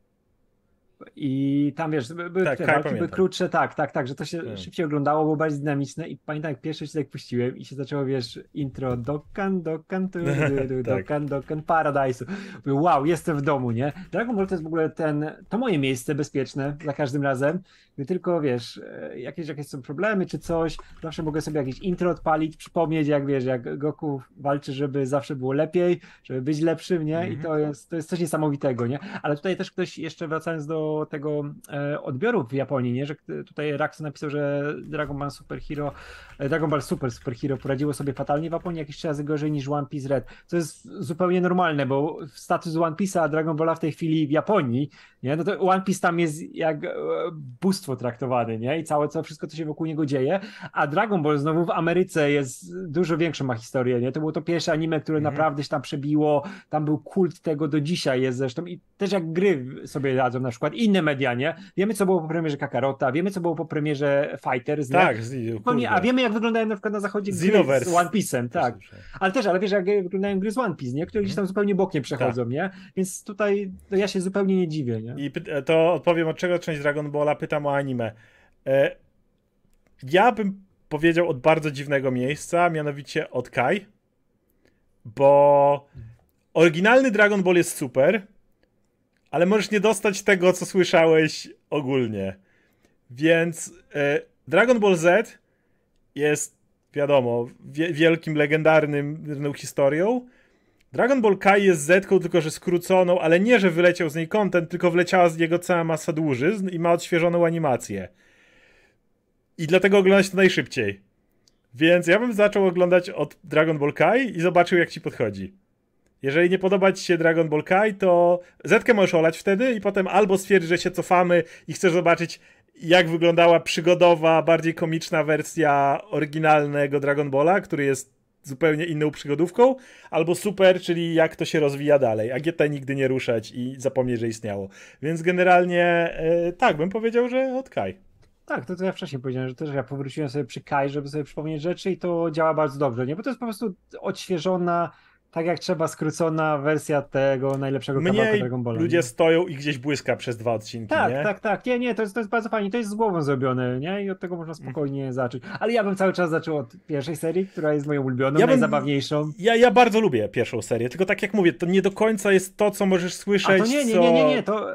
I tam wiesz, były tak, te walki były krótsze, tak, tak, tak, że to się tak. szybciej oglądało, było bardziej dynamiczne i pamiętam jak pierwszy odcinek puściłem i się zaczęło, wiesz, intro Dokkan, Dokkan, tu, tak. Dokkan, Dokkan, Paradise'u. Wow, jestem w domu, nie? Dragon Ball to jest w ogóle ten, to moje miejsce bezpieczne za każdym razem, gdy tylko, wiesz, e, jakieś, jakieś są problemy czy coś, zawsze mogę sobie jakieś intro odpalić, przypomnieć, jak wiesz, jak Goku walczy, żeby zawsze było lepiej, żeby być lepszym, nie? I mhm. to jest, to jest coś niesamowitego, nie? Ale tutaj też ktoś, jeszcze wracając do tego e, odbioru w Japonii, nie? że tutaj Raxo napisał, że Dragon Ball Super Hero, e, Dragon Ball Super Super Hero poradziło sobie fatalnie w Japonii, jakieś razy gorzej niż One Piece Red, co jest zupełnie normalne, bo status One Piece'a Dragon Balla w tej chwili w Japonii, nie? no to One Piece tam jest jak e, bóstwo traktowany, nie? I całe, co wszystko, co się wokół niego dzieje, a Dragon Ball znowu w Ameryce jest dużo większą ma historię, nie? To było to pierwsze anime, które mhm. naprawdę się tam przebiło, tam był kult tego do dzisiaj jest zresztą i też jak gry sobie radzą na przykład inne media, nie? Wiemy, co było po premierze Kakarota, wiemy, co było po premierze Fighters, Tak, nie? a wiemy, jak wyglądają na przykład na zachodzie gry z One Piece'em, tak. Ale też, ale wiesz, jak wyglądają gry z One Piece, nie? Które gdzieś tam zupełnie bokiem przechodzą, tak. nie? Więc tutaj ja się zupełnie nie dziwię, nie? I to odpowiem, od czego część Dragon Balla pytam o anime. E ja bym powiedział od bardzo dziwnego miejsca, mianowicie od Kai, bo oryginalny Dragon Ball jest super, ale możesz nie dostać tego, co słyszałeś ogólnie. Więc e, Dragon Ball Z jest, wiadomo, wie, wielkim, legendarnym historią. Dragon Ball Kai jest Z, tylko że skróconą, ale nie, że wyleciał z niej content, tylko wleciała z niego cała masa dłużyzn i ma odświeżoną animację. I dlatego oglądać to najszybciej. Więc ja bym zaczął oglądać od Dragon Ball Kai i zobaczył, jak ci podchodzi. Jeżeli nie podoba ci się Dragon Ball Kai, to Zetkę możesz olać wtedy i potem albo stwierdzisz, że się cofamy i chcesz zobaczyć, jak wyglądała przygodowa, bardziej komiczna wersja oryginalnego Dragon Balla, który jest zupełnie inną przygodówką, albo super, czyli jak to się rozwija dalej, a GT nigdy nie ruszać i zapomnieć, że istniało. Więc generalnie yy, tak, bym powiedział, że od Kai. Tak, to, to ja wcześniej powiedziałem, że też ja powróciłem sobie przy Kai, żeby sobie przypomnieć rzeczy i to działa bardzo dobrze, nie? Bo to jest po prostu odświeżona tak jak trzeba skrócona wersja tego najlepszego Mniej kawałka Dragon Balla. ludzie nie? stoją i gdzieś błyska przez dwa odcinki, Tak, nie? tak, tak. Nie, nie, to jest, to jest bardzo fajnie. To jest z głową zrobione, nie? I od tego można spokojnie mm. zacząć. Ale ja bym cały czas zaczął od pierwszej serii, która jest moją ulubioną, ja najzabawniejszą. Ja, ja bardzo lubię pierwszą serię, tylko tak jak mówię, to nie do końca jest to, co możesz słyszeć, A to nie, nie, nie, nie, nie, to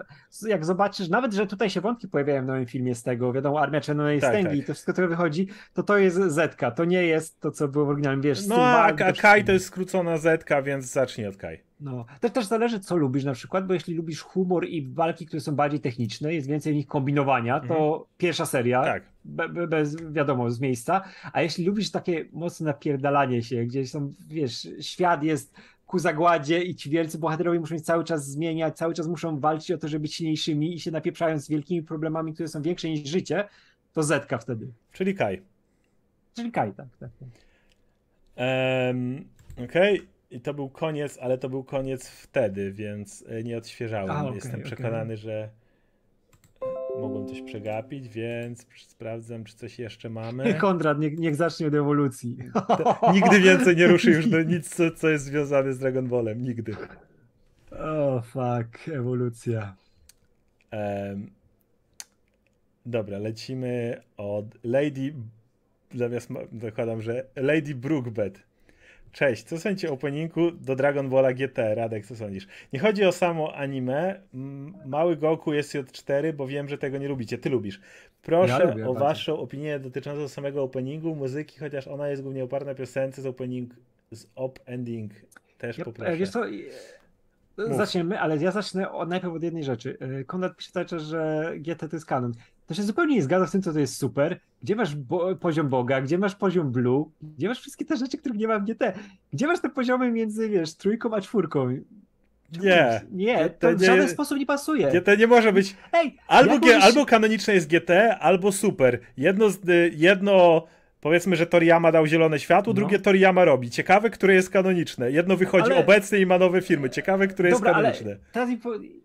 jak zobaczysz, nawet, że tutaj się wątki pojawiają w nowym filmie z tego, wiadomo, Armia Czerwonej tak, Stęgi, tak. to wszystko, co wychodzi, to to jest Zetka, to nie jest to, co było w oryginalnym, wiesz. No, a, a Kai to jest skrócona Zetka, więc zacznij od Kai. No, to też zależy, co lubisz na przykład, bo jeśli lubisz humor i walki, które są bardziej techniczne, jest więcej nich kombinowania, to mhm. pierwsza seria, tak. be, bez, wiadomo, z miejsca, a jeśli lubisz takie mocne napierdalanie się, gdzie są, wiesz, świat jest ku zagładzie i ci wielcy bohaterowie muszą się cały czas zmieniać, cały czas muszą walczyć o to, żeby być silniejszymi i się napieprzają z wielkimi problemami, które są większe niż życie, to Zetka wtedy. Czyli Kai. Czyli Kai, tak. tak, tak. Um, Okej. Okay. I to był koniec, ale to był koniec wtedy, więc e, nie odświeżałem. A, okay, Jestem przekonany, okay. że mogłem coś przegapić, więc sprawdzam, czy coś jeszcze mamy. Konrad, niech, niech zacznie od ewolucji. nigdy więcej nie ruszy już do nic, co, co jest związane z Dragon Ballem. Nigdy. O, oh, fuck, ewolucja. Um, dobra, lecimy od Lady. Zamiast dokładam, że Lady Brookbed. Cześć, co sądzicie o openingu do Dragon Balla GT? Radek, co sądzisz? Nie chodzi o samo anime. Mały Goku jest J4, bo wiem, że tego nie lubicie. Ty lubisz. Proszę ja lubię, o waszą opinię dotyczącą samego openingu, muzyki, chociaż ona jest głównie oparta na piosence z opening, z op ending też ja, poproszę. Wiesz co, Zaczniemy, ale ja zacznę od, najpierw od jednej rzeczy. E, Konrad pisze cały czas, że GT to jest kanon. To się zupełnie nie zgadza z tym, co to jest super. Gdzie masz bo poziom Boga, gdzie masz poziom Blue, gdzie masz wszystkie te rzeczy, których nie ma w GT. Gdzie masz te poziomy między, wiesz, trójką a czwórką? Nie. Nie, to w żaden sposób nie pasuje. GT nie może być. Ej, albo, ja albo kanoniczne jest GT, albo super. Jedno, jedno Powiedzmy, że Toriyama dał zielone światło, no. drugie Toriyama robi. Ciekawe, które jest kanoniczne. Jedno wychodzi ale... obecnie i ma nowe firmy. Ciekawe, które Dobra, jest kanoniczne. Ale teraz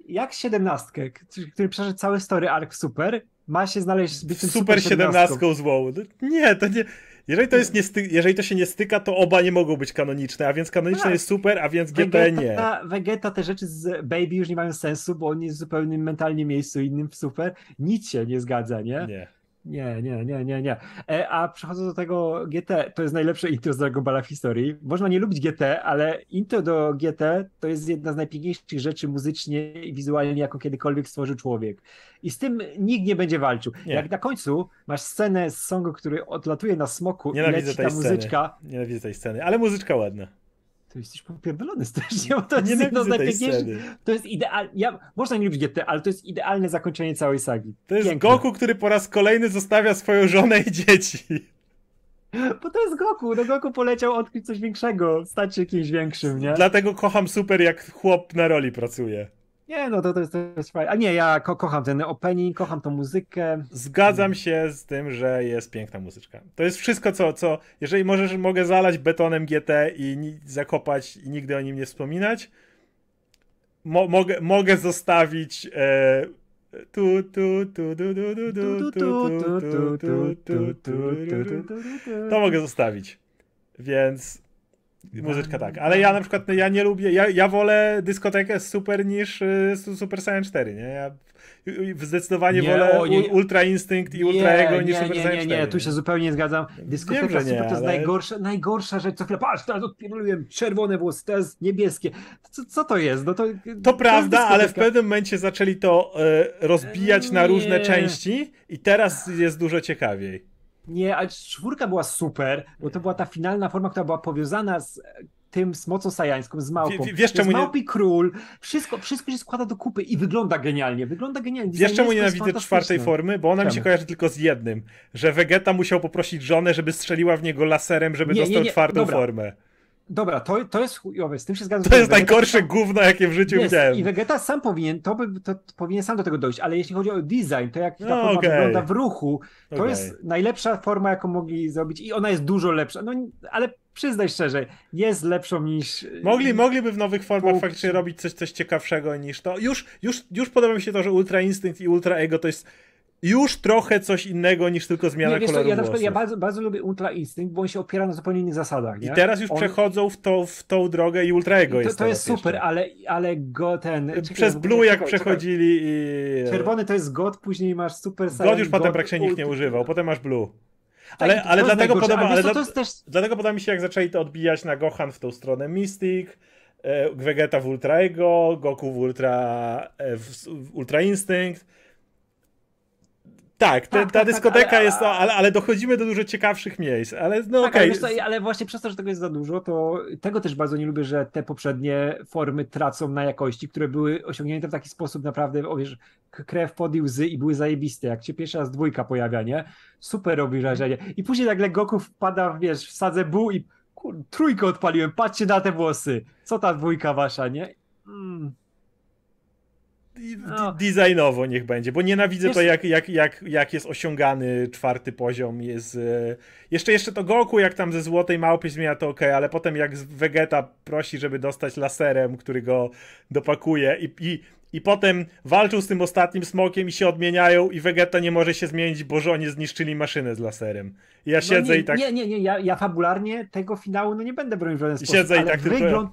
jak siedemnastkę, który przeszedł cały story arc super, ma się znaleźć być super, super siedemnastką złą. Nie, to nie. Jeżeli to, jest nie sty... Jeżeli to się nie styka, to oba nie mogą być kanoniczne, a więc kanoniczne tak. jest super, a więc GT Vegeta, nie. Vegeta, te rzeczy z Baby już nie mają sensu, bo on jest w zupełnym mentalnie miejscu innym w super. Nic się nie zgadza, nie? Nie. Nie, nie, nie, nie, nie. E, a przechodząc do tego GT, to jest najlepsze intro z Dragon Balla w historii. Można nie lubić GT, ale intro do GT to jest jedna z najpiękniejszych rzeczy muzycznie i wizualnie, jaką kiedykolwiek stworzył człowiek. I z tym nikt nie będzie walczył. Nie. Jak na końcu masz scenę z songu, który odlatuje na smoku Nienawidzę i leci ta sceny. muzyczka. Nienawidzę tej sceny, ale muzyczka ładna to jesteś popierdolony strasznie, bo to jest jedno z najpiękniejszych. To jest idealne. Ja, można nie lubić GT, ale to jest idealne zakończenie całej sagi. To jest Piękne. Goku, który po raz kolejny zostawia swoją żonę i dzieci. Bo to jest Goku. No Goku poleciał odkryć coś większego, stać się kimś większym, nie? Dlatego kocham super, jak chłop na roli pracuje. Nie, no to, to, jest, to jest fajne. A nie, ja ko kocham ten opening, kocham tą muzykę. Zgadzam się z tym, że jest piękna muzyczka. To jest wszystko, co, co jeżeli możesz, mogę zalać betonem GT i zakopać i nigdy o nim nie wspominać, mo mogę, mogę zostawić tu tu tu tu tu tu tu tu tu tu tu tu to mogę zostawić. Więc Muzyczka tak, ale ja na przykład no, ja nie lubię, ja, ja wolę dyskotekę Super niż y, Super Saiyan 4, nie? Ja zdecydowanie nie, wolę o, nie, Ultra Instinct i Ultra Ego niż Super nie, nie, nie, nie, tu się zupełnie nie zgadzam. Dyskoteka Wiem, Super to jest ale... najgorsza, najgorsza rzecz. Co chwilę, patrz, teraz odpierduję czerwone włosy, teraz niebieskie. Co, co to jest? No to, to, to prawda, ale w pewnym momencie zaczęli to e, rozbijać na różne części i teraz jest dużo ciekawiej. Nie, a czwórka była super, bo to była ta finalna forma, która była powiązana z tym z mocą sajańską, z małpą. W, wiesz czemu małpi nie... król, wszystko, wszystko się składa do kupy i wygląda genialnie, wygląda genialnie. Wiesz czemu nienawidzę czwartej formy? Bo ona czemu? mi się kojarzy tylko z jednym, że Vegeta musiał poprosić żonę, żeby strzeliła w niego laserem, żeby nie, dostał nie, nie. czwartą Dobra. formę. Dobra, to, to jest chujowe, z tym się zgadzam. To jest najgorsze gówno, jakie w życiu jest, widziałem. I Vegeta sam powinien, to, by, to, powinien sam do tego dojść, ale jeśli chodzi o design, to jak ta no, forma okay. wygląda w ruchu, to okay. jest najlepsza forma, jaką mogli zrobić i ona jest dużo lepsza, no ale przyznaj szczerze, jest lepszą niż... Mogli, mogliby w nowych formach Punkt. faktycznie robić coś, coś ciekawszego niż to. Już, już, już podoba mi się to, że Ultra Instinct i Ultra Ego to jest już trochę coś innego niż tylko zmiana nie, koloru co, ja, na przykład, ja bardzo, bardzo lubię Ultra Instinct, bo on się opiera na zupełnie innych zasadach. Nie? I teraz już on... przechodzą w, to, w tą drogę i Ultra Ego jest To, to jest super, ale, ale go ten... Przez Blue jak przechodzili i... Czerwony to jest God, później masz Super Saiyan. God już potem praktycznie nikt nie używał, potem masz Blue. Ale, tak, ale, dlatego, podoba, ale dla, też... dlatego podoba mi się, jak zaczęli to odbijać na Gohan w tą stronę Mystic, e, Vegeta w Ultra Ego, Goku w Ultra, e, w Ultra Instinct tak, te, tak, ta tak, tak dyskoteka ale, jest, ale, ale dochodzimy do dużo ciekawszych miejsc, ale no tak, okej. Okay. Ale, ale, właśnie przez to, że tego jest za dużo, to tego też bardzo nie lubię, że te poprzednie formy tracą na jakości, które były osiągnięte w taki sposób naprawdę, o wiesz, krew, pody, łzy i były zajebiste. Jak się pierwszy raz dwójka pojawia, nie? Super robi wrażenie. I później nagle Goku wpada, wiesz, w sadze buł i kur, trójkę odpaliłem, patrzcie na te włosy. Co ta dwójka wasza, nie? Mm no. designowo niech będzie, bo nienawidzę Wiesz... to, jak, jak, jak, jak jest osiągany czwarty poziom. Jest, e... jeszcze, jeszcze to Goku, jak tam ze złotej małpy zmienia, to ok, ale potem jak Vegeta prosi, żeby dostać laserem, który go dopakuje i, i, i potem walczą z tym ostatnim smokiem i się odmieniają i Vegeta nie może się zmienić, bo żonie zniszczyli maszynę z laserem. I ja no siedzę nie, i tak... Nie, nie, nie, ja, ja fabularnie tego finału no nie będę bronił w żaden sposób, siedzę i tak wygląd... tylko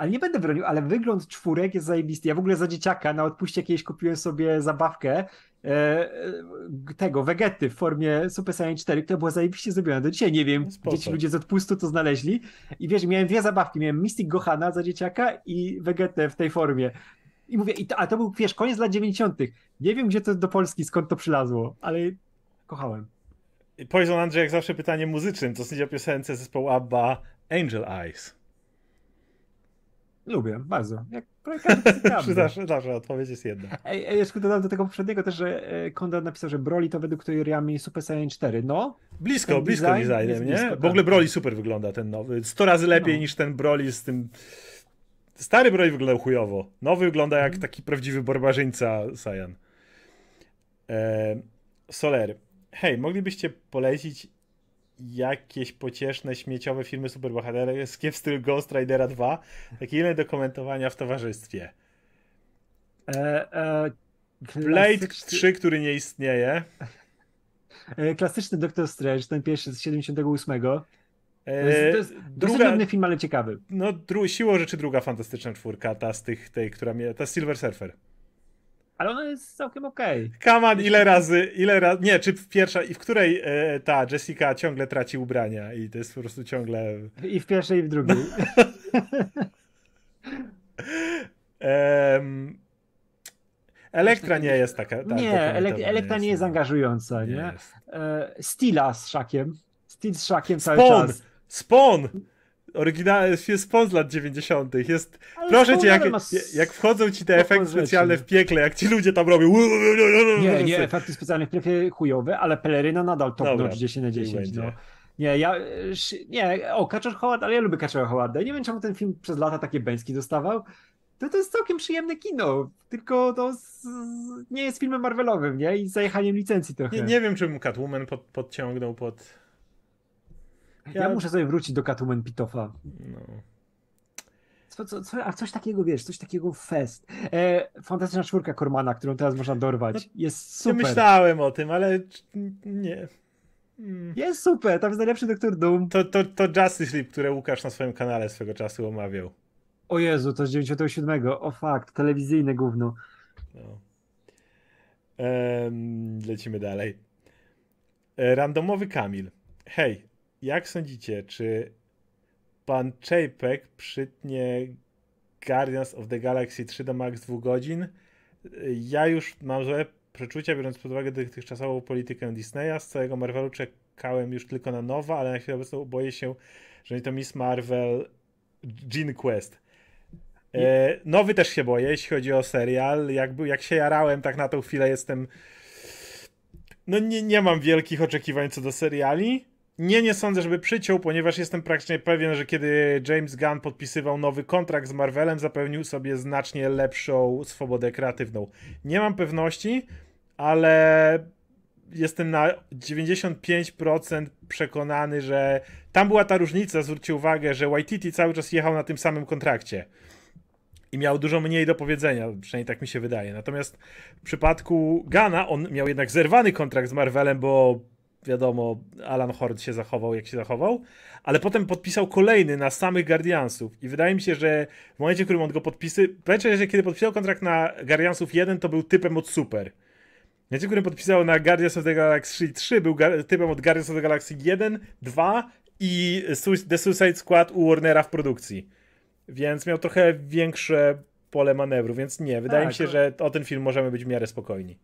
ale nie będę bronił, ale wygląd czwórek jest zajebisty. Ja w ogóle za dzieciaka na odpuście kiedyś kupiłem sobie zabawkę e, e tego, Vegety w formie Super Saiyan 4, która była zajebiście zrobiona. Do dzisiaj nie wiem, no gdzie ci ludzie z odpustu to znaleźli. I wiesz, miałem dwie zabawki. Miałem Mystic Gohana za dzieciaka i Vegetę w tej formie. I mówię, i to, a to był, wiesz, koniec lat 90. Nie wiem, gdzie to do Polski, skąd to przylazło, ale kochałem. Poison Andrzej, jak zawsze pytanie muzycznym, to sędzia piosence zespołu ABBA Angel Eyes. Lubię, bardzo. Jak zawsze, zawsze odpowiedź jest jedna. Ej, ej, jeszcze dodam do tego poprzedniego też, że e, Konrad napisał, że Broly to według teoriami Super Saiyan 4. No. Blisko, blisko design, designem, nie? Blisko, w ogóle tak. Broly super wygląda ten nowy. 100 razy lepiej no. niż ten Broly z tym... Stary Broly wyglądał chujowo. Nowy wygląda jak mm. taki prawdziwy barbarzyńca Saiyan. E, Soler. Hej, moglibyście polecić jakieś pocieszne, śmieciowe filmy superbohaterskie w stylu Ghost Ridera 2, takie inne do komentowania w towarzystwie. E, e, Blade 3, który nie istnieje. E, klasyczny Doctor Strange, ten pierwszy z 78. To jest, to jest druga, film, ale ciekawy. No, dru, siłą rzeczy druga fantastyczna czwórka, ta z tych, tej, która mnie, ta Silver Surfer ale ona jest całkiem okej. Okay. On, ile razy, ile razy, nie, czy pierwsza, i w której e, ta Jessica ciągle traci ubrania i to jest po prostu ciągle... I w pierwszej, i w drugiej. um, Elektra nie jest taka. Tak nie, Elek Elektra nie jest angażująca, nie? nie? E, Stila z szakiem. Steel z szakiem cały Spawn. czas. Spawn! Oryginalny jest spawn z lat 90. Jest. Ale proszę cię, jak, jak wchodzą ci te efekty specjalne w piekle, jak ci ludzie tam robią. Nie, nie, efekty specjalne w piekle chujowe, ale peleryna nadal top Dobra, notch 10 na 10. No. Nie, ja. Nie, o, Kaczor Howard, ale ja lubię Kaczor Howarda. Nie wiem, czemu ten film przez lata takie bęski dostawał. To, to jest całkiem przyjemne kino, tylko to z, nie jest filmem Marvelowym, nie? I zajechaniem licencji trochę. Nie, nie wiem, czym Catwoman pod, podciągnął pod ja, ja muszę sobie wrócić do Catwoman Pitofa. No. Co, co, co, a coś takiego, wiesz, coś takiego fest. E, fantastyczna czwórka Kormana, którą teraz można dorwać. No, jest super. Ja myślałem o tym, ale nie. Mm. Jest super, tam jest najlepszy Doktor Doom. To, to, to Justice League, które Łukasz na swoim kanale swego czasu omawiał. O Jezu, to z 97. O fakt, telewizyjne gówno. No. lecimy dalej. E, randomowy Kamil. Hej, jak sądzicie, czy pan Chapek przytnie Guardians of the Galaxy 3 do max 2 godzin? Ja już mam złe przeczucia, biorąc pod uwagę dotychczasową politykę Disneya. Z całego Marvelu czekałem już tylko na nowa, ale na chwilę obecną boję się, że nie to Miss Marvel Jean Quest. E, nowy też się boję, jeśli chodzi o serial. Jak, jak się jarałem, tak na tą chwilę jestem. No nie, nie mam wielkich oczekiwań co do seriali. Nie, nie sądzę, żeby przyciął, ponieważ jestem praktycznie pewien, że kiedy James Gunn podpisywał nowy kontrakt z Marvelem, zapewnił sobie znacznie lepszą swobodę kreatywną. Nie mam pewności, ale jestem na 95% przekonany, że tam była ta różnica. Zwróćcie uwagę, że Waititi cały czas jechał na tym samym kontrakcie i miał dużo mniej do powiedzenia, przynajmniej tak mi się wydaje. Natomiast w przypadku Gana on miał jednak zerwany kontrakt z Marvelem, bo wiadomo, Alan Hord się zachował, jak się zachował, ale potem podpisał kolejny na samych Guardiansów i wydaje mi się, że w momencie, w którym on go podpisy, pamiętam, że kiedy podpisał kontrakt na Guardiansów 1, to był typem od Super. W momencie, w którym podpisał na Guardians of the Galaxy 3, był typem od Guardians of the Galaxy 1, 2 i The Suicide Squad u Warnera w produkcji. Więc miał trochę większe pole manewru, więc nie, wydaje tak, mi się, to... że o ten film możemy być w miarę spokojni.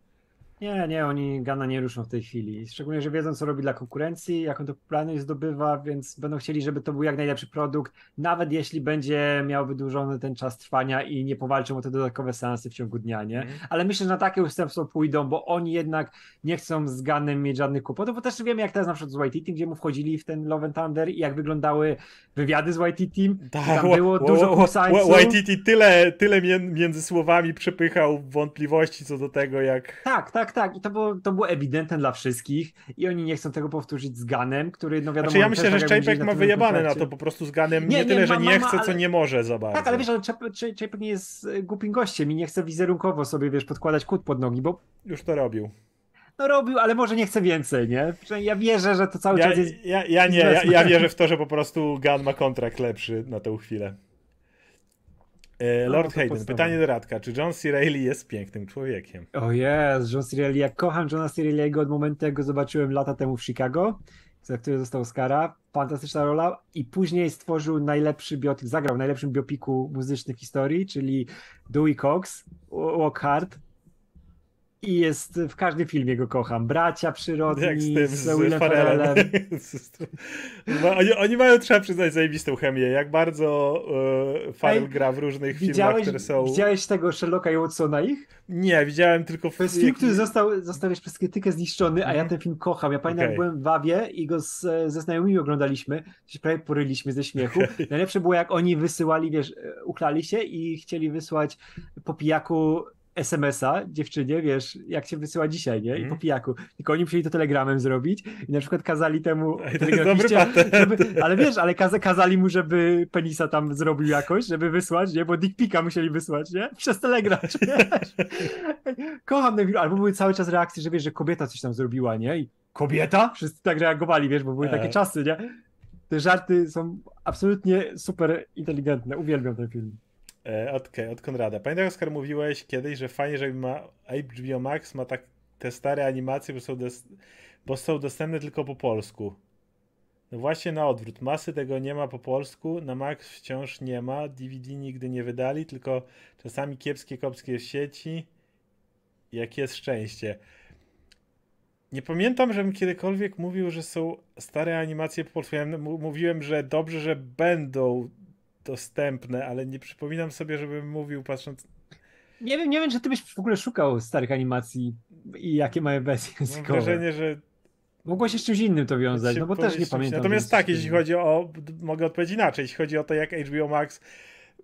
Nie, nie, oni Gana nie ruszą w tej chwili. Szczególnie, że wiedzą, co robi dla konkurencji, jaką to popularność zdobywa, więc będą chcieli, żeby to był jak najlepszy produkt, nawet jeśli będzie miał wydłużony ten czas trwania i nie powalczą o te dodatkowe seansy w ciągu dnia, nie? Mm. Ale myślę, że na takie ustępstwo pójdą, bo oni jednak nie chcą z Ganem mieć żadnych kłopotów, bo też wiemy, jak teraz na przykład z White gdzie mu wchodzili w ten Love and Thunder i jak wyglądały wywiady z White Team. Tak, tam było dużo kusańców. White tyle, tyle między słowami przepychał wątpliwości co do tego, jak... Tak, tak, tak, tak. I to było, to było ewidentne dla wszystkich i oni nie chcą tego powtórzyć z Ganem, który no wiadomo... Znaczy ja myślę, że Czajpek ma wyjebane na to po prostu z Ganem. Nie, nie, nie tyle, ma, że nie ma, chce, ale... co nie może za bardzo. Tak, ale wiesz, ale Czajpek nie jest e, głupim gościem i nie chce wizerunkowo sobie, wiesz, podkładać kut pod nogi, bo... Już to robił no robił, ale może nie chce więcej, nie? Ja wierzę, że to cały ja, czas jest. Ja, ja nie, ja, ja, wierzę w to, że po prostu Gun ma kontrakt lepszy na tę chwilę. E, no, Lord no, Hayden, pytanie do Radka. Czy John C. Reilly jest pięknym człowiekiem? O jest, John C. Reilly. Ja kocham Johna C. Reilly'ego od momentu, jak go zobaczyłem lata temu w Chicago, za który dostał Oscara. Fantastyczna rola. I później stworzył najlepszy biotyk, zagrał w najlepszym biopiku muzycznym w historii, czyli Dewey Cox, Walk Hard i jest w każdym filmie go kocham. Bracia przyrodni Jak z, tym, z, z Willem Farrellem. oni, oni, mają, trzeba przyznać, zajebistą chemię. Jak bardzo uh, Farrell gra w różnych filmach, które są... Widziałeś tego Sherlocka i Watsona ich? Nie, widziałem tylko... W... To jest film, który został, został przez krytykę zniszczony, a ja mhm. ten film kocham. Ja pamiętam, okay. jak byłem w Wawie i go z, ze znajomymi oglądaliśmy, się prawie poryliśmy ze śmiechu. Okay. Najlepsze było, jak oni wysyłali, wiesz, uchlali się i chcieli wysłać po pijaku SMS-a dziewczynie, wiesz, jak się wysyła dzisiaj, nie? I mm. po pijaku. Tylko oni musieli to telegramem zrobić i na przykład kazali temu żeby, ale wiesz, ale kaz kazali mu, żeby penisa tam zrobił jakoś, żeby wysłać, nie? Bo dickpika musieli wysłać, nie? Przez telegram, Kocham ten film, albo były cały czas reakcje, że wiesz, że kobieta coś tam zrobiła, nie? I kobieta? Wszyscy tak reagowali, wiesz, bo były takie czasy, nie? Te żarty są absolutnie super inteligentne. Uwielbiam ten film. E, od, od Konrada. Pamiętam, Oskar, mówiłeś kiedyś, że fajnie, że ma HBO Max ma tak te stare animacje, bo są, bo są dostępne tylko po polsku. No właśnie na odwrót. Masy tego nie ma po polsku, na Max wciąż nie ma, DVD nigdy nie wydali, tylko czasami kiepskie kopskie sieci. Jak jest szczęście. Nie pamiętam, żebym kiedykolwiek mówił, że są stare animacje po polsku. Ja mówiłem, że dobrze, że będą dostępne, ale nie przypominam sobie, żebym mówił patrząc. Nie wiem, nie wiem, czy ty byś w ogóle szukał starych animacji i jakie mają wersje językowe. Mam wrażenie, że Mogło się z czymś innym to wiązać, no bo też nie pamiętam. Natomiast tak, jeśli chodzi o, mogę odpowiedzieć inaczej, jeśli chodzi o to, jak HBO Max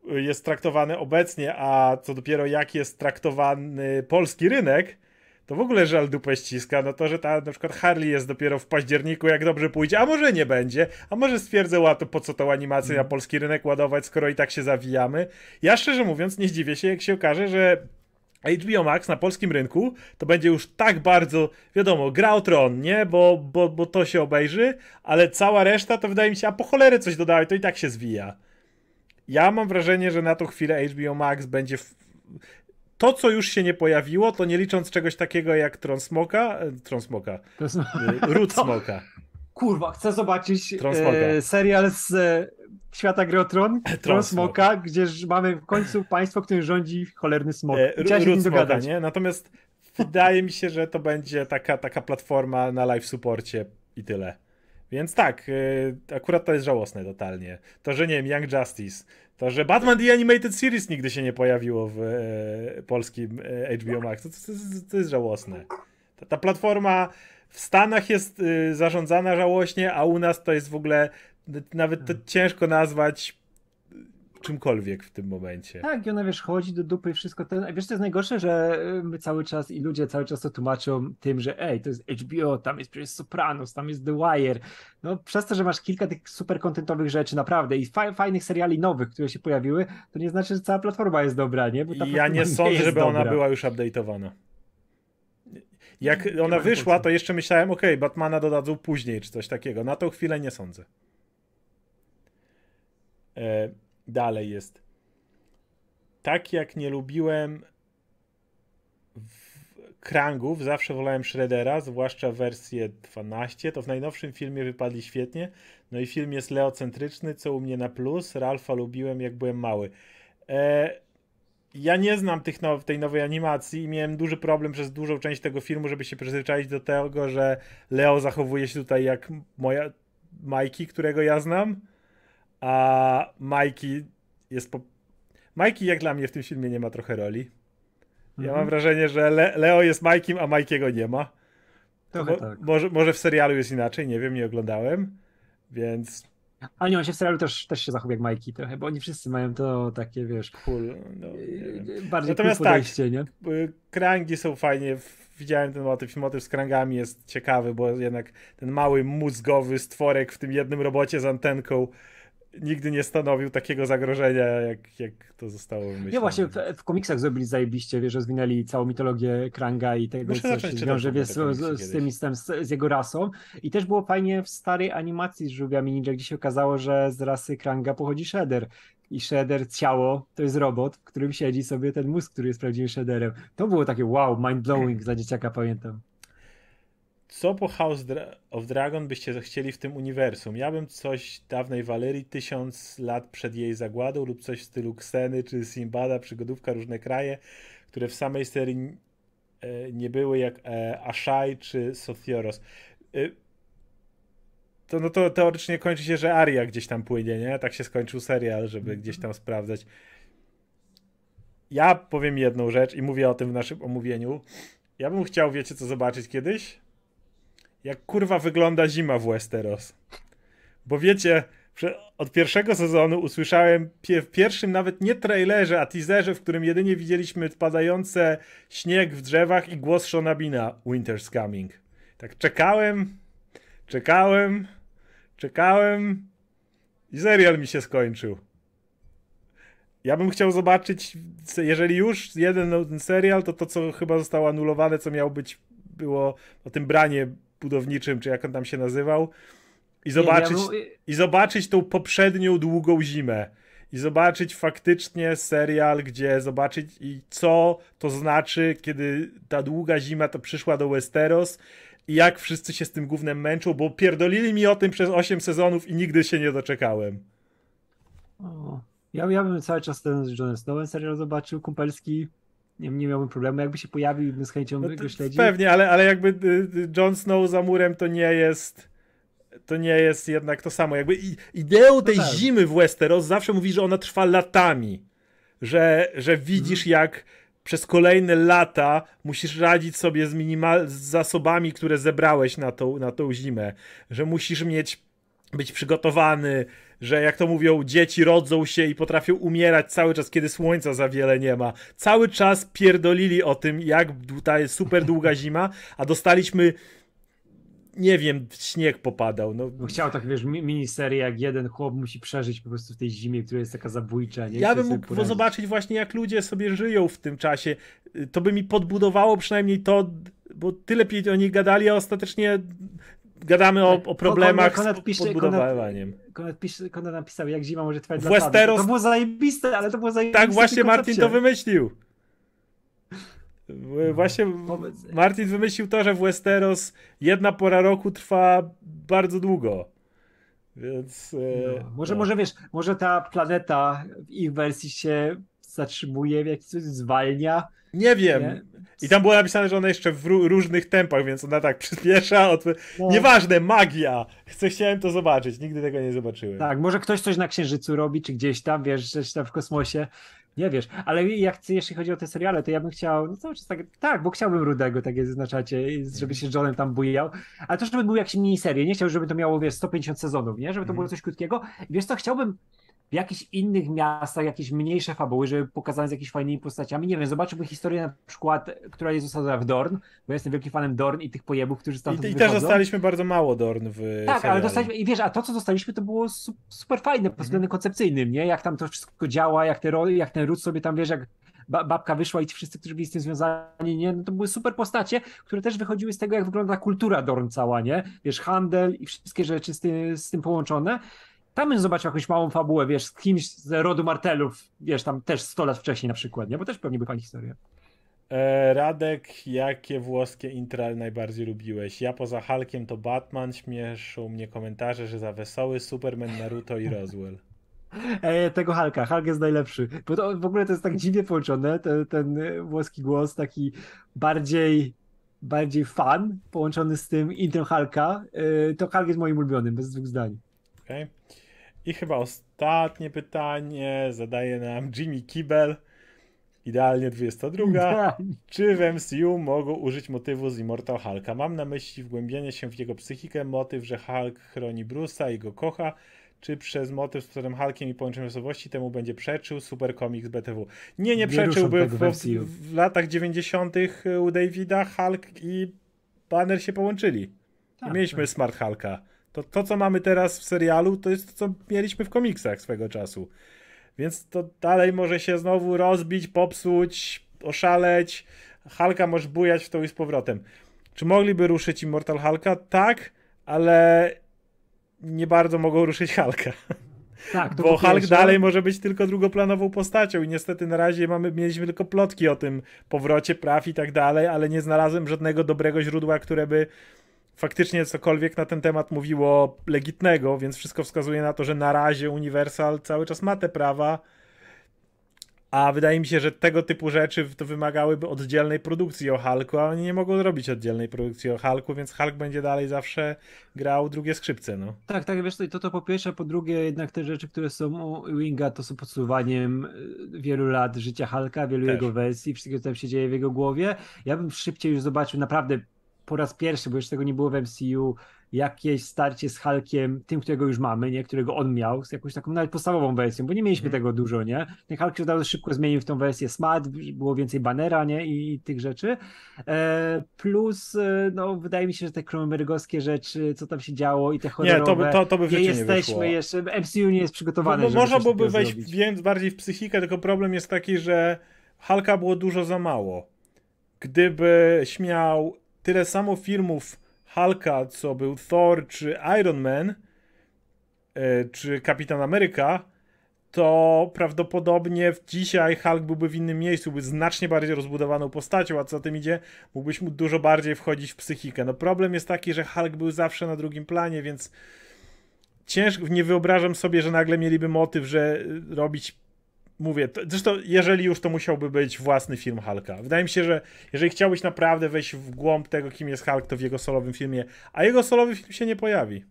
jest traktowany obecnie, a co dopiero jak jest traktowany polski rynek, to w ogóle żal dupę ściska, no to, że ta na przykład Harley jest dopiero w październiku, jak dobrze pójdzie, a może nie będzie, a może stwierdzę, łato, po co tą animację na polski rynek ładować, skoro i tak się zawijamy. Ja szczerze mówiąc nie zdziwię się, jak się okaże, że HBO Max na polskim rynku to będzie już tak bardzo, wiadomo, gra o tron, nie? Bo, bo, bo to się obejrzy, ale cała reszta to wydaje mi się, a po cholerę coś dodałeś, to i tak się zwija. Ja mam wrażenie, że na tą chwilę HBO Max będzie w to, co już się nie pojawiło, to nie licząc czegoś takiego jak Tron Smoka, e, Tron Smoka, Root Smoka. Kurwa, chcę zobaczyć e, serial z e, świata gry o Tron, Tron, Smoka, gdzie mamy w końcu państwo, którym rządzi cholerny smok. E, Root Smoka, nie? Natomiast wydaje mi się, że to będzie taka, taka platforma na live supporcie i tyle. Więc tak, y, akurat to jest żałosne totalnie. To, że nie wiem, Young Justice, to, że Batman The Animated Series nigdy się nie pojawiło w e, polskim e, HBO Max, to, to, to jest żałosne. Ta, ta, platforma w Stanach jest y, zarządzana żałośnie, a u nas to jest w ogóle nawet to hmm. ciężko nazwać czymkolwiek w tym momencie. Tak, i ona wiesz, chodzi do dupy i wszystko. Ten, wiesz, to jest najgorsze, że y, my cały czas i ludzie cały czas to tłumaczą tym, że ej, to jest HBO, tam jest przecież Sopranos, tam jest The Wire. No przez to, że masz kilka tych super kontentowych rzeczy, naprawdę i fa fajnych seriali nowych, które się pojawiły, to nie znaczy, że cała platforma jest dobra, nie? Bo ja nie sądzę, żeby dobra. ona była już update'owana. Jak ona wyszła, to jeszcze myślałem, ok, Batmana dodadzą później, czy coś takiego. Na tą chwilę nie sądzę. Dalej jest. Tak jak nie lubiłem krangów, zawsze wolałem Shreddera, zwłaszcza wersję 12, to w najnowszym filmie wypadli świetnie. No i film jest leocentryczny, co u mnie na plus. Ralfa lubiłem jak byłem mały. E, ja nie znam tych now, tej nowej animacji i miałem duży problem przez dużą część tego filmu, żeby się przyzwyczaić do tego, że Leo zachowuje się tutaj jak moja Majki, którego ja znam a Mikey jest po... Mikey jak dla mnie w tym filmie nie ma trochę roli. Ja mhm. mam wrażenie, że Le Leo jest Majkiem, a Majkiego nie ma. Trochę tak. Może, może w serialu jest inaczej, nie wiem, nie oglądałem, więc... Ale nie, on się w serialu też, też się zachowuje jak Majki trochę, bo oni wszyscy mają to takie, wiesz... Cool. No, bardziej Natomiast cool tak, nie? Y, krangi są fajnie, widziałem ten motyw, motyw z krangami jest ciekawy, bo jednak ten mały mózgowy stworek w tym jednym robocie z antenką nigdy nie stanowił takiego zagrożenia, jak, jak to zostało wymyślone. Nie, właśnie w, w komiksach zrobili zajebiście, wiesz, rozwinęli całą mitologię Kranga i tego, Muszę co się wiąże wiesz, z, z, tym, z, z, jego rasą. I też było fajnie w starej animacji z żółwiami ninja, gdzie się okazało, że z rasy Kranga pochodzi Shredder. I Shredder, ciało, to jest robot, w którym siedzi sobie ten mózg, który jest prawdziwym Shredderem. To było takie wow, mind-blowing dla dzieciaka, pamiętam. Co po House of Dragon byście chcieli w tym uniwersum? Ja bym coś dawnej Valerii, tysiąc lat przed jej zagładą lub coś w stylu Kseny czy Simbada, przygodówka, różne kraje, które w samej serii e, nie były jak e, Ashai czy Sothoros. E, to, no to teoretycznie kończy się, że Aria gdzieś tam płynie, nie? Tak się skończył serial, żeby mhm. gdzieś tam sprawdzać. Ja powiem jedną rzecz i mówię o tym w naszym omówieniu. Ja bym chciał, wiecie co, zobaczyć kiedyś? Jak kurwa wygląda zima w Westeros. Bo wiecie, od pierwszego sezonu usłyszałem w pierwszym nawet nie trailerze, a teaserze, w którym jedynie widzieliśmy spadające śnieg w drzewach i głos Shona Bina Winter's Coming. Tak czekałem, czekałem, czekałem i serial mi się skończył. Ja bym chciał zobaczyć, jeżeli już jeden serial, to to, co chyba zostało anulowane, co miało być, było o tym branie budowniczym, czy jak on tam się nazywał, i zobaczyć, nie, ja i zobaczyć tą poprzednią długą zimę. I zobaczyć faktycznie serial, gdzie zobaczyć i co to znaczy, kiedy ta długa zima to przyszła do Westeros i jak wszyscy się z tym głównym męczą, bo pierdolili mi o tym przez 8 sezonów i nigdy się nie doczekałem. O, ja, ja bym cały czas ten z Snowem serial zobaczył, kumpelski nie, nie miałbym problemu. Jakby się pojawił i bym z chęcią no go śledził. Pewnie, ale, ale jakby y, y, Jon Snow za murem to nie jest to nie jest jednak to samo. Jakby ideą tej no tak. zimy w Westeros zawsze mówi, że ona trwa latami. Że, że widzisz mhm. jak przez kolejne lata musisz radzić sobie z, minimal, z zasobami, które zebrałeś na tą, na tą zimę. Że musisz mieć być przygotowany, że jak to mówią, dzieci rodzą się i potrafią umierać cały czas, kiedy słońca za wiele nie ma. Cały czas pierdolili o tym, jak ta jest super długa zima, a dostaliśmy nie wiem, śnieg popadał. No. chciał tak, wiesz, miniserię, jak jeden chłop musi przeżyć po prostu w tej zimie, która jest taka zabójcza. Nie? Ja bym mógł zobaczyć właśnie, jak ludzie sobie żyją w tym czasie. To by mi podbudowało przynajmniej to, bo tyle o nich gadali, a ostatecznie gadamy o, o problemach Konrad, Konrad z podbudowaniem. Konrad, Konrad, napisał, jak zima może trwać w Westeros... To było zajebiste, ale to było zajebiste. Tak właśnie Martin to wymyślił. Właśnie Martin wymyślił to, że w Westeros jedna pora roku trwa bardzo długo. Więc. E, no, może, no. może wiesz, może ta planeta w ich wersji się zatrzymuje, w jakiś sposób zwalnia. Nie wiem. Nie? I tam było napisane, że ona jeszcze w różnych tempach, więc ona tak przyspiesza. Od... No. Nieważne, magia! Chcę, chciałem to zobaczyć, nigdy tego nie zobaczyłem. Tak, może ktoś coś na Księżycu robi, czy gdzieś tam, wiesz, gdzieś tam w kosmosie. Nie wiesz, ale jak jeśli chodzi o te seriale, to ja bym chciał, no cały czas tak, tak, bo chciałbym Rudego, tak je zaznaczacie, żeby się z Johnem tam bujał, ale to, żeby był jakiś miniserie, nie chciał, żeby to miało, wiesz, 150 sezonów, nie, żeby to było mhm. coś krótkiego. Wiesz co, chciałbym w jakichś innych miastach, jakieś mniejsze fabuły, żeby pokazane z jakimiś fajnymi postaciami. Nie wiem, zobaczyłbym historię na przykład, która jest osadzona w Dorn, bo jestem wielkim fanem Dorn i tych pojebów, którzy stamtąd I, i też dostaliśmy bardzo mało Dorn w Tak, seriali. ale dostaliśmy, i wiesz, a to co dostaliśmy to było super fajne pod względem mhm. koncepcyjnym, nie? Jak tam to wszystko działa, jak, te, jak ten ród sobie tam, wiesz, jak babka wyszła i ci wszyscy, którzy byli z tym związani, nie? No to były super postacie, które też wychodziły z tego, jak wygląda kultura Dorn cała, nie? Wiesz, handel i wszystkie rzeczy z tym, z tym połączone. Tam bym zobaczył jakąś małą fabułę, wiesz, z kimś z rodu Martelów, wiesz, tam też 100 lat wcześniej na przykład, nie? Bo też pewnie by fajna historia. E, Radek, jakie włoskie intra najbardziej lubiłeś? Ja poza Hulkiem to Batman, śmieszą mnie komentarze, że za wesoły Superman, Naruto i Roswell. E, tego Hulka, Hulk jest najlepszy, bo to w ogóle to jest tak dziwnie połączone, ten, ten włoski głos taki bardziej bardziej fan połączony z tym intrem Hulka, e, to Hulk jest moim ulubionym, bez dwóch zdań. I chyba ostatnie pytanie zadaje nam Jimmy Kibel. Idealnie 22. Czy w MCU mogą użyć motywu z Immortal Hulka? Mam na myśli wgłębienie się w jego psychikę, motyw, że Hulk chroni Bruce'a i go kocha, czy przez motyw z którym Hulkiem i połączeniem osobowości temu będzie przeczył Super Comics BTW. Nie, nie przeczyłby, bo w, w, latach 90. u Davida Hulk i Banner się połączyli. Tak, mieliśmy tak. Smart Hulka. To, to, co mamy teraz w serialu, to jest to, co mieliśmy w komiksach swego czasu. Więc to dalej może się znowu rozbić, popsuć, oszaleć. Halka może bujać w to i z powrotem. Czy mogliby ruszyć Immortal Hulka? Tak, ale nie bardzo mogą ruszyć Halka. Tak, Bo Hulk dalej może być tylko drugoplanową postacią i niestety na razie mamy, mieliśmy tylko plotki o tym powrocie praw i tak dalej, ale nie znalazłem żadnego dobrego źródła, które by faktycznie cokolwiek na ten temat mówiło legitnego, więc wszystko wskazuje na to, że na razie Universal cały czas ma te prawa, a wydaje mi się, że tego typu rzeczy to wymagałyby oddzielnej produkcji o Hulku, a oni nie mogą robić oddzielnej produkcji o Hulku, więc Hulk będzie dalej zawsze grał drugie skrzypce, no. Tak, tak, wiesz, to, to po pierwsze, a po drugie jednak te rzeczy, które są u Winga, to są podsuwaniem y, wielu lat życia Hulka, wielu Też. jego wersji, wszystkiego, co tam się dzieje w jego głowie. Ja bym szybciej już zobaczył naprawdę po raz pierwszy, bo już tego nie było w MCU, jakieś starcie z Hulkiem, tym, którego już mamy, nie? którego on miał, z jakąś taką nawet podstawową wersją, bo nie mieliśmy mm. tego dużo, nie? Ten Hulk się bardzo szybko zmienił w tą wersję Smart, było więcej banera, nie? I, i tych rzeczy. E, plus, e, no, wydaje mi się, że te kromerygowskie rzeczy, co tam się działo i te horrorowe, nie, to by, to, to by nie jesteśmy nie jeszcze, MCU nie jest przygotowane, no, no Można byłoby wejść więc bardziej w psychikę, tylko problem jest taki, że Hulka było dużo za mało. Gdyby śmiał tyle samo filmów Hulka, co był Thor, czy Iron Man, e, czy Kapitan Ameryka, to prawdopodobnie dzisiaj Hulk byłby w innym miejscu, byłby znacznie bardziej rozbudowaną postacią, a co tym idzie, mógłbyś mu dużo bardziej wchodzić w psychikę. No problem jest taki, że Hulk był zawsze na drugim planie, więc ciężko, nie wyobrażam sobie, że nagle mieliby motyw, że robić mówię, to, zresztą jeżeli już to musiałby być własny film Hulka. Wydaje mi się, że jeżeli chciałbyś naprawdę wejść w głąb tego, kim jest Hulk, to w jego solowym filmie, a jego solowy film się nie pojawi.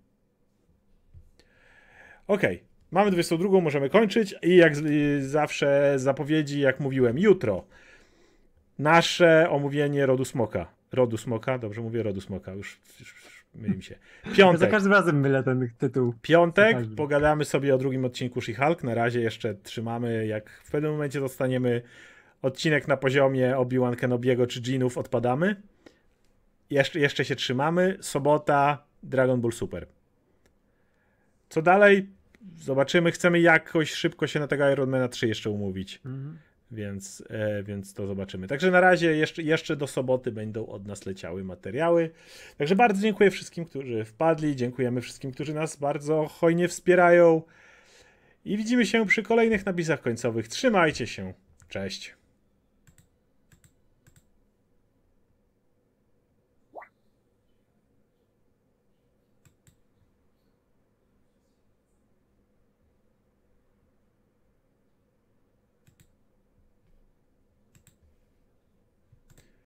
Okej, okay. mamy 22, możemy kończyć i jak zawsze zapowiedzi, jak mówiłem, jutro nasze omówienie Rodu Smoka. Rodu Smoka, dobrze mówię, Rodu Smoka, już, już myli mi się. Piątek. Za każdym razem mylę ten tytuł. Piątek, pogadamy sobie o drugim odcinku She-Hulk. Na razie jeszcze trzymamy, jak w pewnym momencie dostaniemy odcinek na poziomie Obi-Wan Kenobiego czy Jeanów, odpadamy. Jeszcze, jeszcze się trzymamy. Sobota, Dragon Ball Super. Co dalej? Zobaczymy. Chcemy jakoś szybko się na tego Ironmana 3 jeszcze umówić. Mhm więc, e, więc to zobaczymy. Także na razie jeszcze, jeszcze do soboty będą od nas leciały materiały. Także bardzo dziękuję wszystkim, którzy wpadli. Dziękujemy wszystkim, którzy nas bardzo hojnie wspierają. I widzimy się przy kolejnych napisach końcowych. Trzymajcie się. Cześć.